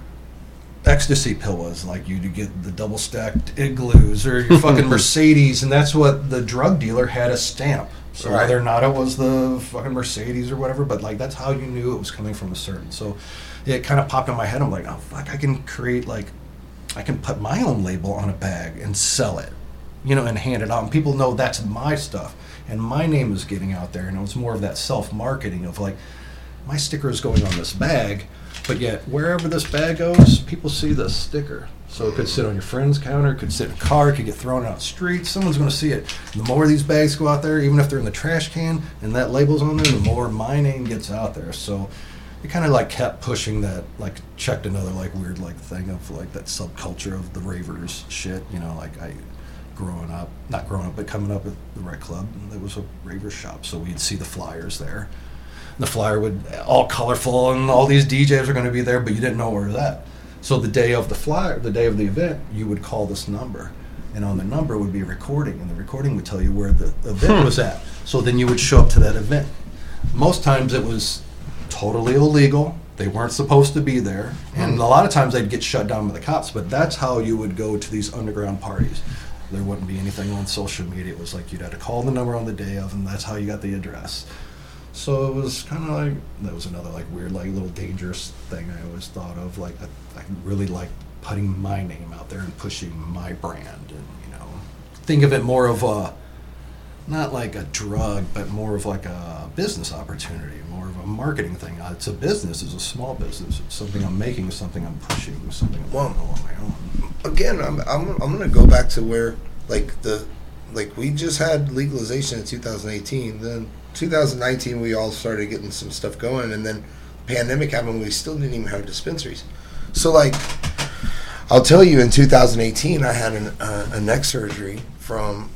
ecstasy pill was. Like you get the double stacked igloos or your fucking Mercedes, and that's what the drug dealer had a stamp. So Right. whether or not it was the fucking Mercedes or whatever, but like that's how you knew it was coming from a certain. So it kind of popped in my head. I'm like, oh fuck, I can create like, I can put my own label on a bag and sell it. you know, and hand it out. And people know that's my stuff. And my name is getting out there. And it was more of that self marketing of like, my sticker is going on this bag, but yet wherever this bag goes, people see the sticker. So it could sit on your friend's counter, it could sit in a car, it could get thrown out streets. Someone's going to see it. The more these bags go out there, even if they're in the trash can and that label's on there, the more my name gets out there. So it kind of like kept pushing that, like checked another like weird like thing of like that subculture of the ravers shit. You know, like I growing up, not growing up, but coming up at the rec club, there was a raver shop, so we'd see the flyers there. The flyer would all colorful, and all these DJs are going to be there, but you didn't know where it was at. So the day of the flyer, the day of the event, you would call this number, and on the number would be a recording, and the recording would tell you where the event was at. So then you would show up to that event. Most times it was totally illegal. They weren't supposed to be there, and a lot of times they'd get shut down by the cops. But that's how you would go to these underground parties. There wouldn't be anything on social media. It was like you'd have to call the number on the day of, and that's how you got the address. So it was kind of like that was another like weird, like little dangerous thing I always thought of. Like I, I really like putting my name out there and pushing my brand, and you know, think of it more of a not like a drug, but more of like a business opportunity, more of a marketing thing. Uh, It's a business, it's a small business. It's something I'm making, something I'm pushing, something I'm Well- on my own. again, I'm, I'm, I'm going to go back to where, like, the, like, we just had legalization in 2018. Then 2019, we all started getting some stuff going. And then pandemic happened, we still didn't even have dispensaries. So, like, I'll tell you, in 2018, I had an, uh, a neck surgery from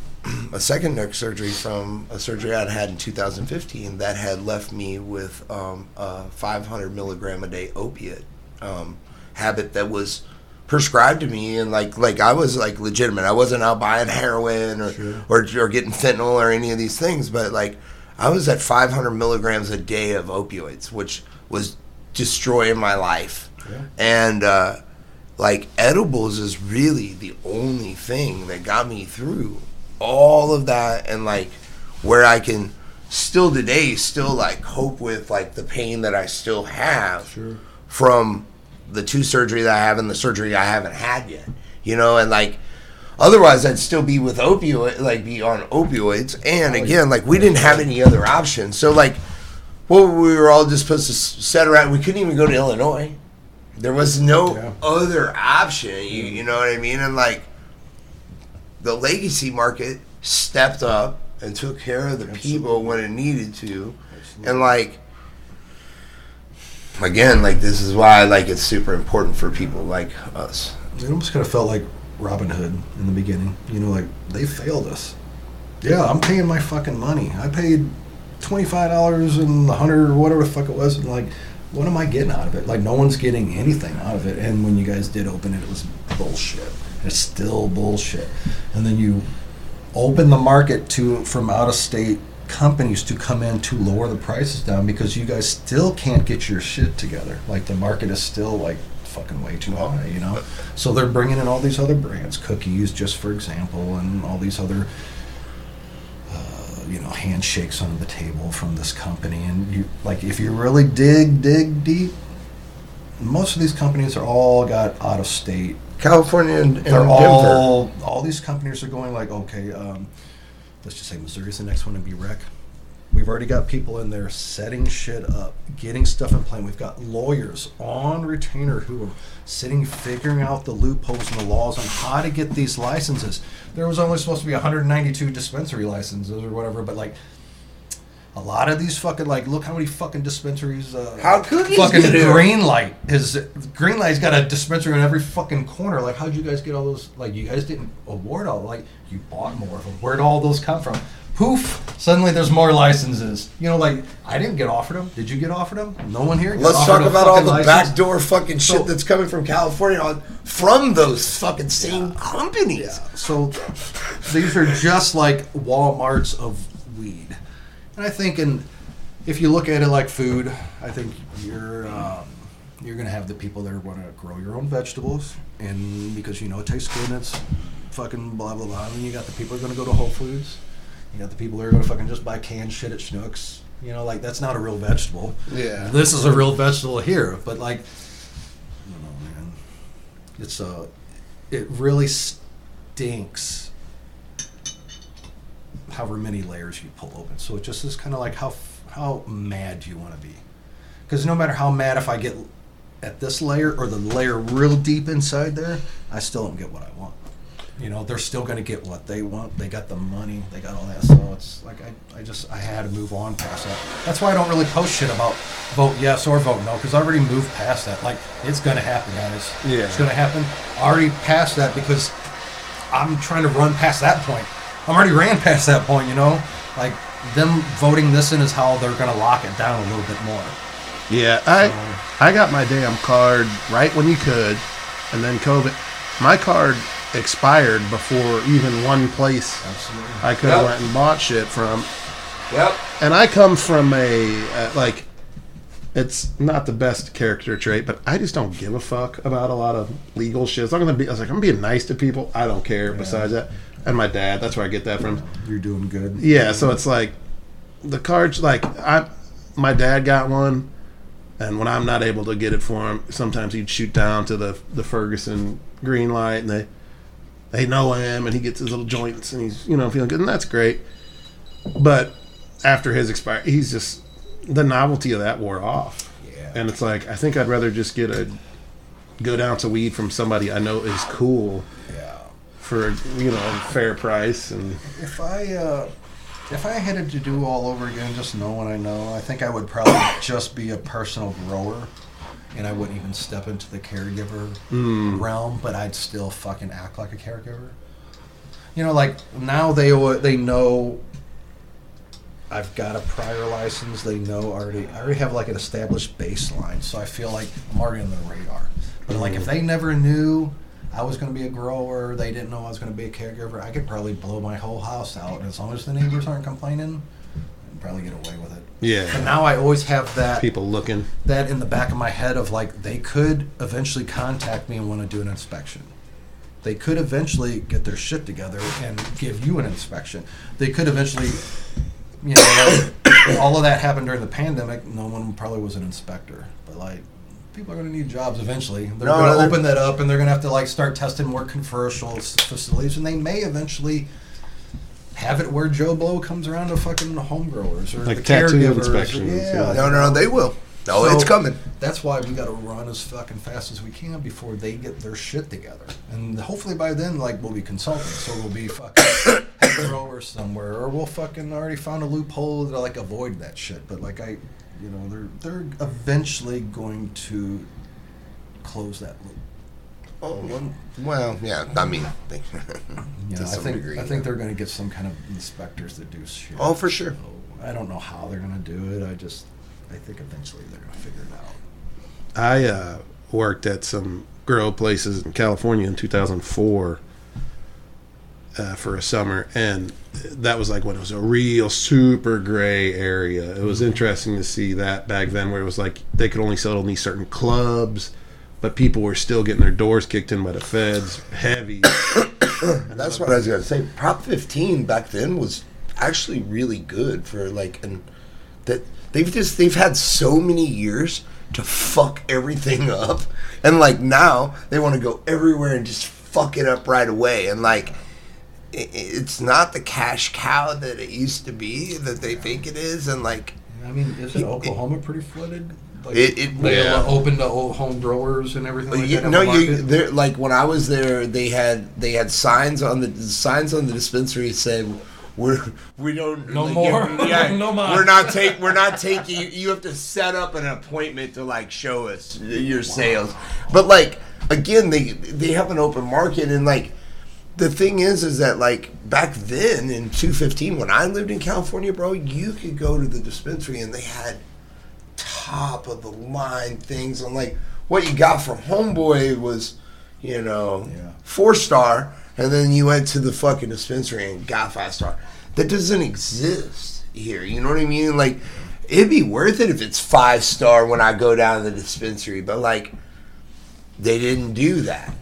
a second neck surgery from a surgery I'd had in 2015 that had left me with um, a 500 milligram a day opiate um, habit that was prescribed to me and like like I was like legitimate. I wasn't out buying heroin or or, or getting fentanyl or any of these things, but like I was at 500 milligrams a day of opioids, which was destroying my life. And uh, like edibles is really the only thing that got me through all of that and like where I can still today still like cope with like the pain that I still have from the two surgery that I have and the surgery I haven't had yet. You know, and like otherwise I'd still be with opioid like be on opioids and oh, again like we didn't have any other options. So like well we were all just supposed to set around we couldn't even go to Illinois. There was no Yeah. other option, you, mm. you know what I mean? And like the legacy market stepped up and took care of the people when it needed to. And like again, like this is why like it's super important for people like us. It almost kind of felt like Robin Hood in the beginning. You know, like they failed us. Yeah, I'm paying my fucking money. I paid twenty five dollars and a hundred or whatever the fuck it was, and like, what am I getting out of it? Like, no one's getting anything out of it. And when you guys did open it, it was bullshit. It's still bullshit. And then you open the market to from out of state companies to come in to lower the prices down because you guys still can't get your shit together. Like the market is still like fucking way too high, you know. So they're bringing in all these other brands, cookies, just for example, and all these other. uh, You know, handshakes on the table from this company, and you like if you really dig, dig deep. Most of these companies are all got out of state California and, and Denver. all all these companies are going like okay um, let's just say missouri's the next one to be wreck we've already got people in there setting shit up getting stuff in play we've got lawyers on retainer who are sitting figuring out the loopholes and the laws on how to get these licenses. There was only supposed to be 192 dispensary licenses or whatever but like a lot of these fucking like look how many fucking dispensaries uh, How cookies fucking green light is green light's got a dispensary in every fucking corner. Like how'd you guys get all those like you guys didn't award all like you bought more of them where'd all those come from? Poof suddenly there's more licenses. You know like i didn't get offered them did you get offered them no one here Let's talk about all the license? backdoor fucking shit So- that's coming from California on, from those fucking same companies. Yeah. So these are just like Walmarts of and I think, in if you look at it like food, I think you're um, you're gonna have the people that are want to grow your own vegetables, and because you know it tastes good, and it's fucking blah blah blah. And you got the people who are gonna go to Whole Foods. You got the people that are gonna fucking just buy canned shit at Schnucks. You know, like that's not a real vegetable. Yeah. This is a real vegetable here, but like, I don't know, man. It's a, it really stinks however many layers you pull open. So it just is kind of like how how mad do you want to be? Because no matter how mad, if I get at this layer or the layer real deep inside there, I still don't get what I want. You know, they're still going to get what they want. They got the money. They got all that. So it's like I, I just I had to move on past that. That's why I don't really post shit about vote yes or vote no because I already moved past that. Like it's going to happen, guys. Yeah. it's going to happen. I already passed that because I'm trying to run past that point. I'm already ran past that point. You know, like them voting this in is how they're going to lock it down a little bit more. Yeah, I I got my damn card right when you could, and then COVID. My card expired before even one place Absolutely. I could have Yep. went and bought shit from. Yep. And I come from a uh, like, it's not the best character trait, but I just don't give a fuck about a lot of legal shit. It's not gonna be. I was like, I'm being nice to people. I don't care. Besides that, and my dad. That's where I get that from. You're doing good. Yeah, so it's like the cards. Like I, my dad got one, and when I'm not able to get it for him, sometimes he'd shoot down to the the Ferguson green light, and they they know him, and he gets his little joints, and he's you know feeling good, and that's great. But after his expire, he's just the novelty of that wore off, Yeah. and it's like I think I'd rather just get a good ounce of weed from somebody I know is cool. For you know a fair price and If I uh, if I had to do all over again, just know what I know, I think I would probably just be a personal grower, and I wouldn't even step into the caregiver realm. But I'd still fucking act like a caregiver. You know, like now they they know. I've got a prior license. They know already. I already have like an established baseline, so I feel like I'm already on the radar. But like if they never knew I was going to be a grower, they didn't know I was going to be a caregiver, I could probably blow my whole house out. And as long as the neighbors aren't complaining, I'd probably get away with it. yeah, But now I always have that people looking. that in the back of my head of like they could eventually contact me and want to do an inspection. They could eventually get their shit together and give you an inspection. They could eventually, you know, like, all of that happened during the pandemic. No one probably was an inspector, but like people are going to need jobs eventually. They're No, going to they're- open that up and they're going to have to like start testing more commercial s- facilities, and they may eventually have it where Joe Blow comes around to fucking home growers or Like the tattoo caregivers. inspections, Yeah, yeah. No, no, no, they will. No, So- it's coming. That's why we got to run as fucking fast as we can before they get their shit together. And hopefully by then, like, we'll be consultants, so we'll be fucking head growers somewhere, or we'll fucking already found a loophole to like avoid that shit. But like I, you know, they're they're eventually going to close that loop. Oh, well, well, yeah. I mean, they, You To know, I think degree, I yeah. think they're going to get some kind of inspectors that do shit. oh, for sure. So, I don't know how they're going to do it. I just I think eventually they're going to figure it out. I uh, worked at some grow places in California in 2004 uh, for a summer, and that was like when it was a real super gray area. It was interesting to see that back then, where it was like they could only sell in these certain clubs, but people were still getting their doors kicked in by the feds, heavy. That's what I was gonna say. Prop 15 back then was actually really good for like, and that they've just they've had so many years to fuck everything up, and like now they want to go everywhere and just fuck it up right away, and like. It's not the cash cow that it used to be that they think it is, and like I mean, isn't Oklahoma pretty flooded? Like, It- it- they yeah. open to old home growers and everything like you, no, you there like when I was there, they had they had signs on the signs on the dispensary said we're we don't No like, more. yeah, No more. We're not take we're not taking you. You have to set up an appointment to like show us your sales. But like again, they they have an open market and like. The thing is, is that like back then in 215, when I lived in California, bro, you could go to the dispensary and they had top of the line things. And like what you got from homeboy was you know Yeah. four star and then you went to the fucking dispensary and got five star that doesn't exist here you know what i mean? Like it'd be worth it if it's five star when i go down to the dispensary but like they didn't do that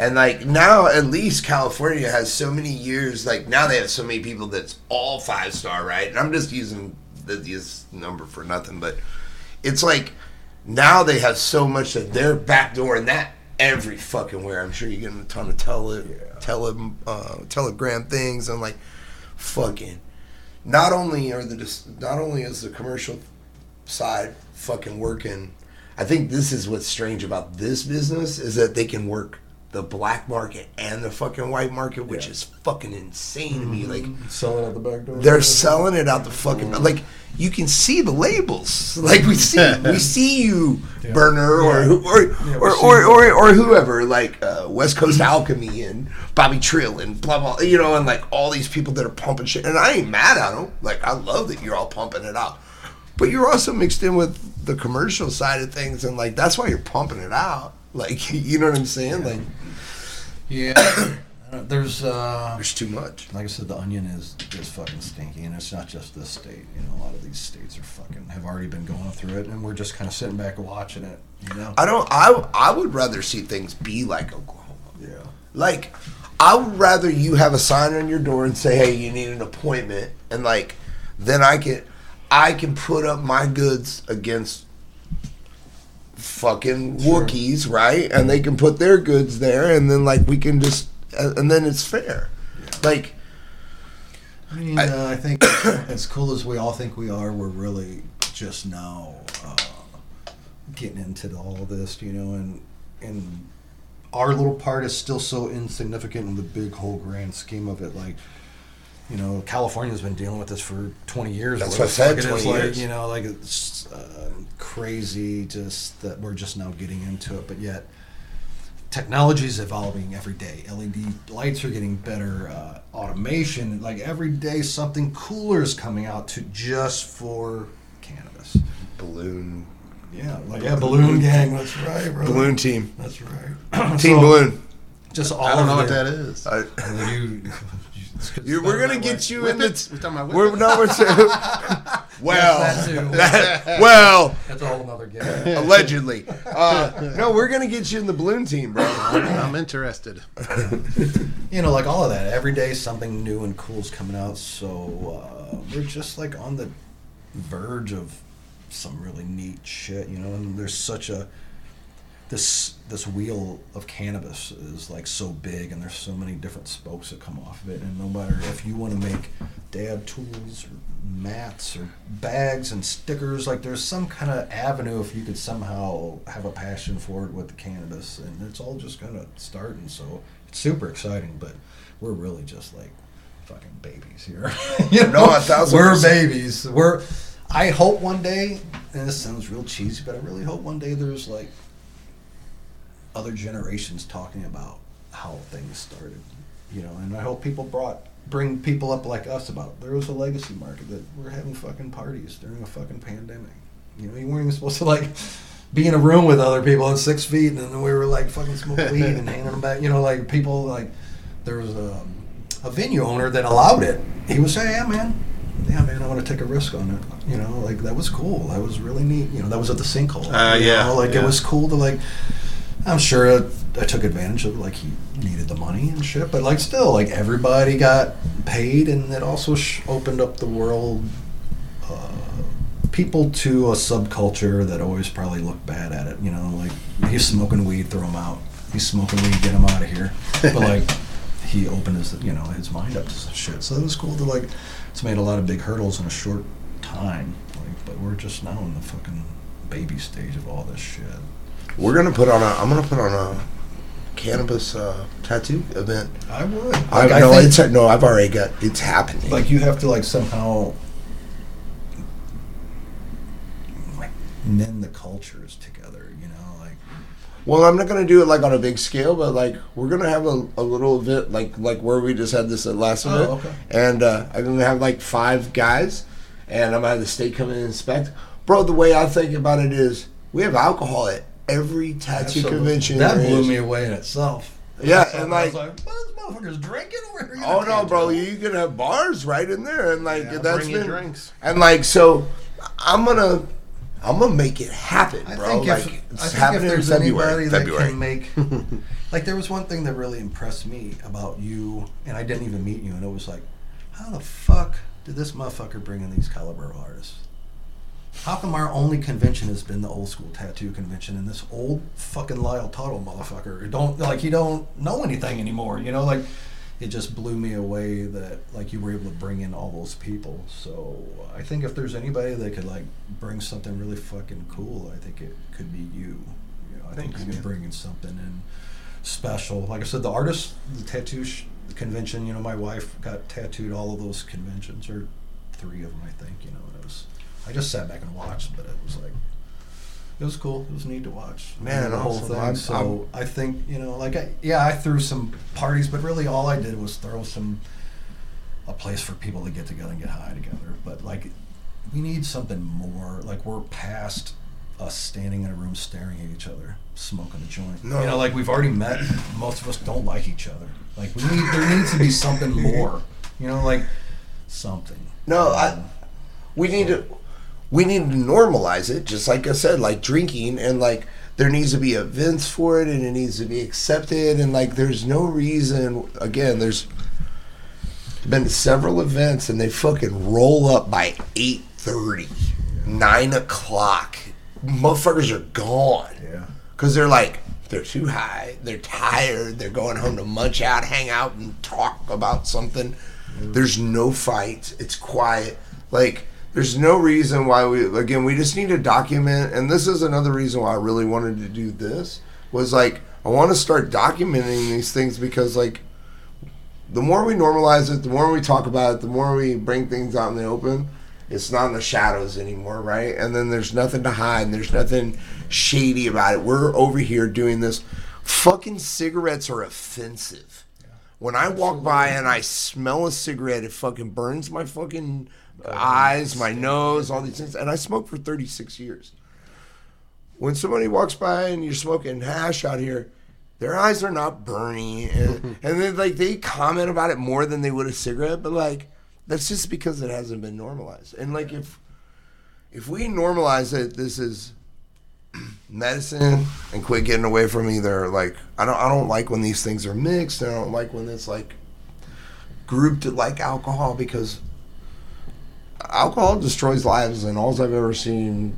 and like now at least california has so many years like now they have so many people that's all five star right and i'm just using this number for nothing but it's like now they have so much that they're backdooring that every fucking where. I'm sure you're getting a ton of tele, tele uh, telegram things and like fucking not only are the not only is the commercial side fucking working, I think this is what's strange about this business is that they can work the black market and the fucking white market, which is fucking insane to me. Like Selling out the back door. they're selling it out the fucking like you can see the labels. Like we see we see you burner or or Yeah, or, or, or or whoever like uh, West Coast Alchemy and Bobby Trill and blah blah you know and like all these people that are pumping shit. And I ain't mad at them like I love that you're all pumping it out. But you're also mixed in with the commercial side of things and like that's why you're pumping it out. Like you know what I'm saying? Like Yeah. There's uh there's too much like I said, the onion is is fucking stinky, and it's not just this state. You know, a lot of these states are fucking have already been going through it, and we're just kind of sitting back and watching it. You know, I don't. I I would rather see things be like Oklahoma. yeah, Like, I would rather you have a sign on your door and say, "Hey, you need an appointment," and like, then I can, I can put up my goods against fucking Sure. Wookiees, right? And they can put their goods there, and then like we can just, uh, and then it's fair. Like, I mean, I- uh, I think as cool as we all think we are, we're really just now uh, getting into all of this, you know, and and our little part is still so insignificant in the big whole grand scheme of it. Like, you know, California's been dealing with this for 20 years. That's what I said, the fuck it is, 20 like, years. You know, like it's uh, crazy just that we're just now getting into it, but yet technology is evolving every day. LED lights are getting better. Uh, automation, like every day, something cooler is coming out to just for cannabis. balloon, Yeah, like yeah, balloon gang. That's right, bro. balloon team, That's right. team So, balloon. Just all I don't know of what that is. Uh, You, it's 'cause you, we're gonna get way. you in the. Whippets? We talking about We're whippets? no, we're saying. well, that that- well, That's a whole nother game. allegedly. Uh, no, we're gonna get you in the balloon team, bro. I'm interested. you know, like all of that. Every day, something new and cool's coming out. So uh, we're just like on the verge of some really neat shit, you know. And there's such a this this wheel of cannabis is like so big, and there's so many different spokes that come off of it. And no matter if you want to make dab tools or mats or bags and stickers, like there's some kind of avenue if you could somehow have a passion for it with the cannabis, and it's all just kind of starting. So it's super exciting, but we're really just like fucking babies here. you No, a thousand we're percent. babies. We're. I hope one day, and this sounds real cheesy, but I really hope one day there's like other generations talking about how things started, you know. And I hope people brought bring people up like us about there was a legacy market that we're having fucking parties during a fucking pandemic. You know, you weren't even supposed to like be in a room with other people at six feet, and then we were like fucking smoking weed and handing them back. You know, like people like there was a, a venue owner that allowed it. He was saying, "Yeah, man." Yeah, man, I want to take a risk on it. You know, like that was cool. That was really neat. You know, that was at the sinkhole. Uh, you yeah, know, like yeah. it was cool to like. I'm sure I, I took advantage of like he needed the money and shit, but like still like everybody got paid, and it also sh- opened up the world, uh, people to a subculture that always probably looked bad at it. You know, like he's smoking weed, throw him out. He's smoking weed, get him out of here. But like he opened his you know his mind up to some shit, so it was cool to like. It's made a lot of big hurdles in a short time, like, but we're just now in the fucking baby stage of all this shit. We're gonna put on a. I'm gonna put on a cannabis uh, tattoo event. I would. I Like, I no, think- it's no. I've already got. It's happening. like you have to like somehow like mend the cultures together you know like Well, I'm not gonna do it like on a big scale, but like we're gonna have a, a little event like like where we just had this at last Oh, event, okay. and uh, I'm gonna have like five guys, and I'm gonna have the state come in and inspect. Bro, the way I think about it is we have alcohol at every tattoo Absolutely. convention. that blew is. me away in itself Yeah, So and I was like- what is motherfuckers drinking over here Oh no, bro! tell. You can have bars right in there, and like Yeah, that's bring been drinks. and like so. I'm gonna I'm gonna make it happen, I bro. think like if, it's I think if happening in there's February. anybody February. that can make, like, there was one thing that really impressed me about you, and I didn't even meet you, and it was like, how the fuck did this motherfucker bring in these caliber artists? How come our only convention has been the old school tattoo convention, and this old fucking Lyle Tuttle motherfucker don't like he don't know anything anymore? You know, like it just blew me away that like you were able to bring in all those people. So I think if there's anybody that could like bring something really fucking cool, I think it could be you. You know, I Thanks, think you can bring in something in special. Like I said, the artist, the tattoo sh- convention. You know, my wife got tattooed all of those conventions, or three of them, I think. You know, and. I just sat back and watched, but it was like. It was cool. It was neat to watch. Man, the whole thing. I'm- so I think you know, like, I, yeah, I threw some parties, but really all I did was throw some a place for people to get together and get high together. But like, we need something more. Like, we're past us standing in a room staring at each other, smoking a joint. No. You know, like we've already met. Most of us don't like each other. Like, we need there needs to be something more. You know, like something. No, I- Um, we need to we need to normalize it just like i said like drinking and like there needs to be events for it and it needs to be accepted and like there's no reason again there's been several events and they fucking roll up by 8.30 9 o'clock. Motherfuckers are gone. Yeah. because they're like they're too high they're tired they're going home to munch out hang out and talk about something. Mm. There's no fights it's quiet. Like there's no reason why we again we just need to document and this is another reason why i really wanted to do this was like i want to start documenting these things because like the more we normalize it the more we talk about it the more we bring things out in the open it's not in the shadows anymore right? And then there's nothing to hide and there's nothing shady about it. We're over here doing this. Fucking cigarettes are offensive. When I walk by and I smell a cigarette, it fucking burns my fucking eyes, my nose, all these things. And I smoked for 36 years. When somebody walks by and you're smoking hash out here, their eyes are not burning. And, and then, like, they comment about it more than they would a cigarette, but, like, that's just because it hasn't been normalized. And, like, if if we normalize it, this is medicine and quit getting away from either like I don't I don't like when these things are mixed. and I don't like when it's like grouped like alcohol because alcohol destroys lives and all I've ever seen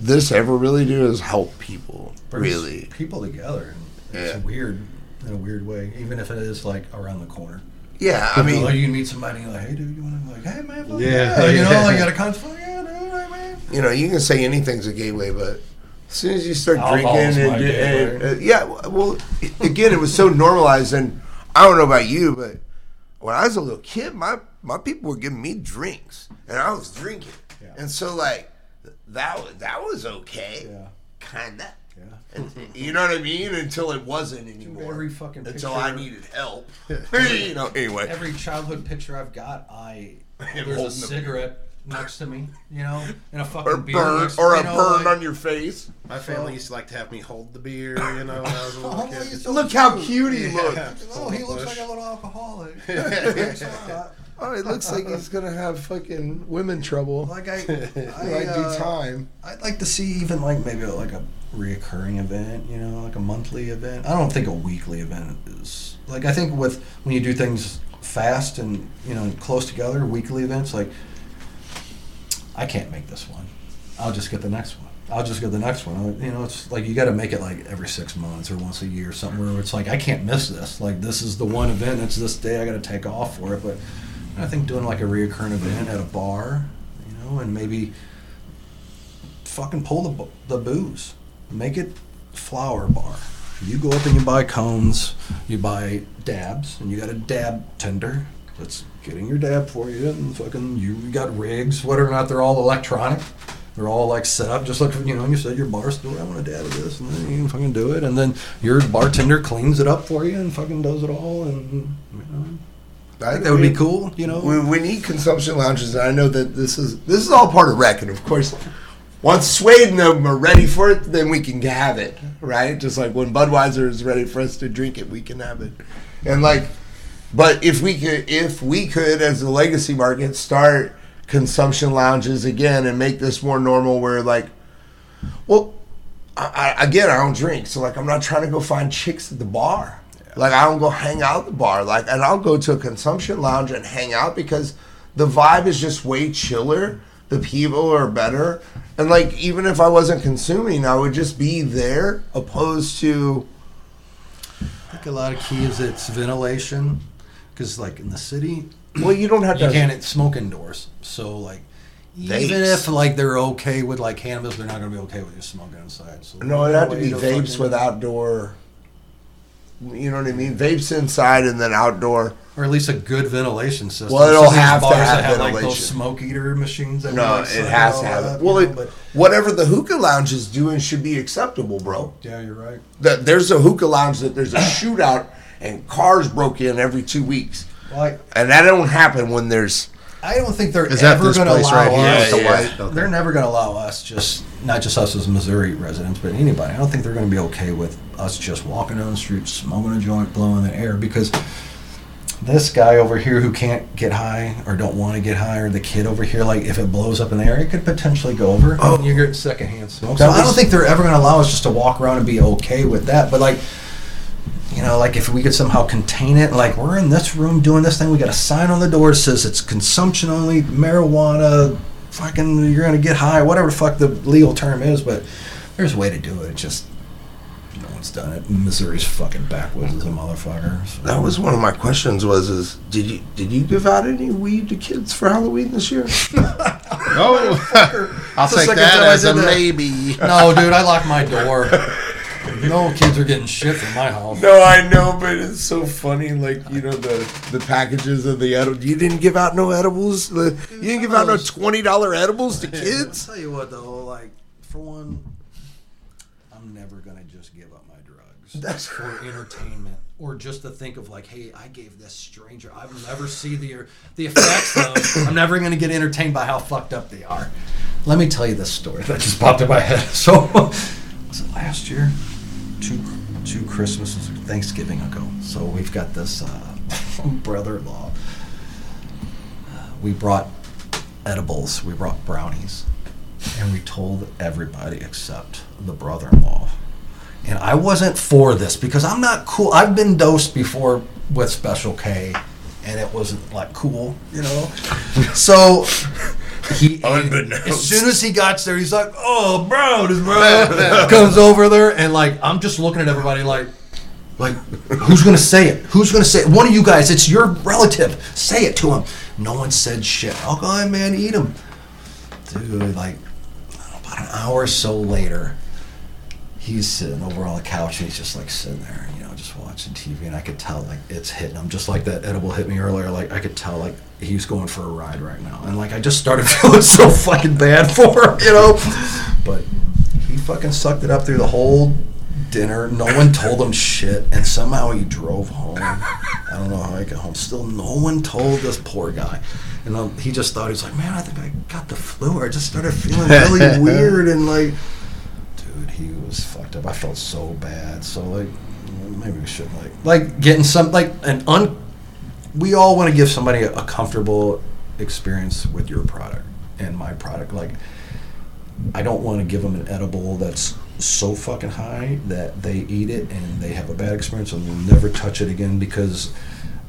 this ever really do is help people. brings Really. people together. It's Yeah. weird in a weird way, even if it is like around the corner. Yeah, I mean like you can meet somebody and you're like, hey dude, you want to like, hey man, fuck Yeah, yeah, you know, yeah. like you got a contact, yeah, dude, right man. you know, you can say anything's a gateway, but as soon as you start Alcohol's drinking, and, my gateway. and- uh, yeah, well, again, it was so normalized, and I don't know about you, but when I was a little kid, my my people were giving me drinks, and I was drinking, Yeah. and so like that was that was okay, Yeah. kinda. Yeah. And, you know what I mean? Until it wasn't anymore. Every fucking until picture- I needed help. you know. Anyway, Every childhood picture I've got, I there's a cigarette next to me, you know, and a fucking or beer burn next- or a know, burn like- on your face. My family used to like to have me hold the beer, you know, when I was a little kid. so Look how cute. cute he looked. Oh, he looks like a little alcoholic. Oh, it looks like he's gonna have fucking women trouble. like I, I like uh, do time. I'd like to see even like maybe like a reoccurring event, you know, like a monthly event. I don't think a weekly event is like I think with when you do things fast and you know close together, weekly events like I can't make this one. I'll just get the next one. I'll just get the next one. You know, it's like you got to make it like every six months or once a year, or something where it's like I can't miss this. Like this is the one event. It's this day. I got to take off for it. But I think doing like a reoccurring event at a bar, you know, and maybe fucking pull the the booze, make it flower bar. You go up and you buy cones, you buy dabs, and you got a dab tender that's getting your dab for you, and fucking you got rigs, whether or not they're all electronic. They're all like set up, just like you know. You said your bar store, I want a dab of this, and then you can fucking do it, and then your bartender cleans it up for you and fucking does it all, and you know, I think that would be cool. You know, We, we need consumption lounges, and I know that this is this is all part of rec, and of course, once Swade and them are ready for it, then we can have it, right? Just like when Budweiser is ready for us to drink it, we can have it, and like, but if we could, if we could, as a legacy market, start consumption lounges again and make this more normal, where like, well, I, I, again, I don't drink, so like, I'm not trying to go find chicks at the bar. Like, I don't go hang out at the bar. Like, and I'll go to a consumption lounge and hang out because the vibe is just way chiller. The people are better, and like, even if I wasn't consuming, I would just be there, opposed to. I think a lot of key is it's ventilation, because like in the city, Well, you don't have you to. can't smoke indoors. So like, even Vapes. if like they're okay with like cannabis, they're not going to be okay with you smoking inside. So No, it'd have to be know, vapes fucking- with outdoor. You know what I mean? Vapes inside and then outdoor. or at least a good ventilation system. Well, it'll Some of these have to bars have that have like those ventilation. smoke eater machines. That No, it has to have it. Well, it, but whatever the hookah lounge is doing should be acceptable, bro. yeah, you're right. The- There's a hookah lounge that there's a shootout and cars broke in every two weeks, Well, I, and that don't happen when there's. I don't think they're ever going to allow right us. with the Yeah, white? Okay. They're never going to allow us just not just us as Missouri residents, but anybody. I don't think they're going to be okay with us just walking down the street, smoking a joint, blowing the air because this guy over here who can't get high or don't want to get high, or the kid over here, like if it blows up in the air, it could potentially go over. Oh, you're getting secondhand smoke. So I don't think they're ever going to allow us just to walk around and be okay with that. But like you know, like if we could somehow contain it, like we're in this room doing this thing, we got a sign on the door that says it's consumption only, marijuana, fucking, you're gonna get high, whatever the fuck the legal term is, but there's a way to do it. It's just no one's done it. Missouri's fucking backwoods as a motherfucker. so- That was one of my questions. Was is did you did you give out any weed to kids for Halloween this year? Oh, I'll take second that as a that. maybe. No, dude, I locked my door. No kids are getting shit from my house. No, I know, but it's so funny. Like you know the the packages of the edibles. You didn't give out no edibles. The, you didn't give out no twenty dollar edibles to kids. I'll tell you what though, like for one, I'm never gonna just give up my drugs. That's- for entertainment or just to think of like, hey, I gave this stranger. I'll never see the the effects of. I'm never gonna get entertained by how fucked up they are. Let me tell you this story that just popped in my head. So, was it last year? Two two Christmases, Thanksgiving ago. So we've got this uh, brother-in-law. Uh, we brought edibles. We brought brownies, and we told everybody except the brother-in-law. And I wasn't for this because I'm not cool. I've been dosed before with Special K, and it wasn't like cool, you know. So he, Unbeknownst. as soon as he got there, he's like, "Oh, bro, this bro comes over there," and like I'm just looking at everybody like. Like, who's gonna say it? Who's gonna say it? One of you guys, it's your relative. Say it to him. No one said shit. I'll go ahead, man, eat him. Dude, like, about an hour or so later, he's sitting over on the couch and he's just like sitting there, you know, just watching TV. And I could tell, like, it's hitting him just like that edible hit me earlier. Like, I could tell, like, he's going for a ride right now. And, like, I just started feeling so fucking bad for him, you know? But he fucking sucked it up through the whole dinner. No one told him shit, and somehow he drove home. I don't know how he got home. Still, no one told this poor guy. And um, he just thought, he's like, man, I think I got the flu. Or I just started feeling really weird. And, like, dude, he was fucked up. I felt so bad. So, like, maybe we should, like, like getting some, like, an un. We all want to give somebody a, a comfortable experience with your product and my product. Like, I don't want to give them an edible that's so fucking high that they eat it and they have a bad experience and they'll never touch it again because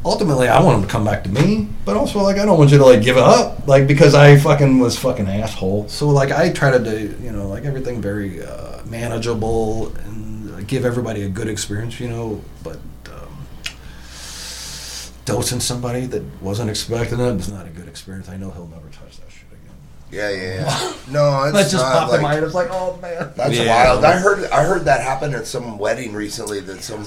ultimately I want them to come back to me, but also like I don't want you to like give up like because I fucking was fucking asshole. So like I try to do you know like everything very uh, manageable and give everybody a good experience, you know, but. Dosing somebody that wasn't expecting it is not a good experience. I know he'll never touch that shit again. Yeah, yeah, yeah. No, it's That just not popped like, in my head. It's like, oh man. That's Yeah. wild. I heard I heard that happen at some wedding recently. That some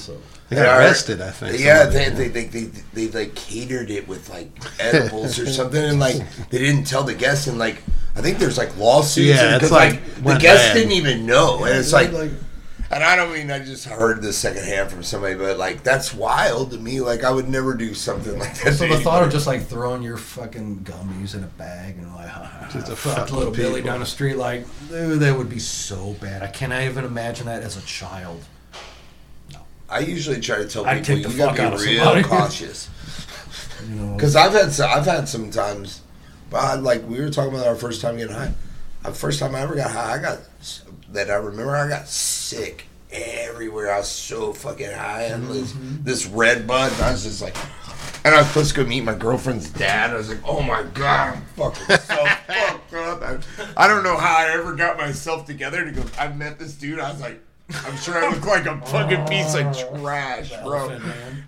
They got Yeah, arrested, I think. Yeah, somebody. they, they, they, they, they like catered it with like edibles or something, and like they didn't tell the guests, and like I think there's like lawsuits, Yeah, because it's like, the guests bad. didn't even know, and it's like, like and I don't mean I just heard this secondhand from somebody, but like that's wild to me. Like I would never do something like that. So to the thought of just like throwing your fucking gummies in a bag and like, ha, ha, Just a fuck fucking little Billy down the street, like, dude, that would be so bad. I cannot even imagine that as a child. I usually try to tell I'd people you gotta fuck out of be real somebody. cautious. You know, Because I've had some, I've had some times, but I, like we were talking about our first time getting high. The first time I ever got high, I got s- that I remember. I got sick everywhere. I was so fucking high, and this, this red bud. And I was just like, and I was supposed to go meet my girlfriend's dad. I was like, oh my god, I'm fucking so fucked up. I, I don't know how I ever got myself together to go. I met this dude. I was like. I'm sure I look like a fucking piece of trash, bro.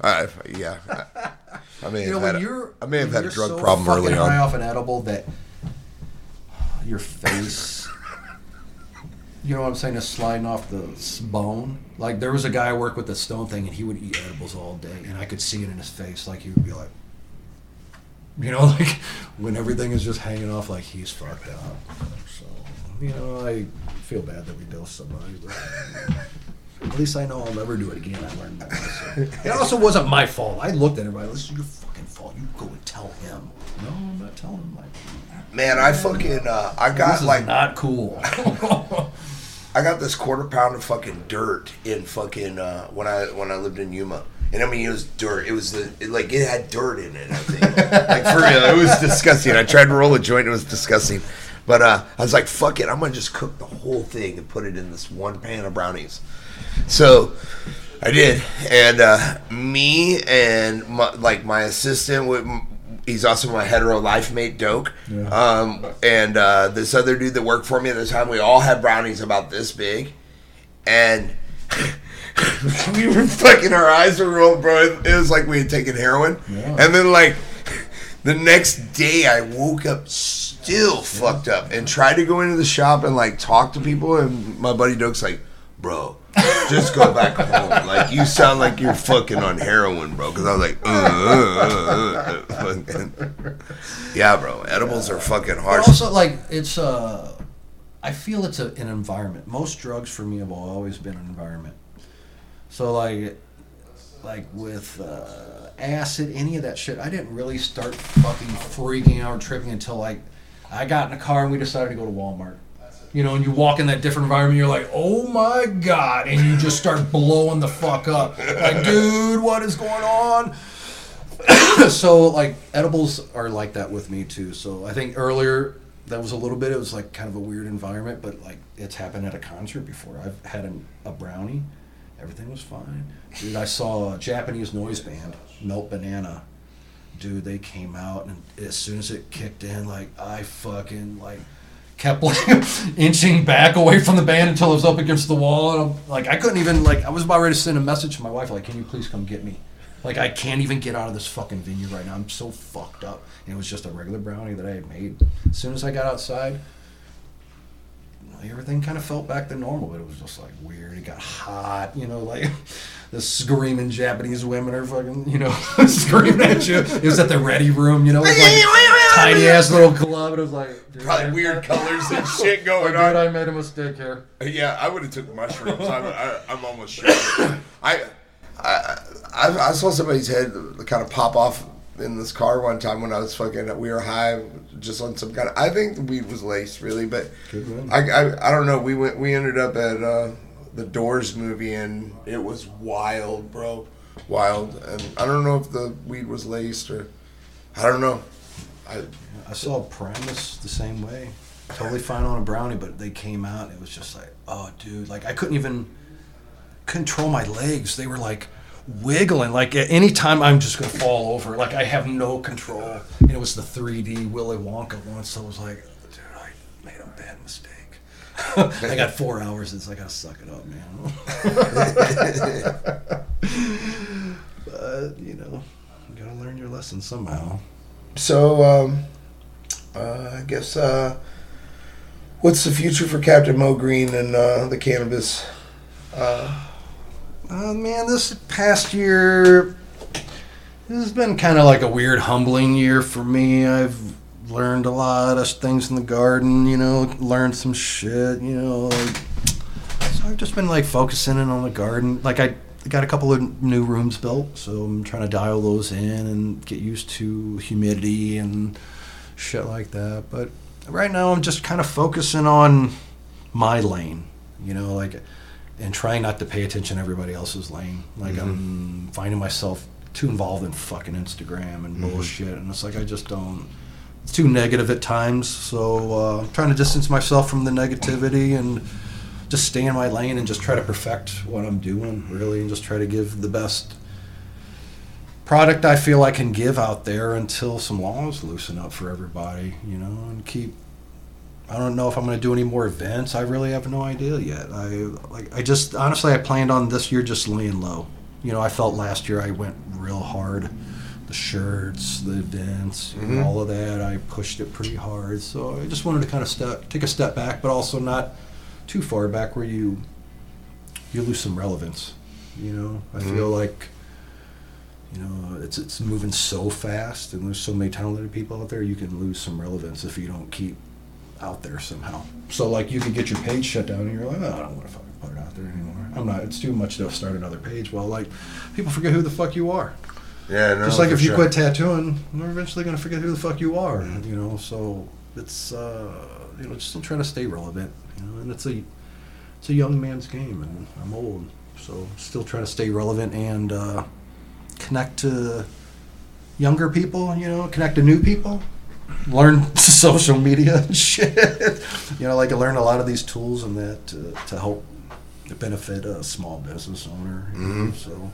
Uh, yeah. I, I may You know, have had when a, you're I may have had a drug so problem early high on. off an edible that your face, you know what I'm saying, is sliding off the bone. Like there was a guy I worked with the stone thing, and he would eat edibles all day, and I could see it in his face. Like he would be like, you know, like when everything is just hanging off, like he's fucked up. So you know, I feel bad that we dosed somebody, but. At least I know I'll never do it again. I learned that lesson. It also wasn't my fault. I looked at everybody. This is your fucking fault. You go and tell him. No, I'm not telling him. Like, Man, I fucking uh, I this got is like not cool. I got this quarter pound of fucking dirt in fucking uh, when I when I lived in Yuma. And I mean, it was dirt. It was the it, like it had dirt in it. I think, like for real, it was disgusting. I tried to roll a joint; it was disgusting. But uh, I was like, "Fuck it, I'm gonna just cook the whole thing and put it in this one pan of brownies." So I did, and uh, me and my, like my assistant, with, he's also my hetero life mate, Doke, um, and uh, this other dude that worked for me at the time. We all had brownies about this big, and we were fucking our eyes were rolling, bro. It was like we had taken heroin, and then like the next day, I woke up still fucked up and tried to go into the shop and like talk to people, and my buddy Doke's like, "Bro, just go back home. Like you sound like you're fucking on heroin, bro." Because I was like, uh, uh, uh, uh, fucking- "Yeah, bro, edibles are fucking But also, like, it's uh, I feel it's a, an environment. Most drugs for me have always been an environment. So like, like with uh, acid, any of that shit, I didn't really start fucking freaking out or tripping until like I got in a car and we decided to go to Walmart. You know, and you walk in that different environment, you're like, oh my god, and you just start blowing the fuck up. Like, dude, what is going on? so like edibles are like that with me too. So I think earlier that was a little bit. It was like kind of a weird environment, but like it's happened at a concert before. I've had an, a brownie, everything was fine. Dude, I saw a Japanese noise band, Melt Banana. Dude, they came out and as soon as it kicked in, like I fucking like kept like inching back away from the band until it was up against the wall, and I'm like I couldn't even like I was about ready to send a message to my wife like, "Can you please come get me?" Like I can't even get out of this fucking venue right now. I'm so fucked up. And it was just a regular brownie that I had made. As soon as I got outside, everything kind of felt back to normal, but it was just like weird. It got hot, you know, like the screaming Japanese women are fucking, you know, screaming at you. It was at the ready room, you know, like tiny ass little club. And it was like, Probably I- weird colors and shit going on. I made a mistake here. Uh, yeah, I would have took mushrooms. I'm, I, I'm almost sure. I, I, I, I saw somebody's head kind of pop off in this car one time when I was fucking. We were high, just on some kind of. I think the weed was laced, really, but I, I, I don't know. We went. We ended up at uh, the Doors movie, and it was wild, bro, wild. And I don't know if the weed was laced or, I don't know. I, I saw Primus the same way. Totally fine on a brownie, but they came out and it was just like, oh, dude, like I couldn't even control my legs. They were like wiggling. Like at any time, I'm just gonna fall over. Like I have no control. And it was the 3D Willy Wonka one, so I was like, dude, I made a bad mistake. I got four hours. It's like I gotta suck it up, man. but you know, you gotta learn your lesson somehow. So, um, uh, I guess, uh, what's the future for Captain Mogreen and uh, the cannabis? Uh, Uh, man, this past year this has been kind of like a weird, humbling year for me. I've learned a lot of things in the garden, you know, learned some shit, you know. Like, so I've just been like focusing in on the garden. Like I got a couple of new rooms built, so I'm trying to dial those in and get used to humidity and shit like that. But right now, I'm just kind of focusing on my lane, you know, like and trying not to pay attention to everybody else's lane. Like I'm finding myself too involved in fucking Instagram and bullshit, and it's like I just don't. It's too negative at times, so uh, I'm trying to distance myself from the negativity and just stay in my lane and just try to perfect what I'm doing, really, and just try to give the best product I feel I can give out there until some laws loosen up for everybody, you know, and keep I don't know if I'm going to do any more events. I really have no idea yet. I like I just honestly I planned on this year just laying low. You know, I felt last year I went real hard. The shirts, the events, you know, mm-hmm. all of that. I pushed it pretty hard. So I just wanted to kind of step, take a step back, but also not too far back where you you lose some relevance. You know, I mm-hmm. feel like you know it's it's moving so fast, and there's so many talented people out there. You can lose some relevance if you don't keep out there somehow. So like you could get your page shut down, and you're like, oh, I don't want to fucking put it out there anymore. I'm not. It's too much to start another page. Well, like people forget who the fuck you are. Yeah, no, Just like if you sure. quit tattooing, they're eventually gonna forget who the fuck you are. You know, so it's uh, you know just still trying to stay relevant. You know, and it's a it's a young man's game, and I'm old, so still trying to stay relevant and uh, connect to younger people. You know, connect to new people. Learn social media and shit. you know, like I learned a lot of these tools and that to, to help benefit a small business owner. Know, so.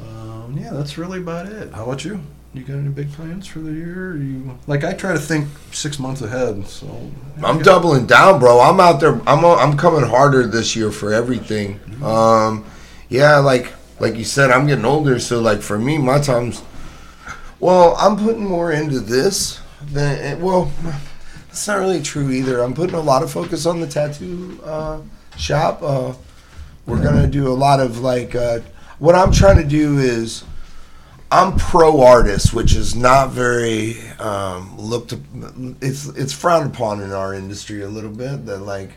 Um, yeah, that's really about it. How about you? You got any big plans for the year? You like I try to think six months ahead. So I'm doubling down, bro. I'm out there. I'm I'm coming harder this year for everything. Um, yeah, like like you said, I'm getting older, so like for me, my time's. Well, I'm putting more into this than eh, well. That's not really true either. I'm putting a lot of focus on the tattoo uh, shop. Uh, we're gonna do a lot of like. Uh, what I'm trying to do is. I'm pro artist, which is not very um, looked. It's it's frowned upon in our industry a little bit. That like,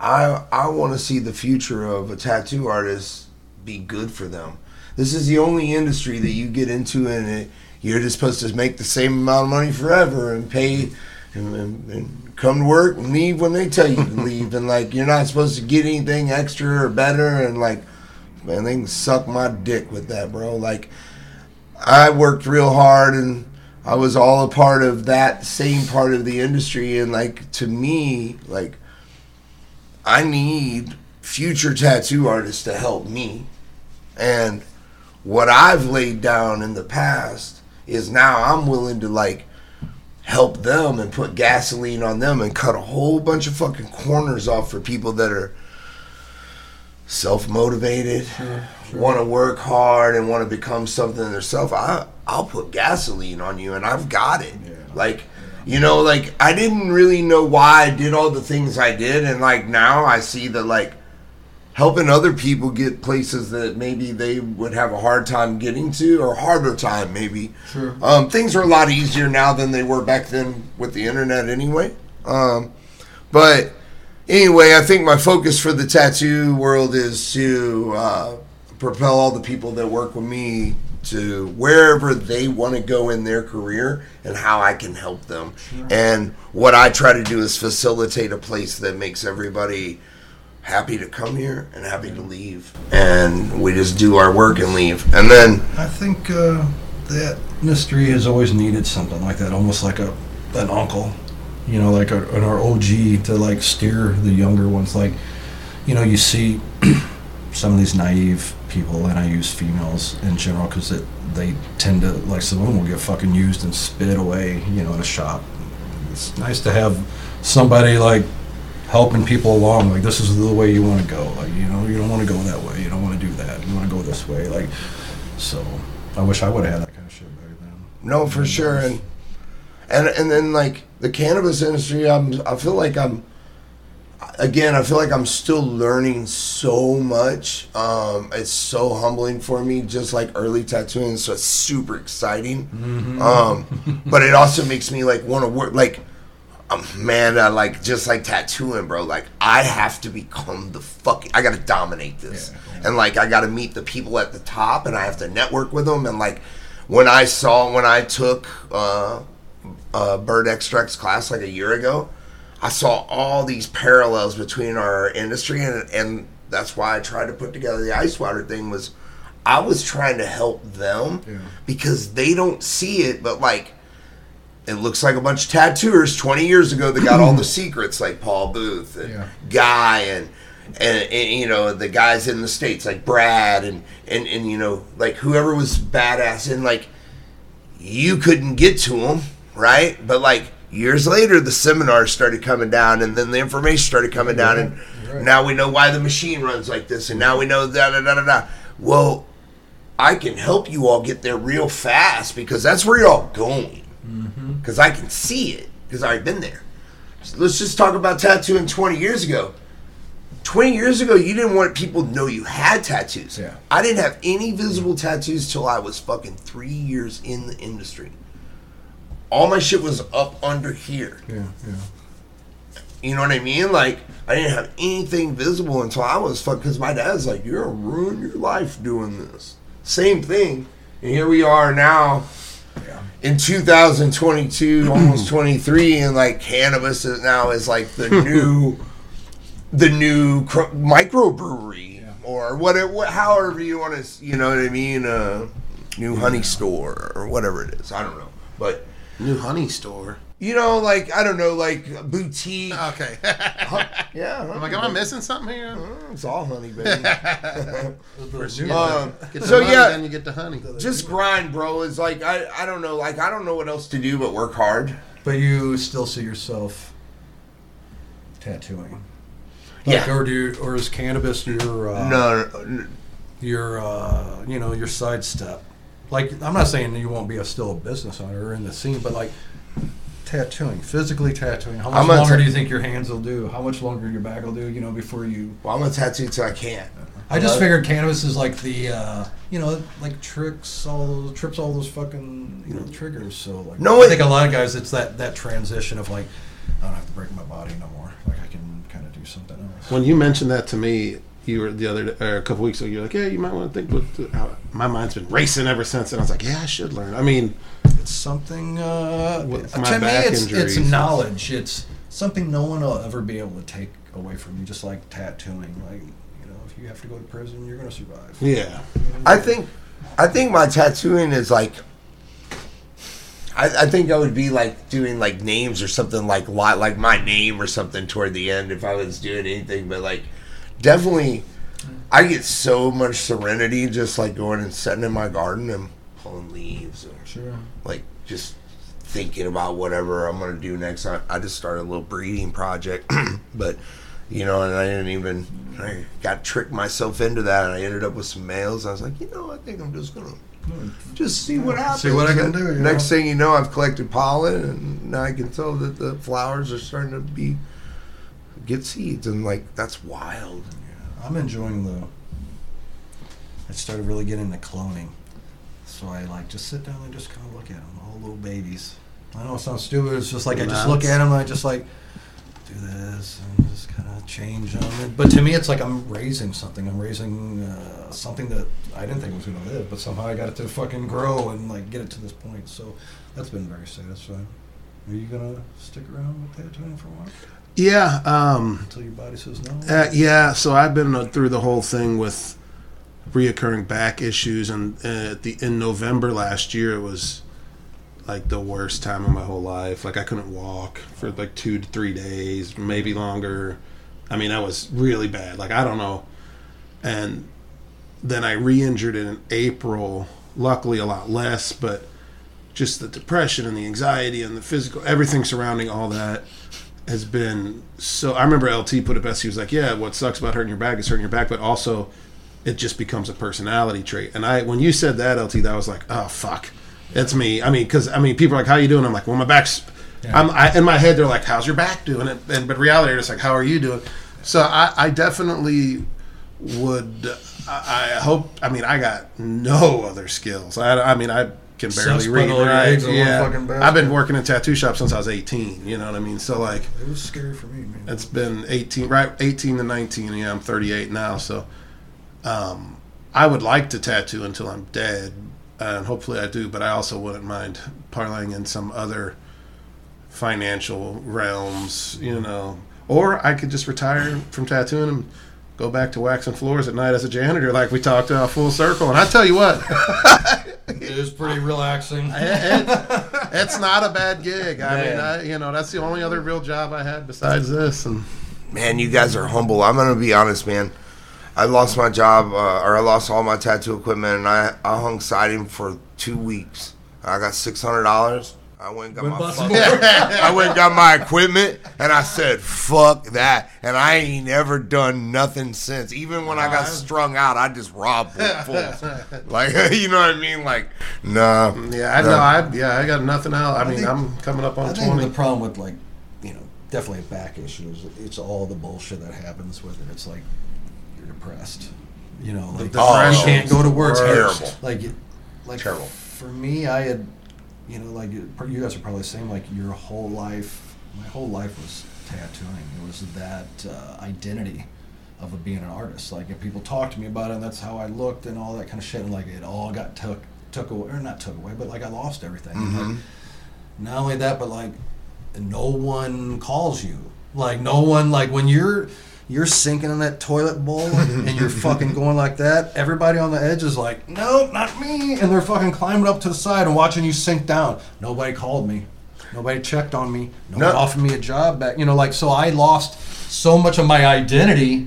I I want to see the future of a tattoo artist be good for them. This is the only industry that you get into, and it, you're just supposed to make the same amount of money forever and pay and, and, and come to work and leave when they tell you to leave, and like you're not supposed to get anything extra or better, and like, man, they can suck my dick with that, bro. Like. I worked real hard and I was all a part of that same part of the industry and like to me like I need future tattoo artists to help me and what I've laid down in the past is now I'm willing to like help them and put gasoline on them and cut a whole bunch of fucking corners off for people that are self motivated, want to work hard, and want to become something themselves. I I'll put gasoline on you, and I've got it. Like. You know, like I didn't really know why I did all the things I did, and like now I see that like helping other people get places that maybe they would have a hard time getting to, or harder time maybe. Sure. Um, things are a lot easier now than they were back then with the internet, anyway. Um, but anyway, I think my focus for the tattoo world is to uh, propel all the people that work with me to wherever they want to go in their career and how I can help them. And what I try to do is facilitate a place that makes everybody happy to come here and happy to leave. And we just do our work and leave. And then I think uh, that industry has always needed something like that, almost like a an uncle, you know, like a, an OG to like steer the younger ones. Like, you know, you see some of these naive people, and I use females in general because they tend to like some of them will get fucking used and spit away, you know, in a shop. It's nice to have somebody like helping people along. Like this is the way you want to go. Like you know, you don't want to go that way. You don't want to do that. You want to go this way. Like so. I wish I would have had that kind of shit back then. No, for sure, and and and then like the cannabis industry, I'm I feel like I'm again I feel like I'm still learning so much. Um, it's so humbling for me, just like early tattooing, so it's super exciting. Um, but it also makes me like want to work like. Um, man, I like just like tattooing, bro. Like I have to become the fucking. I gotta dominate this, and like I gotta meet the people at the top, and I have to network with them. And like when I saw when I took uh, uh, Bird Extracts class like a year ago, I saw all these parallels between our industry, and and that's why I tried to put together the ice water thing. Was I was trying to help them because they don't see it, but like it looks like a bunch of tattooers 20 years ago that got all the secrets like paul booth and Yeah. guy and, and and you know the guys in the states like brad and and and you know like whoever was badass and like you couldn't get to them right but like Years later, the seminars started coming down, and then the information started coming down, and right. now we know why the machine runs like this, and now we know da da da da da. Well, I can help you all get there real fast because that's where you're all going. Mm-hmm. Because I can see it because I've been there. So let's just talk about tattooing 20 years ago. 20 years ago, you didn't want people to know you had tattoos. Yeah. I didn't have any visible tattoos till I was fucking three years in the industry. All my shit was up under here. Yeah, yeah. You know what I mean? Like, I didn't have anything visible until I was fucked because my dad's like, you're gonna ruin your life doing this. Same thing. And here we are now Yeah. In 2022, almost 23, and like cannabis is now is like the new, the new cr- microbrewery or whatever, what, however you want to, you know what I mean? Uh, new honey store or whatever it is. I don't know, but New honey store. You know, like I don't know, like boutique. Okay. yeah, I'm like, am I missing something here? It's all honey, baby. First you Um, get so money, yeah, then you get the honey. just grind, bro. Is like I, I don't know, like I don't know what else to do but work hard. But you still see yourself tattooing. Yeah. Or do you, or is cannabis your uh, No, no, your uh, you know your sidestep? Like I'm not saying you won't be a still a business owner in the scene, but like tattooing, physically tattooing. How much I'm longer ta- do you think your hands will do? How much longer your back will do? You know, before you. well, I'm gonna tattoo till I can't. I just Uh, figured cannabis is like the uh, you know like tricks all those trips all those fucking you know triggers. So like No, I it- think a lot of guys it's that that transition of like I don't have to break my body no more. Like I can kind of do something else. When you mentioned that to me, you were the other day, or a couple weeks ago. You're like, yeah, you might want to think. What my mind's been racing ever since, and I was like, yeah, I should learn. I mean, It's something. Uh, With to me, it's, injuries. it's knowledge. It's something no one will ever be able to take away from you. Just like tattooing. Like you know, if you have to go to prison, you're gonna survive. yeah, I think, I think my tattooing is like. I, I think I would be like doing like names or something like li- like my name or something toward the end if I was doing anything, but like definitely, I get so much serenity just like going and sitting in my garden and pulling leaves or Sure. like just thinking about whatever I'm gonna do next. I, I just started a little breeding project, but you know, and I didn't even I got tricked myself into that, and I ended up with some males. I was like, you know, I think I'm just gonna just see what happens. See what I can do, Next know? thing you know, I've collected pollen, and now I can tell that the flowers are starting to be get seeds, and like that's wild. I'm enjoying the. I started really getting into cloning, so I like just sit down and just kind of look at them, all little babies. I know it sounds stupid. It's just like I just look at them and I just like do this and just kind of change them. But to me, it's like I'm raising something. I'm raising uh, something that I didn't think was gonna live, but somehow I got it to fucking grow and like get it to this point. So that's been very satisfying. Are you gonna stick around with tattooing for a while yeah, um, until your body says no? uh, yeah. So I've been uh, through the whole thing with reoccurring back issues, and uh, at the in November last year, it was like the worst time of my whole life. Like I couldn't walk for like two to three days, maybe longer. I mean, that was really bad. Like I don't know. And then I re-injured it in April. Luckily, a lot less, but just the depression and the anxiety and the physical, everything surrounding all that has been so. I remember LT put it best. He was like, "Yeah, what sucks about hurting your back is hurting your back, but also it just becomes a personality trait." And I, when you said that, LT, that was like, "Oh fuck." That's me. I mean, because I mean, people are like, "How you doing?" I'm like, "Well, my back's." Yeah. I'm I, in my head. They're like, "How's your back doing?" And, and but reality, they're just like, "How are you doing?" So I, I definitely would. I, I hope. I mean, I got no other skills. I, I mean, I can barely Since read. put all your Right? eggs in one Yeah. I've been working in tattoo shop since I was 18. You know what I mean? So like, It was scary for me, man. it's been 18, right? 18 to 19. Yeah, I'm 38 now. So, um, I would like to tattoo until I'm dead, and hopefully I do. But I also wouldn't mind parlaying in some other financial realms, you know. Or I could just retire from tattooing and go back to waxing floors at night as a janitor, like we talked about full circle. And I tell you what, it is pretty relaxing. it, it's not a bad gig. I mean, I, you know, that's the only other real job I had besides this. And Man, you guys are humble. I'm gonna be honest, man. I lost my job, uh, or I lost all my tattoo equipment, and I, I hung siding for two weeks. I got six hundred dollars, I went and got Went my bought fucking- I went and got my equipment, and I said, "Fuck that!" And I ain't ever done nothing since. Even when I got strung out, I just robbed fools. like you know what I mean? Like, nah. Yeah, I know. I yeah, I got nothing out. I, mean, think- I'm coming up I on think twenty. the problem with like, you know, definitely a back issue is it's all the bullshit that happens with it. It's like you're depressed. You know, like Oh, you can't go to work. terrible. Like, like Terrible. For me, I had, you know, like you guys are probably the same. Like your whole life, my whole life was tattooing. It was that uh, identity of a, being an artist. Like if people talked to me about it, and that's how I looked and all that kind of shit. And like it all got took took away, or not took away, but like I lost everything. And, like, not only that, but like no one calls you. Like no one like when you're you're sinking in that toilet bowl and you're fucking going like that, everybody on the edge is like, Nope, not me and they're fucking climbing up to the side and watching you sink down. Nobody called me. Nobody checked on me. Nobody No. offered me a job back. You know, like so I lost so much of my identity,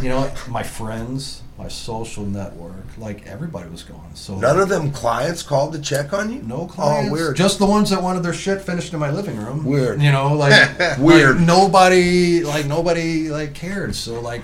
you know, my friends, my social network, like everybody was gone. So None of them clients called to check on you. no clients. Oh, weird. Just the ones that wanted their shit finished in my living room. Weird. You know, like Weird. like, nobody, like nobody, like cared. So like,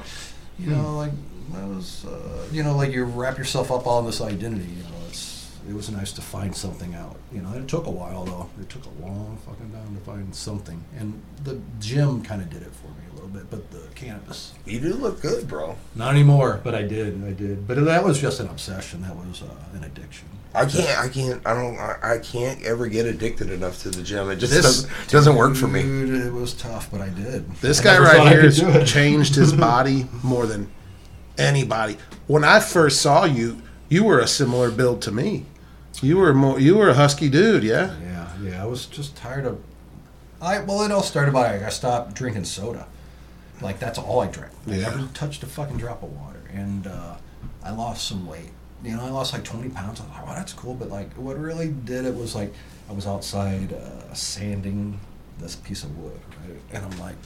you know, like that was, uh, you know, like you wrap yourself up all in this identity. You know, it's it was nice to find something out. You know, it took a while though. It took a long fucking time to find something. And the gym kind of did it for me little bit, but the cannabis. You do look good, bro. Not anymore, but I did, I did. But that was just an obsession. That was uh, an addiction. I can't. I can't. I don't. I, I can't ever get addicted enough to the gym. It just This- doesn't doesn't work for me. Dude, it was tough, but I did. This I guy right here has changed his body more than anybody. When I first saw you, you were a similar build to me. You were more. You were a husky dude, yeah. Yeah, yeah. I was just tired of. I well, it all started by I stopped drinking soda. Like that's all I drank. I Yeah. never touched a fucking drop of water, and uh, I lost some weight. You know, I lost like twenty pounds. I was like, "Wow, that's cool." But like, what really did it was like I was outside uh, sanding this piece of wood, right? And I'm like,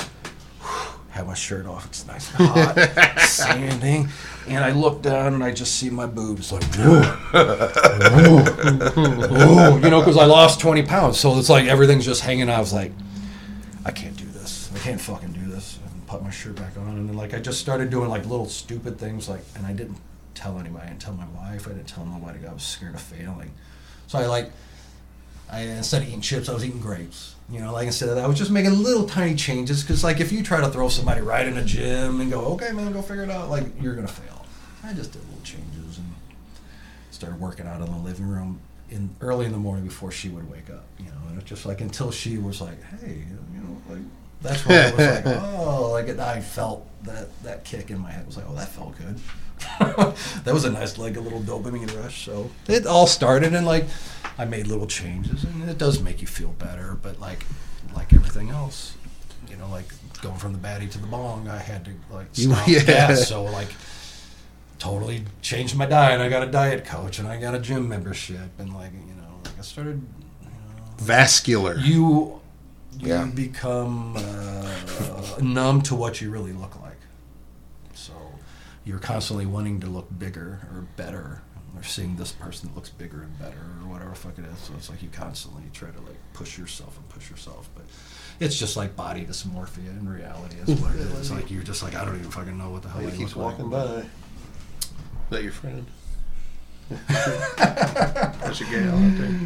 have my shirt off. It's nice and hot, sanding, and I look down and I just see my boobs like, you know, because I lost twenty pounds, so it's like everything's just hanging out. I was like, I can't do this. I can't fucking do put my shirt back on, and then like I just started doing like little stupid things, like, and I didn't tell anybody. I didn't tell my wife. I didn't tell nobody. I was scared of failing, so I like. I instead of eating chips, I was eating grapes. You know, like instead of that, I was just making little tiny changes because, like, if you try to throw somebody right in a gym and go, "Okay, man, go figure it out," like you're gonna fail. I just did little changes and started working out in the living room in early in the morning before she would wake up. You know, and it's just like until she was like, "Hey," you know, like that's when I was like, "Oh," like it, I felt that that kick in my head. I was like, "Oh, that felt good." that was a nice like a little dopamine rush. So it all started and like I made little changes and it does make you feel better, but like like everything else, you know, like going from the baddie to the bong, I had to like stop yeah. gas. So like totally changed my diet. I got a diet coach and I got a gym membership and like you know like I started you know, Vascular. you you Yeah. become uh, numb to what you really look like. So you're constantly wanting to look bigger or better, or seeing this person that looks bigger and better, or whatever the fuck it is. So it's like you constantly try to like push yourself and push yourself, but it's just like body dysmorphia in reality. Is what it is. It's like you're just like I don't even fucking know what the hell he I keeps look like. walking by. Is that your friend? That's your gal out there.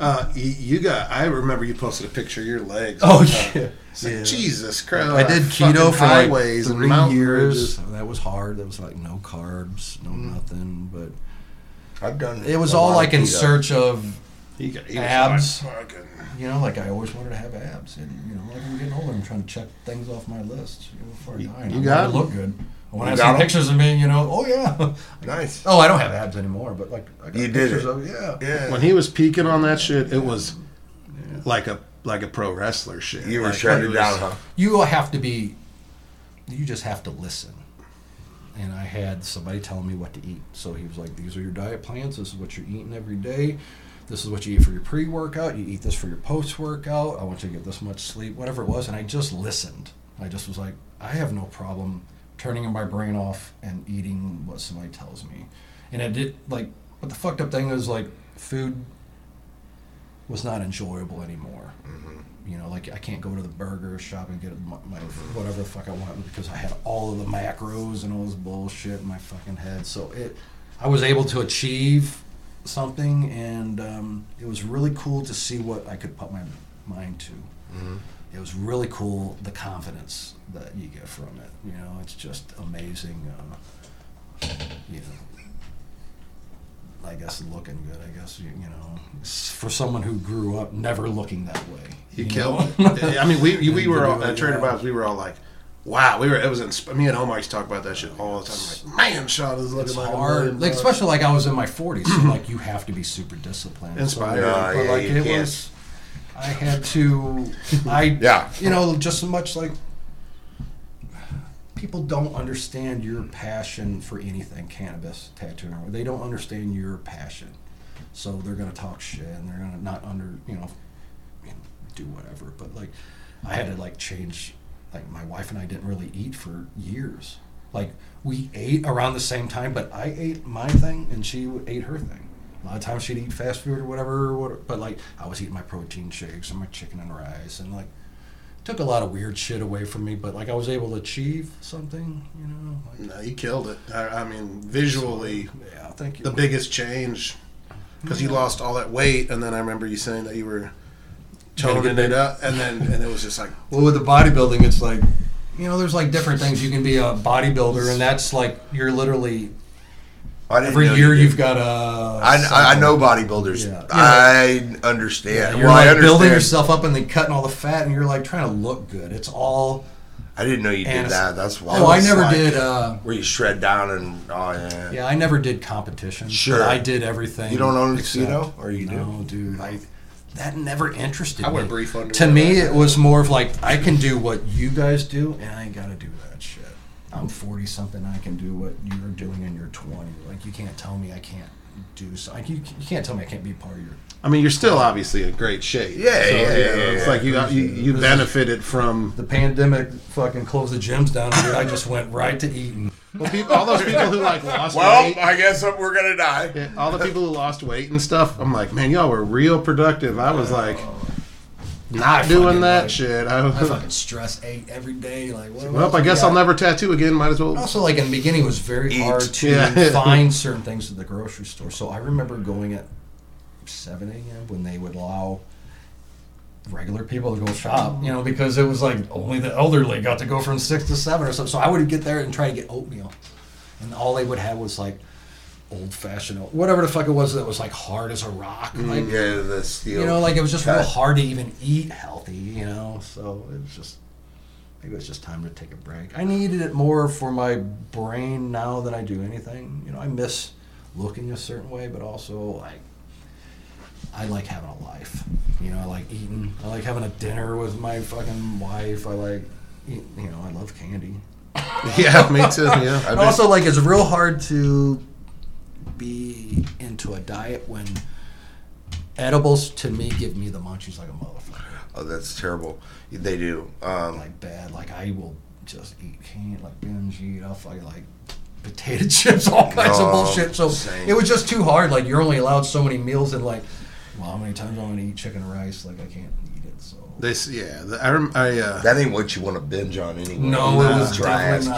Uh, you, you got. I remember you posted a picture of your legs. Oh yeah. like, Yeah. Jesus Christ! I did keto for like highways and three mountain years. That was hard. That was like no carbs, no nothing. But I've done. it was all like in keto. search of, He got he Abs. you know, like I always wanted to have abs, and you know, like I'm getting older, I'm trying to check things off my list you know, before I You- die. and you I got 'em? look good. I want You to got have some 'em? pictures of me. You know, oh yeah. Nice. oh, I don't have abs anymore, but like I got You did pictures it. of yeah. Yeah. When he was peaking on that shit, it was like a like a pro wrestler shit. you were Like, shredded he was- down, huh? you have to be you just have to listen and i had somebody telling me what to eat so he was like these are your diet plans this is what you're eating every day this is what you eat for your pre-workout you eat this for your post-workout i want you to get this much sleep whatever it was and i just listened i just was like i have no problem turning my brain off and eating what somebody tells me and it did like but the fucked up thing is like food was not enjoyable anymore. Mm-hmm. You know, like I can't go to the burger shop and get my, my mm-hmm. whatever the fuck I want because I had all of the macros and all this bullshit in my fucking head. So it, I was able to achieve something, and um, it was really cool to see what I could put my mind to. Mm-hmm. It was really cool the confidence that you get from it. You know, it's just amazing. Uh, you know, I guess looking good. I guess you, you know, for someone who grew up never looking that way. You know? killed. I mean, we we And were all, at Trader. Bob's. We were all like, "Wow!" We were. It was. Insp- me and Omar used to talk about that shit all the time. Like, man, Sean is looking It's like hard, like especially like I was in my forties, so like you have to be super disciplined. So- Inspired. Yeah, but yeah, like you it was, I had to, I Yeah. you know, just as much like people don't understand your passion for anything, cannabis, tattooing. Or they don't understand your passion, so they're gonna talk shit and they're gonna not under, you know, you know, do whatever. But like, I had to like change. Like my wife and I didn't really eat for years. Like we ate around the same time, but I ate my thing and she ate her thing. A lot of times she'd eat fast food or whatever, or what- but like I was eating my protein shakes and my chicken and rice, and like took a lot of weird shit away from me. But like I was able to achieve something, you know. Like, No, you killed it. I, I mean, visually, yeah, thank you. the biggest change because you lost all that weight, and then I remember you saying that you were toning it up, and then and it was just like, Well, with the bodybuilding, it's like, you know, there's like different things. You can be a bodybuilder, and that's like you're literally every know year you you've did. got a. I, I- I know bodybuilders. Yeah. I understand. Yeah, You're well, I like understand. building yourself up and then cutting all the fat, and you're like trying to look good. It's all. I didn't know you did And- that. That's why. Oh, I was never like, did. Uh, Where you shred down and oh yeah. yeah, I never did competition. Sure. I did everything. You don't own a except- casino, or you do? No, dude. I that never interested I me. wear brief underwear to me, back it was more of like I can do what you guys do, and I ain't got to do that shit. I'm 40 something. I can do what you're doing, and you're 20. Like you can't tell me I can't do so. Like, you, you can't tell me I can't be part of your. I mean, you're still obviously in great shape. Yeah, yeah, yeah, It's yeah. like you got you, you benefited from The pandemic fucking closed the gyms down, dude. I just went right to eating. well, people, all those people who like lost Well, weight. Well, I guess we're gonna die. Yeah, all the people who lost weight and stuff. I'm like, man, y'all were real productive. I was like, not doing fucking, that like, shit. I I was, fucking stress ate every day. Like, what well, I guess I'll never tattoo again. Might as well. Also, like in the beginning, it was very Eat. hard to Yeah. find certain things at the grocery store. So I remember going at 7 a.m. when they would allow regular people to go shop, you know, because it was like only the elderly got to go from 6 to 7 or something. So I would get there and try to get oatmeal. And all they would have was like old fashioned, whatever the fuck it was that was like hard as a rock. Mm, like, Yeah, the steel. you know, like it was just real hard to even eat healthy, you know. So it was just maybe it was just time to take a break. I needed it more for my brain now than I do anything. You know, I miss looking a certain way, but also like I like having a life. You know, I like eating. I like having a dinner with my fucking wife. I like, eat, you know, I love candy. yeah, me too. Yeah, I And miss- also, like, it's real hard to be into a diet when edibles to me give me the munchies like a motherfucker. oh, that's terrible. They do. Um, Like bad. Like I will just eat candy, like binge eat. I'll fucking like potato chips, all kinds No, of bullshit. So same. it was just too hard. Like you're only allowed so many meals, and like, well, how many times I'm gonna eat chicken and rice? Like I can't eat it. So this. Yeah, the, I. rem- I uh, that ain't what you want to binge on anyway. No, it was dry ass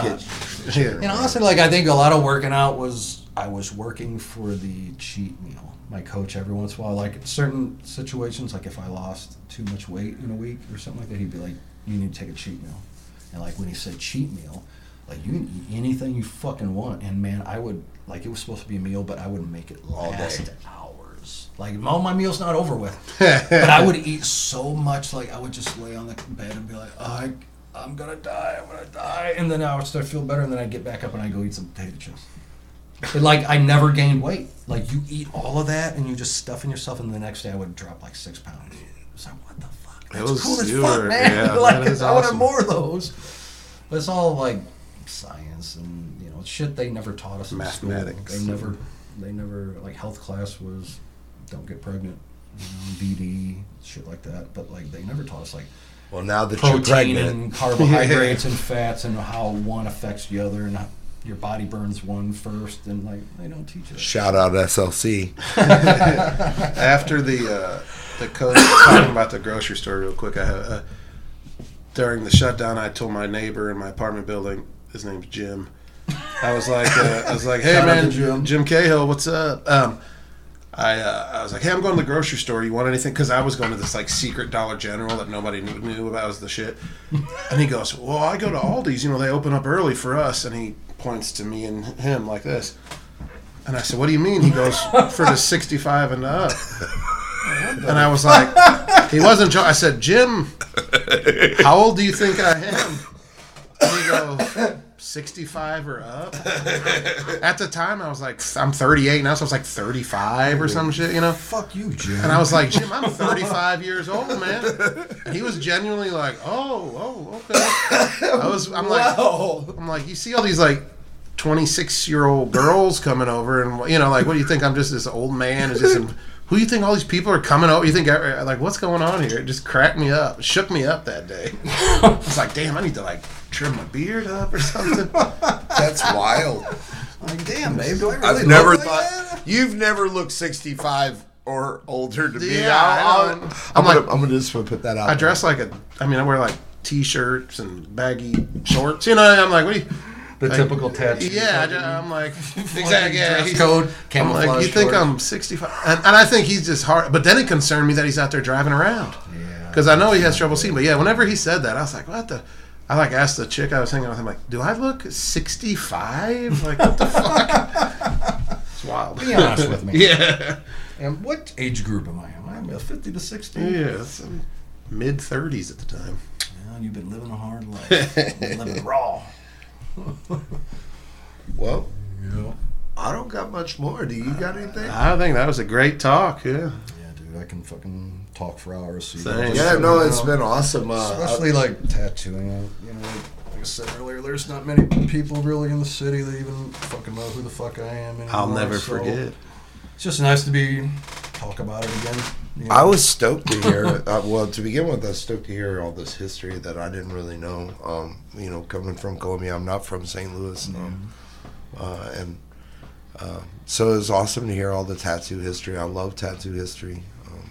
kid. And honestly, like I think a lot of working out was I was working for the cheat meal. My coach every once in a while, like certain situations, like if I lost too much weight in a week or something like that, he'd be like, "You need to take a cheat meal." And like when he said cheat meal, like you can eat anything you fucking want. And man, I would like it was supposed to be a meal, but I would make it All day. last hours. Like all my meal's not over with, but I would eat so much. Like I would just lay on the bed and be like, oh, I, I'm gonna die. I'm gonna die. And then I would start to feel better, and then I'd get back up and I'd go eat some potato chips. Like I never gained weight. Like you eat all of that and you just stuff in yourself, and the next day I would drop like six pounds. It's like what the fuck? That's was- cool as fuck, man. yeah, like I wanted more of those. But it's all like science and you know shit they never taught us in school. Mathematics. They never, they never like health class was don't get pregnant, you know, VD shit like that. But like they never taught us like Well, now that you're protein pregnant, and carbohydrates and fats and how one affects the other and how your body burns one first and like they don't teach us. shout out SLC. after the uh, the code talking about the grocery store real quick. I uh, during the shutdown, I told my neighbor in my apartment building, his name's Jim. I was like, uh, I was like, hey Shout man, Jim. Jim Cahill, what's up? Um, I uh, I was like, hey, I'm going to the grocery store. You want anything? Because I was going to this like secret Dollar General that nobody knew, knew about was the shit. And he goes, well, I go to Aldi's. You know, they open up early for us. And he points to me and him like this. And I said, what do you mean? He goes, for the 65 and up. And I was like, he wasn't. Jo- I said, Jim, how old do you think I am? And he goes, 65 or up. At the time, I was like, I'm 38 now, so I was like 35 or some shit, you know. Fuck you, Jim. And I was like, Jim, I'm 35 years old, man. And he was genuinely like, oh, oh, okay. I was, I'm like, I'm like, you see all these like 26 year old girls coming over, and you know, like, what do you think? I'm just this old man? Is just who do you think all these people are coming over? You think I- like what's going on here? It just cracked me up, It shook me up that day. I was like, damn, I need to like trim my beard up or something. That's wild. like, damn, babe, do I really I've never thought that? you've never looked 65 or older to me. Yeah, I'll- I I'll- know. I'm, I'm gonna, like, I'm gonna just put that out. I there. dress like a. I mean, I wear like t-shirts and baggy shorts. You know, I'm like, what do you? The like, typical tattoo. Yeah, I, I'm like, exactly. Yeah, dress he's- code, I'm camouflage. like, you think shorts. I'm 65? And, and I think he's just hard. But then it concerned me that he's out there driving around. Yeah. Because I know he has trouble seeing. But yeah, whenever he said that, I was like, what the? I like asked the chick I was hanging with. I'm like, do I look 65? Like, what the fuck? It's wild. Be honest with me. Yeah. And what age group am I? Am I am I 50 to 60? Yeah. Mid 30s at the time. Yeah, you've been living a hard life. living raw. Well, Yeah. I don't got much more. Do you got anything? I think that was a great talk. Yeah. Yeah, dude, I can fucking talk for hours. So you Same. just- Yeah, no, it's been awesome. Uh, Especially like tattooing. uh, You know, like, like I said earlier, there's not many people really in the city that even fucking know who the fuck I am. Anymore, I'll never so forget. It's just nice to be talk about it again. you know. I was stoked to hear. Uh, well, to begin with, I was stoked to hear all this history that I didn't really know. Um, you know, coming from Columbia, I'm not from St. Louis, um, uh, and uh, so it was awesome to hear all the tattoo history. I love tattoo history. Um,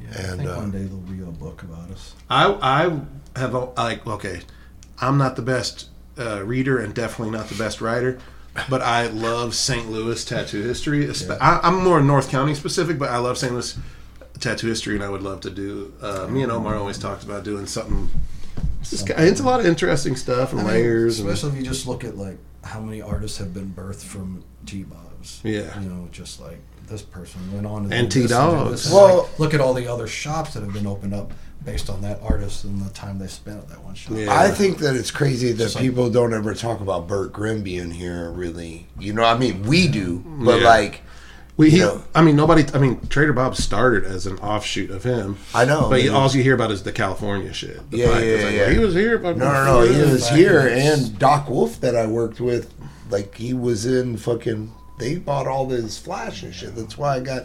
Yeah, I and, think uh, one day there'll be a book about us. I I have a, like okay, I'm not the best uh, reader and definitely not the best writer, but I love St. Louis tattoo history. Espe- I, I'm more North County specific, but I love St. Louis tattoo history, and I would love to do. Uh, me and Omar always talked about doing something. It's, just, it's a lot of interesting stuff and I mean, layers. and, especially if you just look at like how many artists have been birthed from T Bobs. Yeah. you know, just like this person went on to And do this T-Dogs. and, Well- like, look at all the other shops that have been opened up based on that artist and the time they spent at that one shop. Yeah. I think that it's crazy that Just like- people don't ever talk about Bert Grimm being here. Really, you know, I mean, we do, but Yeah. like, we, he, you know. I mean, nobody. I mean, Trader Bob started as an offshoot of him. I know, but man. all you hear about is the California shit. The Yeah, pipe. yeah, It's like, yeah. He was here, but No, no, no. He was here, in and Doc Wolf that I worked with, like he was in fucking. They bought all this flash and shit. That's why I got.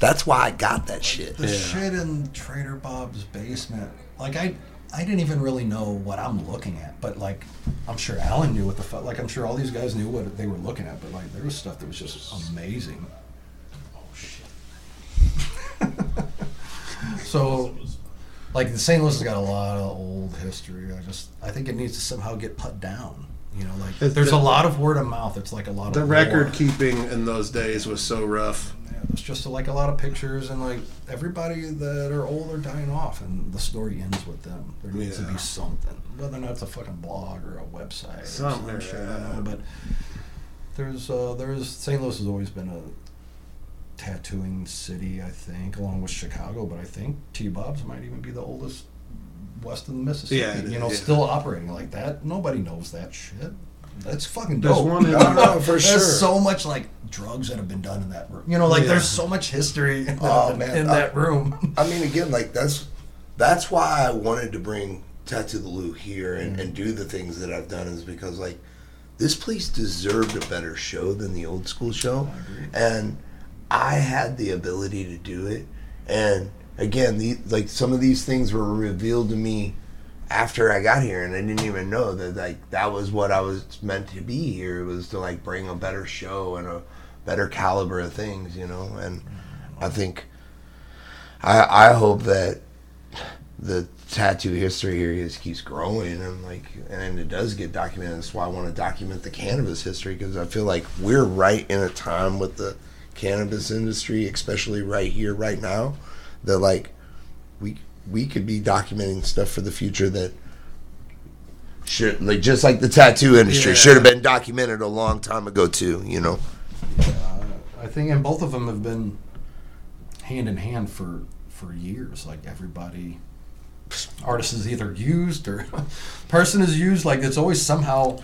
That's why I got that shit. The Yeah. shit in Trader Bob's basement, like I, I didn't even really know what I'm looking at, but like, I'm sure Alan knew what the fuck. Like I'm sure all these guys knew what they were looking at, but like there was stuff that was just amazing. Oh shit. so, like the St. Louis has got a lot of old history. I just, I think it needs to somehow get put down. You know, like It's there's the- a lot of word of mouth. It's like a lot of The record keeping in those days was so rough. Yeah, there's just like a lot of pictures and like everybody that are old are dying off, and the story ends with them. There needs to be something, whether or not it's a fucking blog or a website or Something, shit. I yeah. don't know, but there's uh, there's St. Louis has always been a tattooing city, I think, along with Chicago. But I think T Bob's might even be the oldest west of the Mississippi. Yeah, you know, yeah. still operating like that. Nobody knows that shit. That's fucking dope. There's one in- No, no, for There's so much like drugs that have been done in that room. You know, like Yeah. there's so much history oh, that Oh, have man, in I- that room. I mean, again, like that's that's why I wanted to bring Tattoo the Lou here and, and do the things that I've done is because like this place deserved a better show than the old school show, and I had the ability to do it. And again, the like some of these things were revealed to me after I got here, and I didn't even know that like that was what I was meant to be here. It was to like bring a better show and a better caliber of things, you know. And I think I I hope that the tattoo history here just keeps growing and like and it does get documented. That's why I want to document the cannabis history because I feel like we're right in a time with the cannabis industry, especially right here, right now, that like we we could be documenting stuff for the future that should like just like the tattoo industry Yeah. should have been documented a long time ago too. You know. Uh, I think, and both of them have been hand in hand for for years. Like everybody, artist is either used or person is used. Like it's always somehow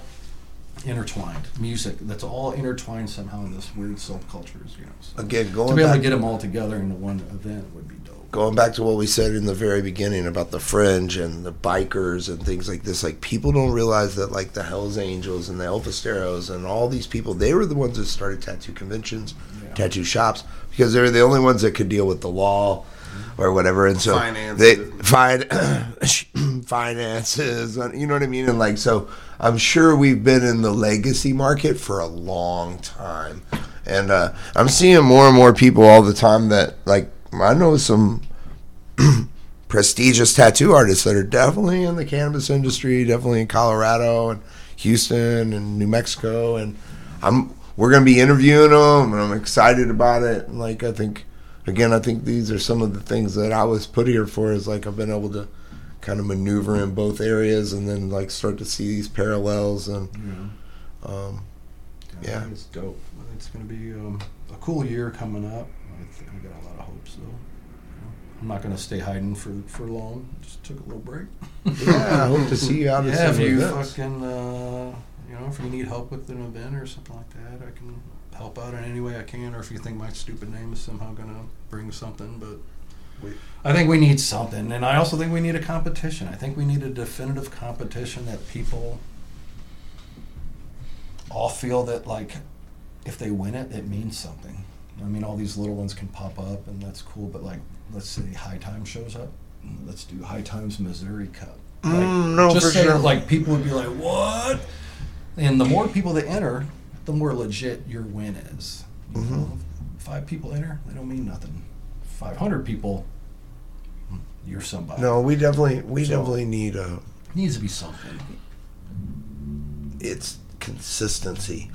intertwined. Music that's all intertwined somehow in this weird subcultures. You know, so Again, going to be able to get them all together into one event would be. Going back to what we said in the very beginning about the fringe and the bikers and things like this like people don't realize that like the hells angels and the El Forasteros and all these people they were the ones that started tattoo conventions Yeah. tattoo shops because they were the only ones that could deal with the law or whatever and so Finance. they find finances you know what i mean and like so i'm sure we've been in the legacy market for a long time and uh, i'm seeing more and more people all the time that like i know some prestigious tattoo artists that are definitely in the cannabis industry definitely in colorado and houston and new mexico and i'm we're going to be interviewing them and i'm excited about it and like i think again i think these are some of the things that i was put here for is like i've been able to kind of maneuver in both areas and then like start to see these parallels and um, Yeah. It's dope. It's going to be um, a cool year coming up. I, got a lot of hopes, though. You know, I'm not going to stay hiding for for long. Just took a little break. yeah i hope to see you out at yeah, some if you events. fucking, uh, you know, if you need help with an event or something like that, I can help out in any way I can. Or if you think my stupid name is somehow gonna bring something, but We- I think we need something, and I also think we need a competition. I think we need a definitive competition that people all feel that like if they win it, it means something. I mean, all these little ones can pop up, and that's cool. But like, let's say High Times shows up, let's do High Times Missouri Cup. Like, Mm, no, just for sure. like people would be like, "What?" And the more people that enter, the more legit your win is. You Mm-hmm. know, five people enter, they don't mean nothing. Five hundred people, you're somebody. no we definitely we So- definitely need a needs to be something. it's consistency.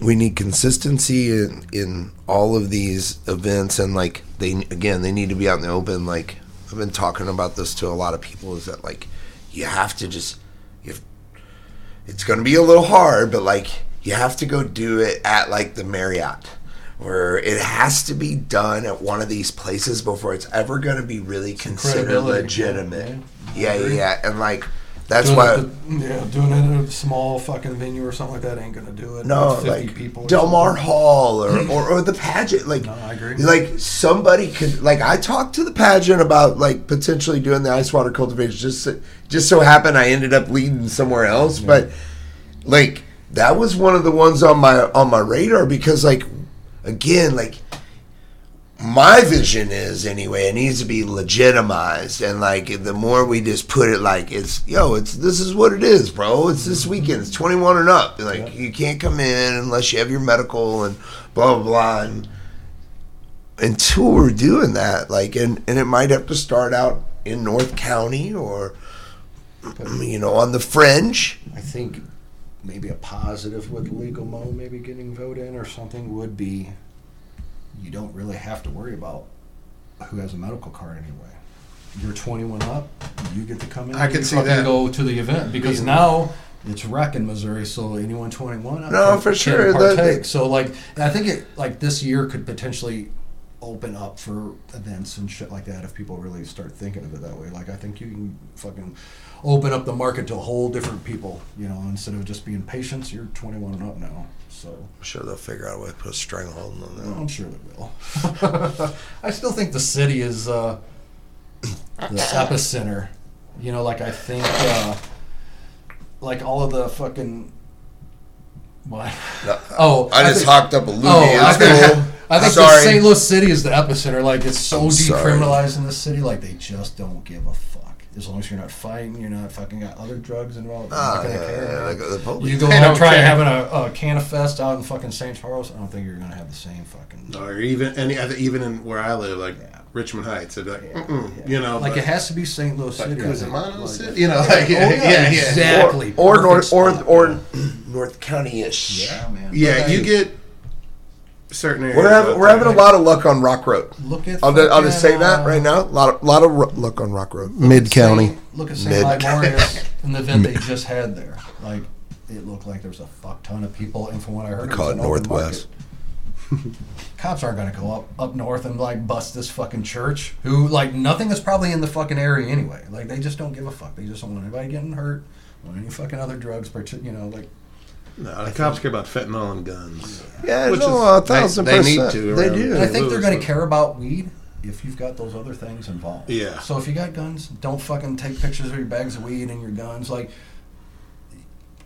We need consistency in in all of these events, and like they again, they need to be out in the open. Like I've been talking about this to a lot of people, is that like you have to just you. have- It's going to be a little hard, but like you have to go do it at like the Marriott, where it has to be done at one of these places before it's ever going to be really considered legitimate. Yeah, yeah, yeah, and like that's doing why. the- yeah, doing it at a small fucking venue or something like that ain't gonna do it. No, With 50 like people. or Delmar something. Hall or, or, or the pageant. Like, No, I agree. like somebody could like I talked to the pageant about like potentially doing the ice water cultivation. Just so- just so happened I ended up leading somewhere else, but like that was one of the ones on my on my radar because like again like my vision is anyway it needs to be legitimized. And like the more we just put it like it's yo it's this is what it is bro. It's this mm-hmm. weekend. It's 21 and up. Like you can't come in unless you have your medical and blah blah blah. And until we're doing that like and and it might have to start out in north county or you know on the fringe. I think maybe a positive with legal mo maybe getting voted in or something would be you don't really have to worry about who has a medical card anyway. You're 21 up, you get to come in. I can see that. Go to the event because now it's rec in Missouri, so anyone 21 up No, can- for sure, that- partake. so like, I think it like this year could potentially open up for events and shit like that if people really start thinking of it that way. Like, I think you can fucking open up the market to a whole different people. You know, instead of just being patients, you're 21 and up now. So i'm sure they'll figure out a way to put a stranglehold on that I'm sure they will. I still think the city is uh, the epicenter. You know, like I think, uh, like all of the fucking. What? No, Oh, I just think- hocked up a loogie. Oh, I think, cool. I think the St. Louis city is the epicenter. Like it's so I'm sorry. decriminalized in the city. Like they just don't give a fuck. As long as you're not fighting, you're not fucking got other drugs involved. they're Ah, not gonna yeah, care, yeah, like the police. You go They out don't and try care. having a, a can of fest out in fucking St. Charles. I don't think you're gonna have the same fucking. or even any other, even in where I live, like Yeah. Richmond Heights, it'd be like, Yeah, yeah. you know, like but- it has to be St. Louis like City. I think. Like- City, you know, like yeah, Oh, yeah, yeah, exactly. or or North or or. North County ish. Yeah, man. Yeah, Look you at- get certain areas. We're having we're having a lot of luck on Rock Road. Look at. I'll, I'll just say that uh, right now. A lot of lot of ru- luck on Rock Road. Mid County. Look at Mid- St. Morius and the event they just had there. Like, it looked like there was a fuck ton of people, and from what I heard, call was it an open Northwest. market. Cops aren't going to go up up north and like bust this fucking church. Who like nothing is probably in the fucking area anyway. Like they just don't give a fuck. They just don't want anybody getting hurt. Want any fucking other drugs? partic- You know, like No, the cops care about fentanyl and guns. Yeah, Which no, is- a thousand they- they need to They do. And I think they're going to care about weed if you've got those other things involved. Yeah. So if you got guns, don't fucking take pictures of your bags of weed and your guns. Like,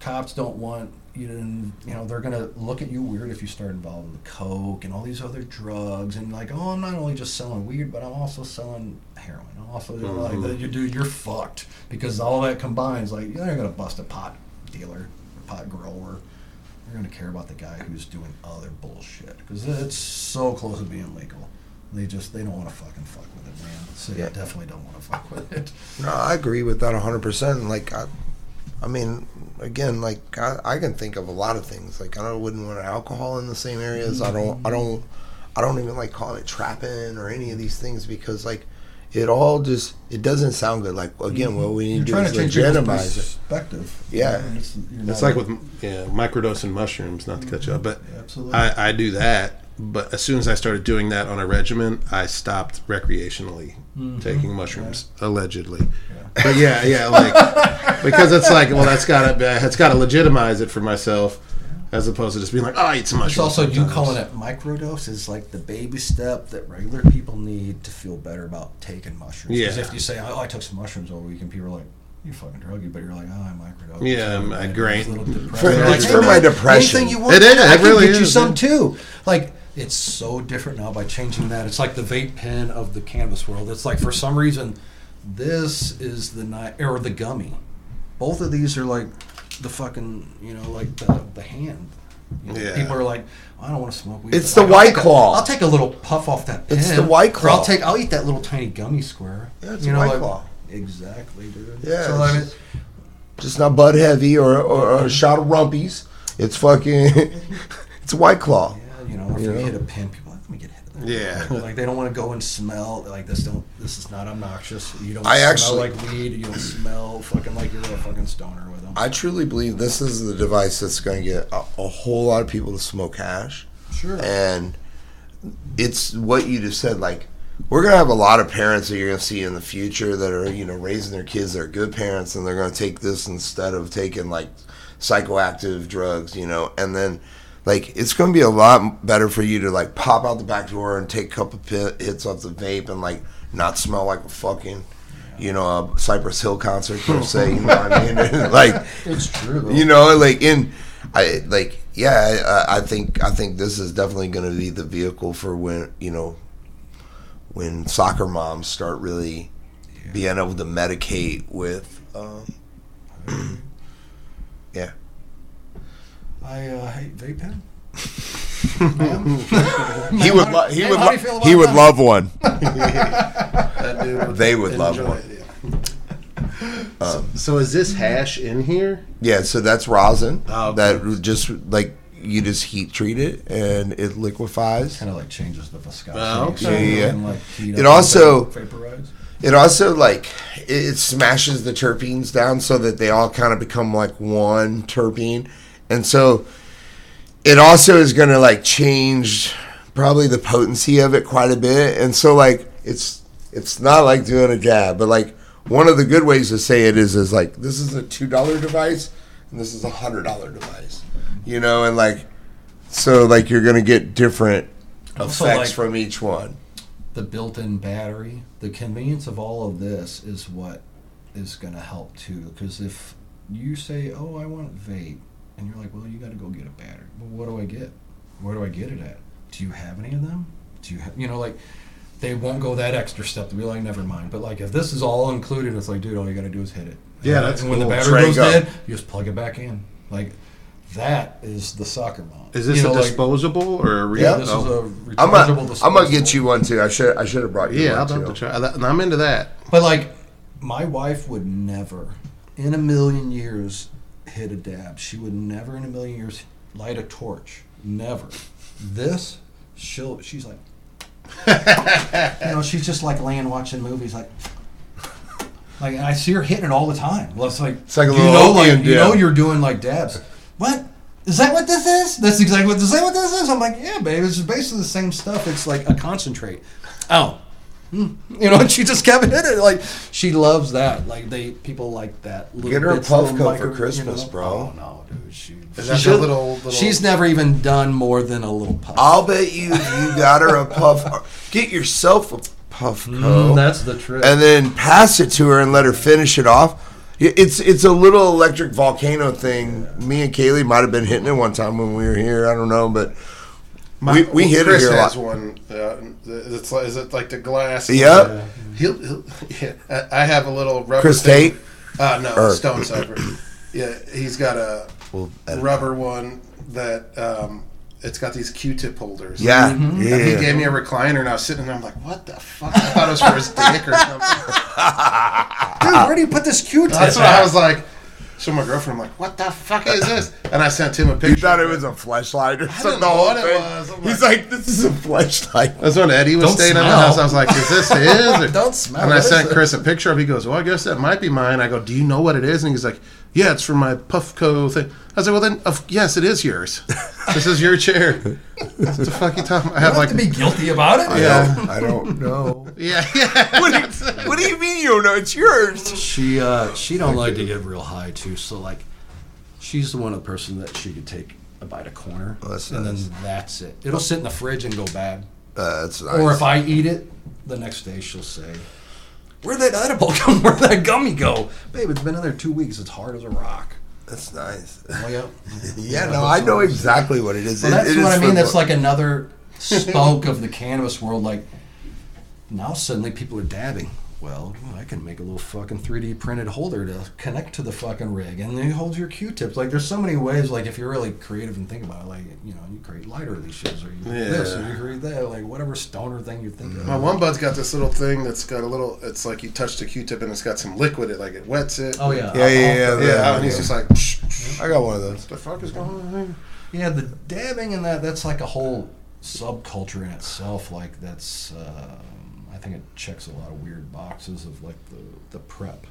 cops don't want you to, you know, they're going to look at you weird if you start involving the coke and all these other drugs. And like, oh, I'm not only just selling weed, but I'm also selling heroin. I'm also doing Mhm. like, you do, you're fucked because all that combines. Like, you're not going to bust a pot dealer, pot grower. You're going to care about the guy who's doing other bullshit because it's so close to being legal. They just they don't want to fucking fuck with it, man. So Yeah. definitely don't want to fuck with it. No, I agree with that 100%. Like, I, I mean, again, like, I, I can think of a lot of things. Like, I don't, wouldn't want alcohol in the same areas. I don't, I don't, I don't even like calling it trapping or any of these things because, like, it all just, it doesn't sound good. Like, again, what we You're need to do trying is to change legitimize it. perspective. Yeah. it's, It's like with yeah, microdosing mushrooms, not to cut you off, but Absolutely. I, I do that. But as soon as I started doing that on a regimen, I stopped recreationally taking mushrooms, allegedly. But yeah, yeah, like because it's like, well, that's got to it's got to legitimize it for myself, as opposed to just being like, oh, I eat some It's mushrooms. also you calling it microdose is like the baby step that regular people need to feel better about taking mushrooms. Because Yeah. if you say, "Oh, I took some mushrooms over the weekend," people are like, "You fucking druggy," but you're like, "Oh, I microdose." Yeah, I I'm a little depressed. For- They're it's "Hey, for my depression." Anything you want, It is, I it can really get you some yeah. too. Like it's so different now by changing that. It's like the vape pen of the cannabis world. It's like for some reason, this is the night or the gummy. Both of these are like the fucking you know like the the hand. You know, Yeah. People are like, I don't want to smoke weed. It's the White Claw. I'll take a little puff off that pen. It's the White Claw. I'll take. I'll eat that little tiny gummy square. Yeah, it's you know, White like- Claw. Exactly, dude. Yeah, So I mean, Just not Bud Heavy or, or, or a shot of Rumpies. It's fucking, it's White Claw. Yeah, you know, if You you, know? hit a pin, Yeah. like they don't want to go and smell like this. Don't this is not obnoxious. You don't I smell actually- like weed. You don't smell fucking like you're a fucking stoner with them. I truly believe this is the device that's going to get a, a whole lot of people to smoke hash. sure. And it's what you just said. Like, we're going to have a lot of parents that you're going to see in the future that are, you know, raising their kids. They're good parents and they're going to take this instead of taking like psychoactive drugs, you know, and then. Like it's going to be a lot better for you to like pop out the back door and take a couple pit hits off the vape and like not smell like a fucking, you know, a Cypress Hill concert per se. You know what I mean? like it's true. Though. you know like in i like yeah I, I think i think this is definitely going to be the vehicle for when you know when soccer moms start really being able to medicate with um, yeah I uh, hate vape pen. he would lo- he Hey, would how lo- he would that? love one That dude They would love one. it, so, so is this hash in here? yeah so that's rosin Oh, okay. that just like you just heat treat it and it liquefies Kind of like changes the viscosity. Oh, okay. so Yeah, you yeah. can, like, heat It up also- and vaporize. It also like it, it smashes the terpenes down so that they all kind of become like one terpene, and so it also is going to like change probably the potency of it quite a bit. And so like it's it's not like doing a jab, but like one of the good ways to say it is is like this is a two dollar device and this is a hundred dollar device, you know, and like so like you're going to get different Also, effects like- from each one. the built-in battery, the convenience of all of this is what is going to help too. Because if you say, "Oh, I want vape," and you're like, "Well, you got to go get a battery." Well, what do I get? Where do I get it at? Do you have any of them? Do you have, you know, like they won't go that extra step to be like, never mind. But like if this is all included, it's like, dude, all you gotta do is hit it. Yeah, that's and when the battery goes up. dead, you just plug it back in. Like that is the soccer mount. Is this You know, a like- disposable or a real? Yeah, this oh. is a I'm rechargeable gonna, disposable. I'm gonna get you one too. I should I should have brought you Yeah, one love too. to try. I'm into that. But like, my wife would never, in a million years, hit a dab. She would never, in a million years, light a torch. Never. This, she'll. She's like, you know, she's just like laying watching movies, like. Like and I see her hitting it all the time. Well, it's like, It's like a you little know, like you know, you're doing like dabs. What is that? What this is? That's exactly what. Is that what this is? I'm like, yeah, babe. It's basically the same stuff. It's like a concentrate. Oh, you know, and she just kept hitting it. Like she loves that. Like they people like that. little Get her a bits, Puffco for you Christmas, bro. Oh no, dude. She, Is that she- the little, little? she's never even done more than a little puff. I'll bet you you got her a puff. Get yourself a Puffco. Mm, that's the trick. and then pass it to her and let her finish it off. It's it's a little electric volcano thing. Me and Kaylee might have been hitting it one time when we were here. I don't know, but we, we well, hit Chris it here a has lot. one. Uh, it's like, is it like the glass? Yep. He'll, he'll, yeah. I I have a little rubber. Chris thing. Tate? Uh, no, Or- Stone Cypher. yeah, he's got a We'll edit rubber one that um, it's got these Q-tip holders. Yeah, And he yeah. gave me a recliner, and I was sitting there. I'm like, "What the fuck?" I thought it was for his dick or something. Dude, where do you put this Q-tip? That's what I was like. So my girlfriend, I'm like, "What the fuck is this?" And I sent him a picture. You thought it was a flashlight or something. didn't the know whole what it thing. was. I'm He's like- like, this is a flashlight. That's when Eddie was Don't staying in the smell. house. I was like, "Is this his?" Or- Don't smell. And I What is sent it? Chris a picture of. it. He goes, "Well, I guess that might be mine." I go, "Do you know what it is?" And he's like, "Yeah, it's from my Puffco thing." I was like, "Well, then, of, yes, it is yours. this is your chair." what the fuck you talking? I have like, have to be guilty about it. yeah, I don't know. yeah, yeah. What do, you, what do you mean you don't know? It's yours. She uh she don't like to get real high too, so like she's the one of the person that she could take a bite of corner Oh, that's and nice. then that's it. It'll sit in the fridge and go bad. Uh, that's nice. Or if I eat it, the next day she'll say, Where'd that edible come? Where'd that gummy go? Babe, it's been in there two weeks. It's hard as a rock. that's nice. Oh, yeah. Yeah, no, I know exactly what it is. Well, that's it what is I mean. That's like another spoke of the cannabis world. Like now, suddenly people are dabbing. Well, I can make a little fucking 3D printed holder to connect to the fucking rig, and then it holds your Q-tips. Like, there's so many ways. Like, if you're really creative and think about it, like you know, you create lighter leashes, or you do this, or you create that, like whatever stoner thing you think of. My one bud's got this little thing that's got a little. It's like you touch the Q-tip and it's got some liquid. It like it wets it. Oh yeah, Yeah, yeah, yeah. yeah. yeah, and he's just like, "Shh, shh, I got one of those. "The fuck is going on?" here?" Yeah, the dabbing and that, that's like a whole subculture in itself. Like, that's, I think it checks a lot of weird boxes of like the, the prep,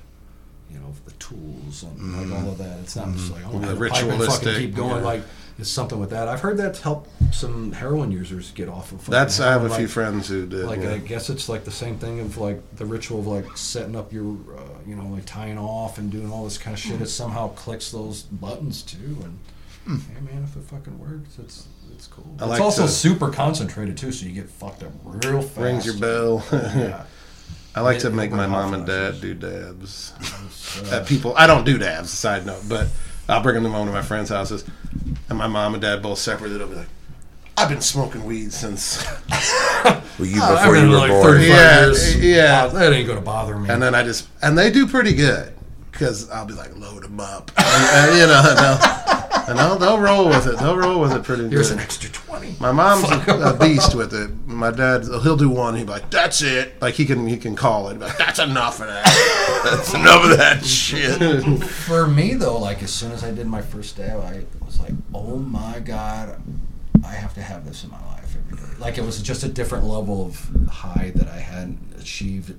you know, the tools and like mm-hmm. all of that. It's not just mm-hmm. like, oh, The I have a pipe and fucking keep going. yeah. Like, it's something with that. I've heard that's helped some heroin users get off of That's I have a heroin, few friends who did. like yeah. I guess it's like the same thing of like the ritual of like setting up your, uh, you know, like tying off and doing all this kind of shit. It mm-hmm. somehow clicks those buttons too, and hmm. hey man, if it fucking works, it's it's cool. I it's like also to- super concentrated too, so you get fucked up real fast. Rings your bell. yeah. I like to make my mom and dad do dabs. Uh, people, I don't do dabs. Side note, but I'll bring them to one of my friends' houses, and my mom and dad both separated. They'll be like, "I've been smoking weed since," Well, you I've before been you were like born. 35 Yeah, years. yeah. Uh, that ain't gonna bother me. and then I just and they do pretty good because I'll be like, "Load them up," and, and, you know, and they'll, they'll, roll with it. They'll roll with it pretty Here's good. an extra twenty. My mom's a, a beast with it. My dad, he'll do one. He'd be like, "That's it." Like he can, he can call it. Like, "That's enough of that." That's enough of that shit. For me though, like as soon as I did my first dab, I was like, "Oh my god, I have to have this in my life every day." Like it was just a different level of high that I hadn't achieved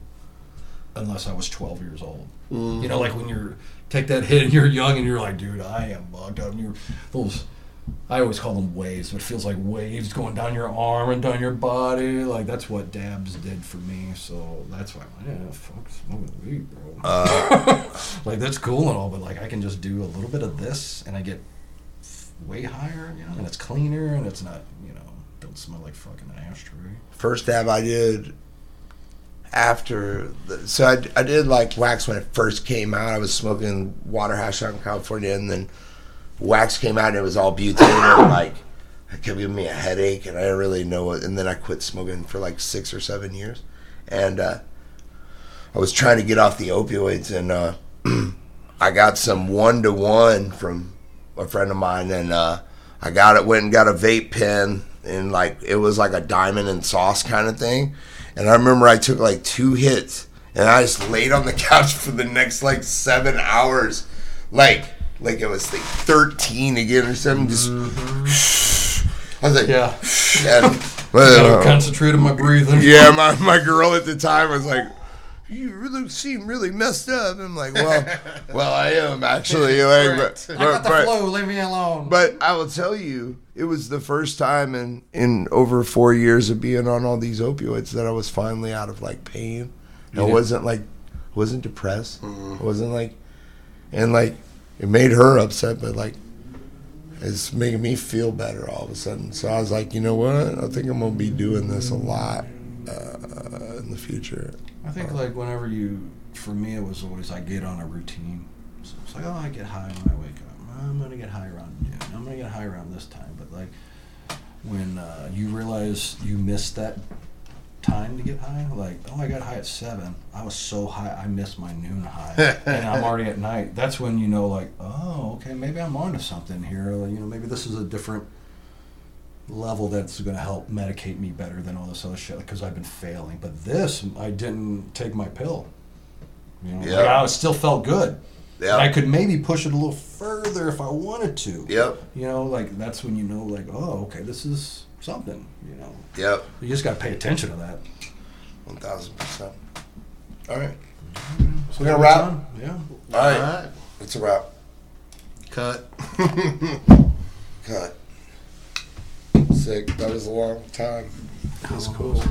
unless I was 12 years old. Mm-hmm. You know, like when you're take that hit and you're young and you're like, "Dude, I am bugged up." And you're those. I always call them waves, but it feels like waves going down your arm and down your body. Like that's what dabs did for me. So that's why I'm like, yeah, fuck smoking weed, bro. Uh. like that's cool and all, but like I can just do a little bit of this and I get way higher, you know, and it's cleaner and it's not, you know, don't smell like fucking ashtray. First dab I did after, the, so I, I did like wax when it first came out. I was smoking water hash out in California, and then wax came out and it was all butane. and like it kept giving me a headache, and I didn't really know it. And then I quit smoking for like six or seven years, and uh, I was trying to get off the opioids, and uh, I got some one to one from a friend of mine, and uh, I got it. Went and got a vape pen, and like it was like a diamond and sauce kind of thing. And I remember I took like two hits, and I just laid on the couch for the next like seven hours, like like it was like thirteen again or something. Just mm-hmm. I was like, Yeah. and, well, concentrate on my breathing. yeah, my, my girl at the time was like, "You really seem really messed up." I'm like, "Well, well, I am actually." Like, but, I got the but- flu. Leave me alone. but I will tell you, it was the first time in in over four years of being on all these opioids that I was finally out of like pain. I wasn't like, wasn't depressed. I wasn't like, and like, it made her upset, but like, it's making me feel better all of a sudden. So I was like, you know what? I think I'm gonna be doing this a lot uh, in the future. I think like whenever you, for me, it was always I get on a routine. So it's like, oh, I get high when I wake up. I'm gonna get high around noon. I'm gonna get high around this time. But like when uh, you realize you missed that time to get high, like oh, I got high at seven. I was so high, I missed my noon high, and I'm already at night. That's when you know, like, oh, okay, maybe I'm onto something here. Like, you know, maybe this is a different level that's going to help medicate me better than all this other shit because I've been failing. But this, I didn't take my pill. You know, Yeah. like, I still felt good. Yeah. And I could maybe push it a little further if I wanted to. Yep. You know, like that's when you know, like, oh, okay, this is something. You know, Yep. you just got to pay attention to that. One thousand percent. All right. So We gonna wrap? Yeah. All right. All right. It's a wrap. Cut. Cut. Sick. That was a long time. That was oh. cool.